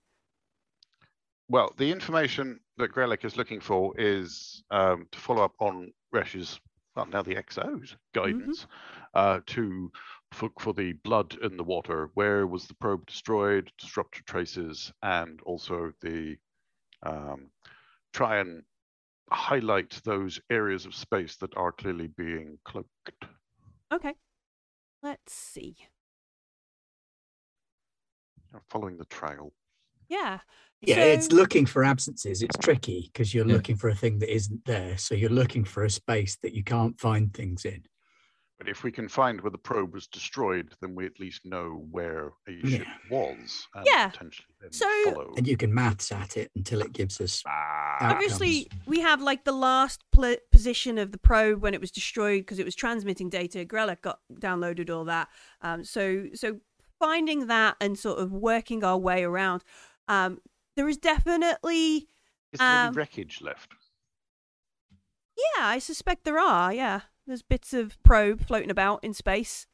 Well, the information that Grelek is looking for is um, to follow up on Resh's, well, now the XO's guidance uh, to for, for the blood in the water. Where was the probe destroyed? Disruptor traces, and also the um, try and highlight those areas of space that are clearly being cloaked. Okay. Let's see. Following the trail. Yeah. Yeah, it's looking for absences. It's tricky because you're Yeah. looking for a thing that isn't there. So you're looking for a space that you can't find things in. But if we can find where the probe was destroyed, then we at least know where a ship Yeah. was and Yeah. potentially then So- follow. And you can maths at it until it gives us. Ah, Obviously, we have like the last pl- position of the probe when it was destroyed because it was transmitting data. Grella got downloaded all that. Um, so, so finding that and sort of working our way around. Um, there is definitely, is there um, any wreckage left? yeah, I suspect there are. Yeah, there's bits of probe floating about in space.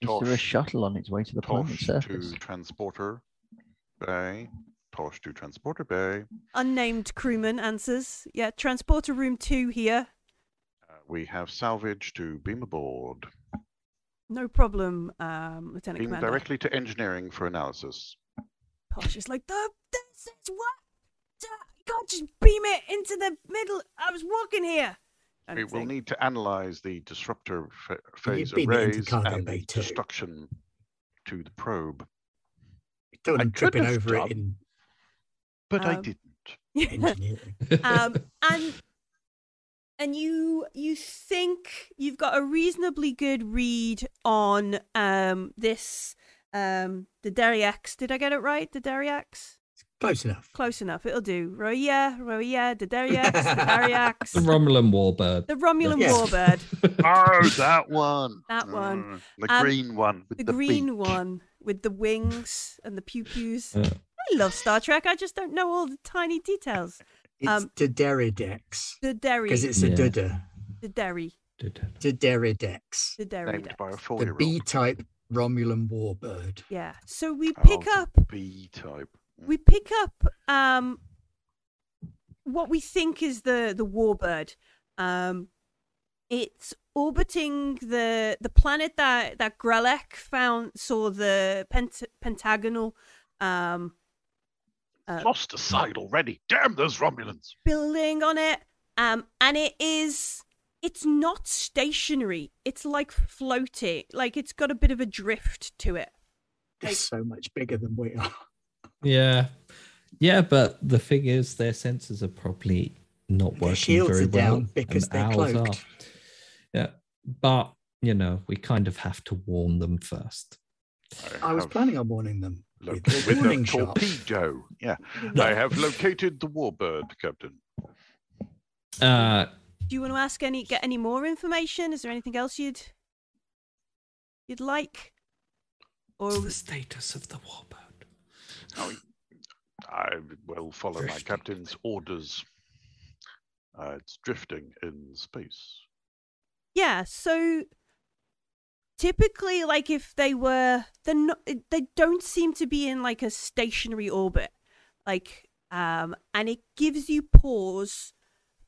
Is there a shuttle on its way to the planet surface? to transporter bay. Tosh to transporter bay. Unnamed crewman answers. Yeah, transporter room two here. Uh, we have salvage to beam aboard. No problem, um, Lieutenant Beam Commander. directly to engineering for analysis. Posh is like, the, this is what? Duh, You can't just beam it into the middle. I was walking here. kind we will thing. need to analyze the disruptor fa- phase beam arrays and the destruction to the probe. Don't I tripping could have over it in But I Um, didn't. um, and and you you think you've got a reasonably good read on um this um the Derriex. Did I get it right? The Derriex? Close enough. Close enough. It'll do. Roya, Roya, the Derriex, the Derriex, The Romulan warbird. the Romulan Yeah. warbird, Oh, that one. That one. Mm, the Um, green one with the, the, green beak. one with the wings and the pew pews. Uh, I love Star Trek. I just don't know all the tiny details. It's Um, Dederidex The Derry, because it's a Yeah. Duda. the Derry, the Derry. Named by the four-year-old. B-type Romulan warbird. Yeah. So we Oh, pick the up B type. we pick up um what we think is the the warbird um it's orbiting the the planet that that Grelek found saw the pent- pentagonal um uh, Lost a side already. Damn those Romulans. building on it um and it is it's not stationary it's like floating like it's got a bit of a drift to it It's so much bigger than we are. yeah. Yeah, but the thing is their sensors are probably not Their working shields very are well. down because and they're ours cloaked. Are. Yeah. But you know, we kind of have to warn them first. I was planning on warning them lo- with a with warning a torpedo. Yeah. I have located the warbird, Captain. Uh do you want to ask any get any more information is there anything else you'd you'd like or what's the status of the warbird? Oh, I will follow my captain's orders. Uh, it's drifting in space. Yeah, so typically like if they were they're not they don't seem to be in like a stationary orbit. Like um and it gives you pause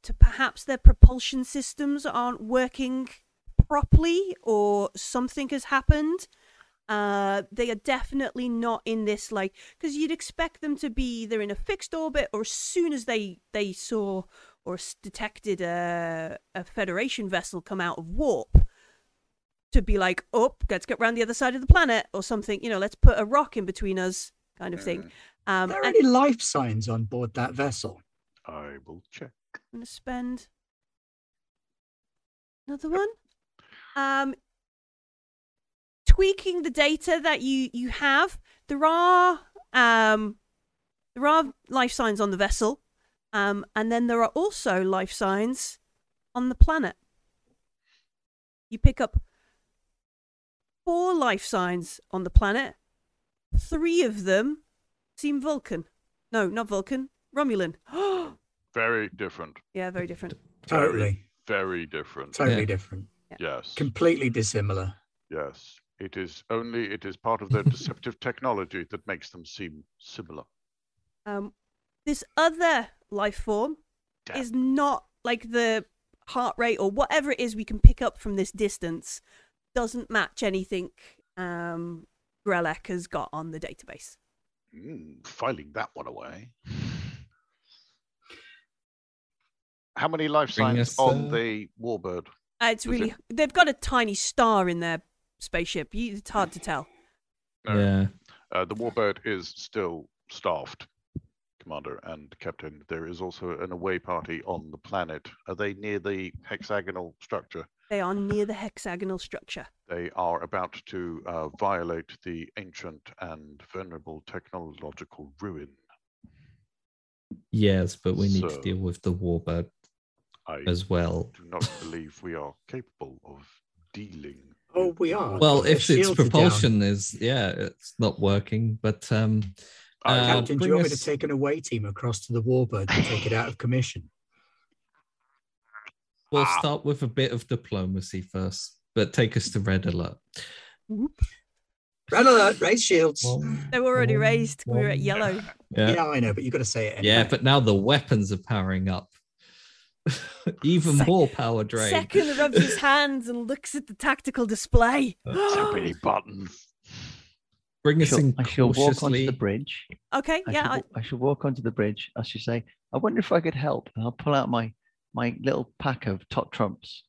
to perhaps their propulsion systems aren't working properly or something has happened. Uh, they are definitely not in this like because you'd expect them to be either in a fixed orbit or as soon as they they saw or detected a a Federation vessel come out of warp to be like, oh, let's get round the other side of the planet or something. You know, let's put a rock in between us, kind of thing. Mm, Um, Are there and any life signs on board that vessel? I will check. I'm gonna spend another one. Um, tweaking the data that you you have. There are um, there are life signs on the vessel, um, and then there are also life signs on the planet. You pick up four life signs on the planet. Three of them seem Vulcan. No, not Vulcan. Romulan. Very different. yeah, very different. Totally, Very different. totally Yeah. different, Yes. completely dissimilar. Yes. It is only it is part of their deceptive technology that makes them seem similar. Um, this other life form Damn. is not like the heart rate or whatever it is we can pick up from this distance doesn't match anything um Grelek has got on the database. Mm, filing that one away. How many life signs us, on uh, the warbird? Uh, it's really it- they've got a tiny star in their spaceship. It's hard to tell. No. Yeah. Uh, the warbird is still staffed, Commander and Captain. There is also an away party on the planet. Are they near the hexagonal structure? They are near the hexagonal structure. They are about to uh, violate the ancient and venerable technological ruin. Yes, but we need to deal with the warbird I as well. do not believe we are capable of dealing. Oh, we are. Well, their if its shields are down. propulsion is yeah, it's not working. But um, uh, Captain, do you want me to take an away team across to the Warbird and take it out of commission? we'll Ah. start with a bit of diplomacy first, but take us to red alert. Red alert, raise shields. They were already raised. We were at yellow. Yeah. yeah, I know, but you've got to say it. Yeah, but now the weapons are powering up. Even Sec- more power drain. Second rubs his hands and looks at the tactical display. so many buttons. Bring I us shall, in I shall walk onto the bridge. okay, I, yeah, shall, I, I shall walk onto the bridge. I should say, I wonder if I could help. And I'll pull out my my little pack of top trumps.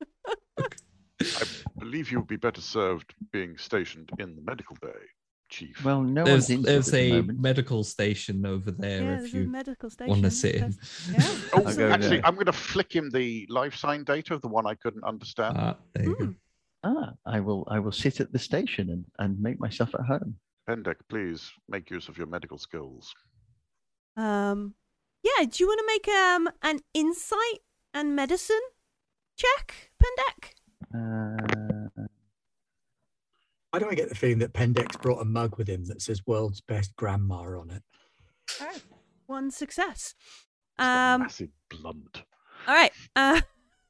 I believe you would be better served being stationed in the medical bay, Chief. Well, no there's one's there's at the a medical station over there there's if you medical station. want to sit in. Yeah. Oh, I'll actually, there. I'm going to flick him the life sign data of the one I couldn't understand. Ah, there you go. Hmm. Ah, I will. I will sit at the station and, and make myself at home. Pendek, please make use of your medical skills. Um, yeah. Do you want to make um an insight and medicine check, Pendek? Uh, Why do I get the feeling that Pendek's brought a mug with him that says "World's Best Grandma" on it? One success. Um, massive blunt. All right. Uh,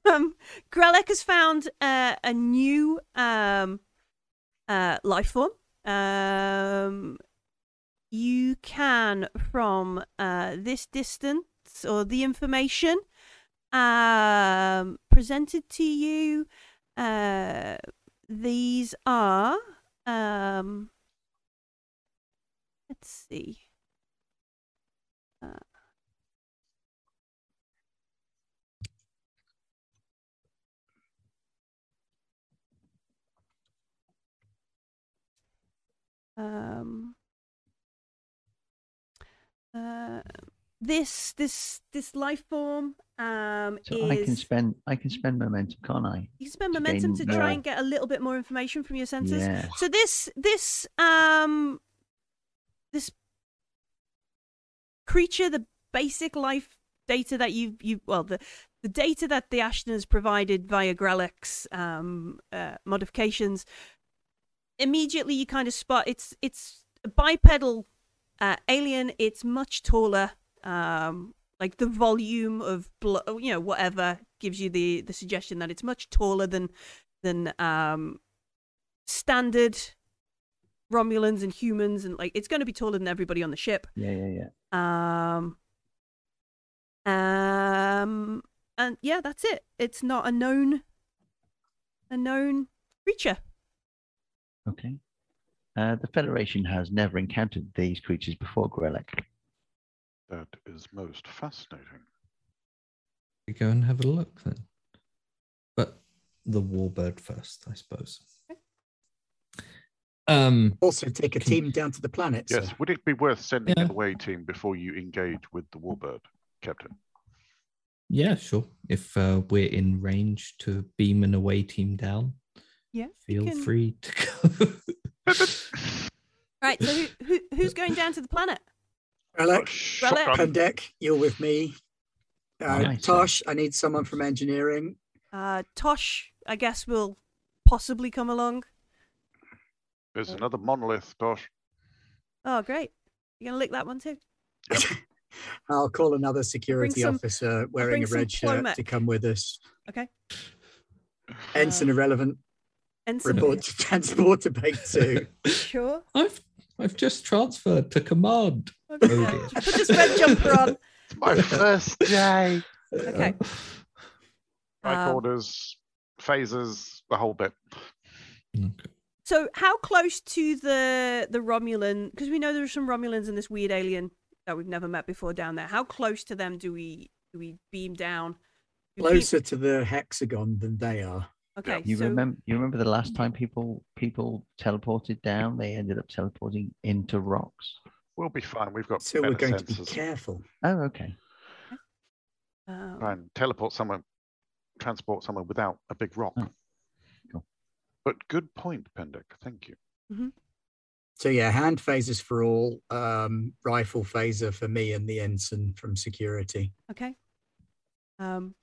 um, Grelek has found uh, a new um, uh, life form. Um, you can, from uh, this distance or the information um, presented to you, uh, these are. Um, let's see. Uh, um uh this this this life form um so is I can spend. I can spend momentum, can't I? you can spend to momentum to gain try and get a little bit more information from your senses Yeah. so this this um this creature the basic life data that you you well the the data that the Ashtoners provided via Grelek's um uh, modifications immediately you kind of spot it's it's a bipedal uh, alien it's much taller um like the volume of blood you know whatever gives you the the suggestion that it's much taller than than um standard romulans and humans and like it's going to be taller than everybody on the ship Yeah, yeah, yeah. um um and yeah that's it it's not a known a known creature Okay. Uh, the Federation has never encountered these creatures before, Grelek. That is most fascinating. We go and have a look then. But the warbird first, I suppose. Um, Also, take a Can- team down to the planet. Yes. sir. Would it be worth sending Yeah. an away team before you engage with the warbird, Captain? yeah, sure. If uh, we're in range to beam an away team down, Yeah. feel can- free to go. Right. So who, who who's going down to the planet? Grelek, Shotgun. Pendek, you're with me. Uh, Nice. Tosh, I need someone from engineering. Uh, Tosh, I guess will possibly come along. There's another monolith, Tosh. Oh, great. You're gonna lick that one too. I'll call another security some- officer wearing a red shirt Plomac. to come with us. Okay. Ensign Uh, irrelevant. Ensign. Report to transporter bay two. Sure. I've I've just transferred to command. Okay. Oh, dear. Put this red jumper on. It's my first day. Okay. Strike Um, orders, phasers, the whole bit. Okay. So, how close to the the Romulan? Because we know there are some Romulans and this weird alien that we've never met before down there. How close to them do we do we beam down? Do we beam- Closer to the hexagon than they are. Okay. You so, remember? You remember the last time people people teleported down? They ended up teleporting into rocks. We'll be fine. We've got So we're better going to be careful. Oh, okay. um, Try and teleport someone, transport someone without a big rock. Oh, cool. But good point, Pendek. Thank you. So yeah, hand phasers for all, um, rifle phaser for me and the ensign from security. Okay. Um.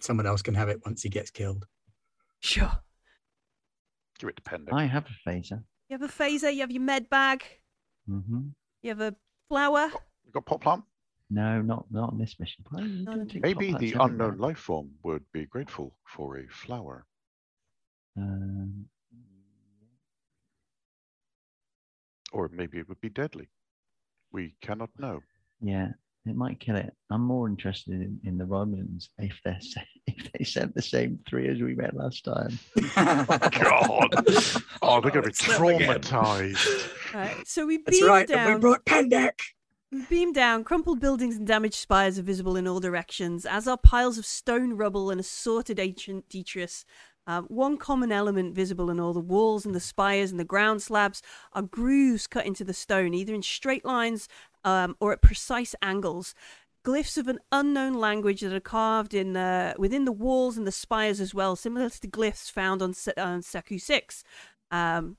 Someone else can have it once he gets killed. Sure. Give it to Pendek. I have a phaser. You have a phaser. You have your med bag. hmm You have a flower. You got pot plant? No, not not on this mission. Why are you Not gonna on- take Maybe the hats everywhere? unknown life form would be grateful for a flower. Um, Or maybe it would be deadly. We cannot know. yeah, it might kill it. I'm more interested in, in the Romans if they're if they sent the same three as we met last time. God. Oh, they're going to be It's them again. traumatized. Right. So we beam right. down. And we brought Pendek. We beam down, crumpled buildings and damaged spires are visible in all directions, as are piles of stone rubble and assorted ancient detritus. Um, one common element visible in all the walls and the spires and the ground slabs are grooves cut into the stone, either in straight lines um, or at precise angles. Glyphs of an unknown language that are carved in the, within the walls and the spires as well, similar to the glyphs found on, Se- on Seku 6. Um,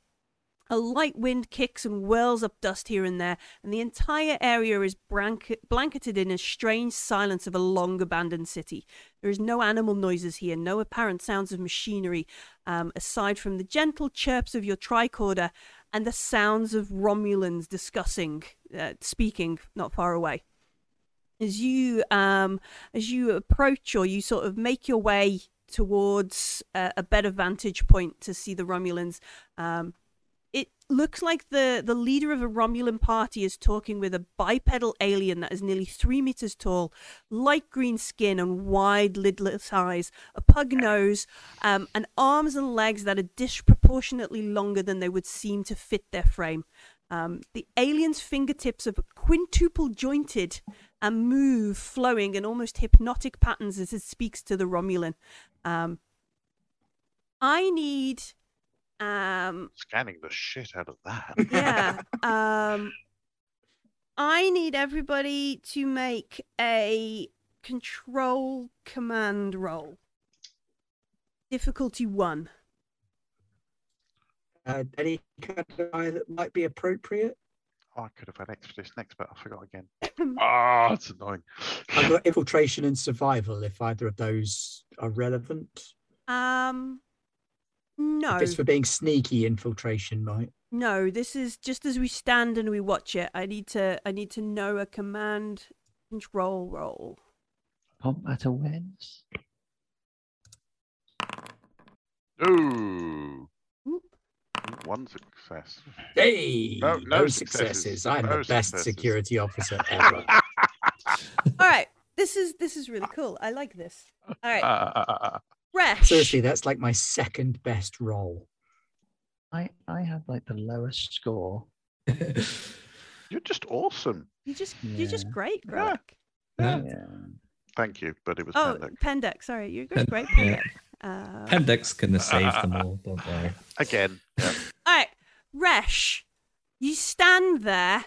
a light wind kicks and whirls up dust here and there, and the entire area is blanket- blanketed in a strange silence of a long abandoned city. There is no animal noises here, no apparent sounds of machinery, um, aside from the gentle chirps of your tricorder and the sounds of Romulans discussing, uh, speaking not far away. As you um, as you approach or you sort of make your way towards uh, a better vantage point to see the Romulans, um, it looks like the the leader of a Romulan party is talking with a bipedal alien that is nearly three meters tall, light green skin and wide lidless eyes, a pug nose, um, and arms and legs that are disproportionately longer than they would seem to fit their frame. Um, the alien's fingertips are quintuple jointed and move, flowing in almost hypnotic patterns as it speaks to the Romulan. Um, I need um Scanning the shit out of that. yeah. Um, I need everybody to make a control command roll. Difficulty one. Uh, any kind of eye that might be appropriate? Oh, I could have had X for this next, but I forgot again. Ah, it's annoying. I've got infiltration and survival. If either of those are relevant, Um, no, if it's for being sneaky, infiltration right? no. This is just as we stand and we watch it. I need to. I need to know a command control roll. Combat awareness. Ooh. Oop. One success. Hey, No- no successes. successes. I'm No the best successes. security officer ever. All right. This is this is really cool. I like this. All right, Ah, Resh. Seriously, that's like my second best roll. I I have like the lowest score. You're just awesome. You just you're just Yeah. great, Yeah. Yeah. Yeah. Thank you, but it was Oh, Pendek. Pendek. Sorry, you're Pen- just great, yeah. Pendek. Uh, Pendek's gonna save them all. Don't worry. Again. Yeah. All right, Resh, you stand there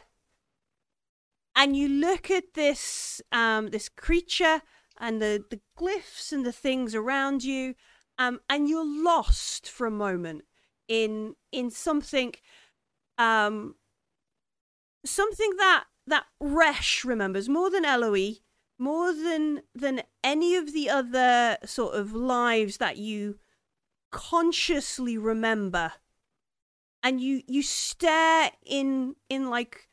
and you look at this um this creature and the the glyphs and the things around you um and you're lost for a moment in in something um something that that Resh remembers more than Eloise more than than any of the other sort of lives that you consciously remember. And you you stare in in like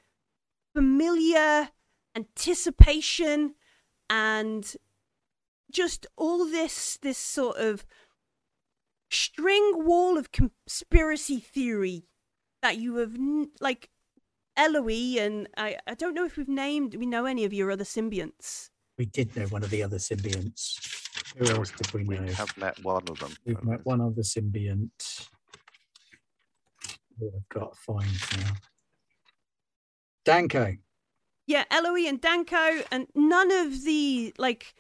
familiar anticipation and just all this this sort of string wall of conspiracy theory that you have like Eloise and I I don't know if we've named we know any of your other symbionts. We did know one of the other symbionts. Who else did we know? We know? have met one of them. We've met one other symbiont. Who I've got to find now. Danko. Yeah, Eloise and Danko, and none of the like,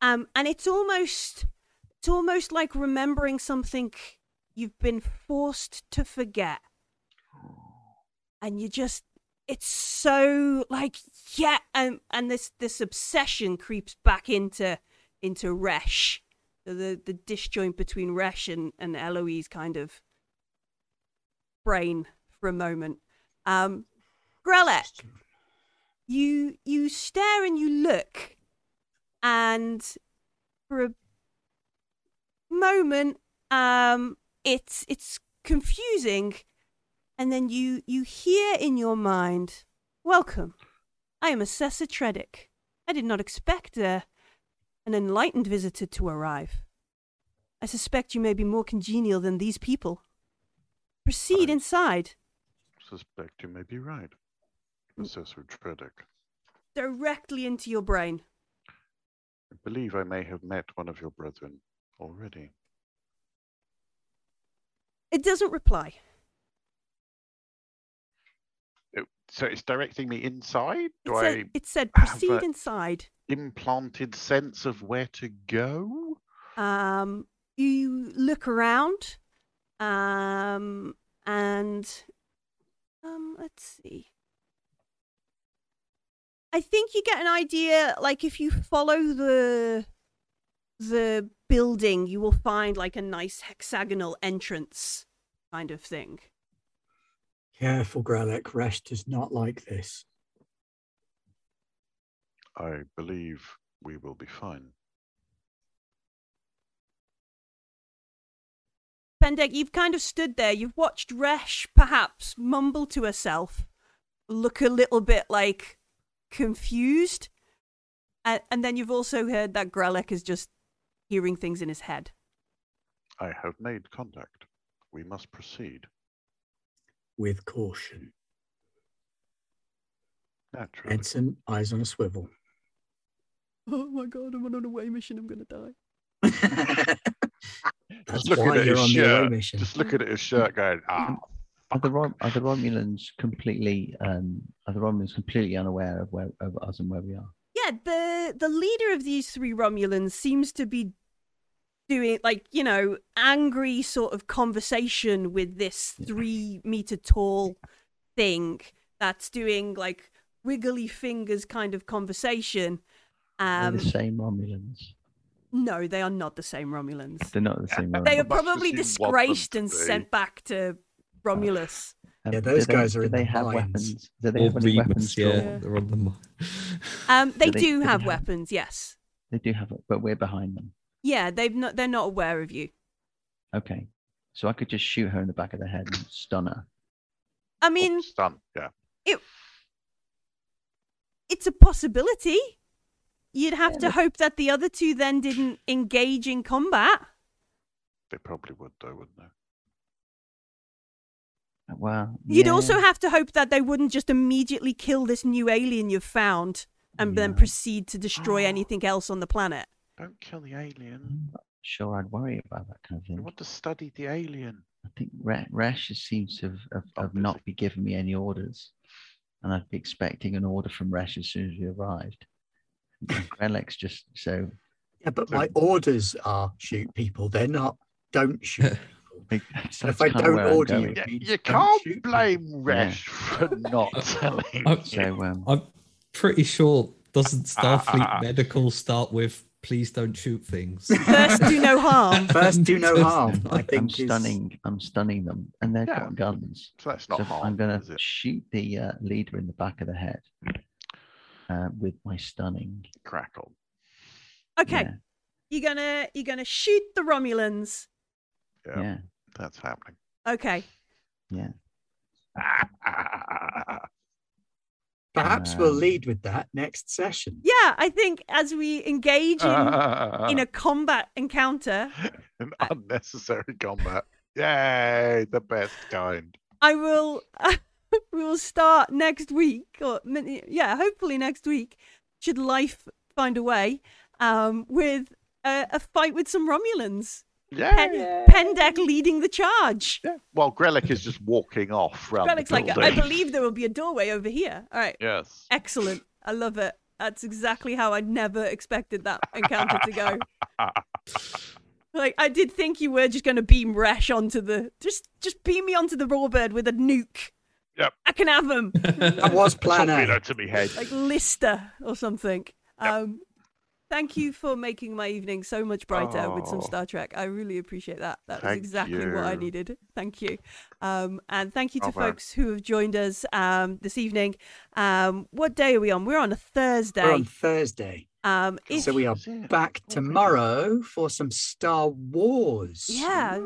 um, and it's almost, it's almost like remembering something you've been forced to forget, and you just, it's so like, yeah, and and this this obsession creeps back into into Resh, the the disjoint between Resh and and Eloise kind of brain for a moment. Um, Grelek you you stare and you look and for a moment um it's it's confusing. And then you you hear in your mind welcome. I am assessor tredick i did not expect uh, an enlightened visitor to arrive. I suspect you may be more congenial than these people. Proceed I- inside. Suspect you may be right. Assessor Tredick. directly into your brain I believe I may have met one of your brethren already. it doesn't reply It- so it's directing me inside? It Do said, I it said proceed inside. implanted sense of where to go? Um, you look around, um, and um, let's see. I think you get an idea. Like if you follow the the building, you will find like a nice hexagonal entrance, kind of thing. Careful, Grelek. Resh does not like this. I believe we will be fine. Pendek, you've kind of stood there. You've watched Resh perhaps mumble to herself, look a little bit like confused. And, and then you've also heard that Grelek is just hearing things in his head. I have made contact. We must proceed. With caution. Naturally. Edson, eyes on a swivel. Oh my god, I'm on an away mission. I'm going to die. That's Just looking why at you're his on the away shirt. mission. Just looking at his shirt going, ah, Are the Rom- are the Romulans completely um are the Romulans completely unaware of where of us and where we are? Yeah, the the leader of these three Romulans seems to be doing like you know angry sort of conversation with this three meter tall thing that's doing like wiggly fingers kind of conversation. They're Um, the same Romulans. no, they are not the same Romulans. They're not the same Romulans. They are probably assume want them disgraced and sent back to Romulus. Um, Yeah, do those they- guys are do they the have mines. weapons? Do they All have any Remus, weapons? yeah, drawn? they're on the. mi- Um, they Do they- do do have have- weapons, yes. They do have it, but we're behind them. Yeah, they've not. They're not aware of you. Okay. So I could just shoot her in the back of the head and stun her. I mean, stun. Yeah. It. it's a possibility. You'd have Yeah, to but- hope that the other two then didn't engage in combat. They probably would, though, wouldn't they? Well, You'd yeah. also have to hope that they wouldn't just immediately kill this new alien you've found and then proceed to destroy ah. anything else on the planet. Don't kill the alien. sure I'd worry about that kind of You thing. want to study the alien. I think Re- Resh just seems to have, have, Oh, have not he? be giving me any orders, and I'd be expecting an order from Resh as soon as we arrived. And Grelek's just so Yeah, but my orders are shoot people. They're not don't shoot people. if I don't order you, Yeah, you can't shoot blame Resh for not telling I'm- So um, I'm pretty sure doesn't Starfleet Medical start with "Please don't shoot things"? First, do no harm. First, do no harm. I I'm think is stunning. I'm stunning them, and they've Yeah. got guns. So that's not so harm, I'm going to shoot the uh, leader in the back of the head uh, with my stunning. Crackle. Okay, Yeah, you're gonna you're gonna shoot the Romulans. Yeah, yeah, that's happening. Okay, yeah. perhaps we'll Um, lead with that next session. yeah, I think as we engage in Uh, in a combat encounter, An unnecessary combat. Yay, the best kind. I will we will start next week or yeah, hopefully next week should life find a way um with a, a fight with some Romulans. Yeah. Pen, Pendek leading the charge. yeah. Well, Grelek is just walking off round Greg's the like. I believe there will be a doorway over here. All right. Yes. Excellent. I love it. That's exactly how I never expected that encounter to go. Like I did think you were just going to beam Resh onto the just just beam me onto the warbird with a nuke. Yep. I can have him That was plan Torpedo A. to me head. like Lister or something. Um, thank you for making my evening so much brighter with some Oh. Star Trek. I really appreciate that. That was Thank exactly what I needed. Thank you. Um, and thank you to Bravo. folks who have joined us um, this evening. Um, what day are we on? We're on a Thursday. We're on Thursday. Um, if, So we are back Oh, tomorrow for some Star Wars. yeah,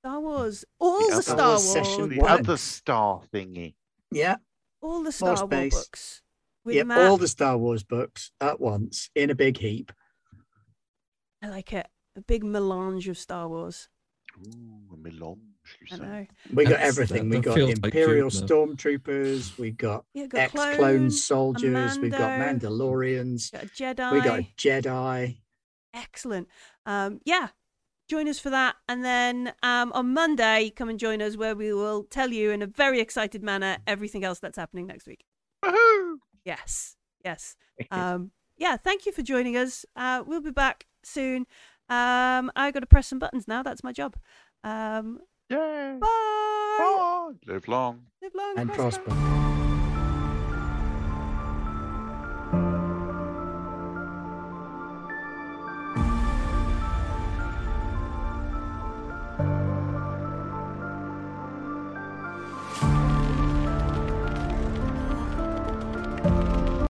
Star Wars, all The the Star Wars Wars, session The other star thingy. Yeah. all the Star Wars books with Yep. Matt. All the Star Wars books at once in a big heap. I like it. A big melange of Star Wars. Ooh, a melange, you I know. We got That's- everything. that- We that got feels like Imperial stormtroopers. We got Yeah, got ex clones, clone soldiers. We've got Mando, Mandalorians. got a Jedi. We got Jedi. Excellent. Um, yeah, join us for that. And then um, on Monday, come and join us where we will tell you in a very excited manner everything else that's happening next week. Woohoo! Yes, yes. Um, yeah, thank you for joining us. Uh, we'll be back soon. Um, I got to press some buttons now. That's my job. Um, Yay! bye. Bye. Live long. Live long And prosper. prosper.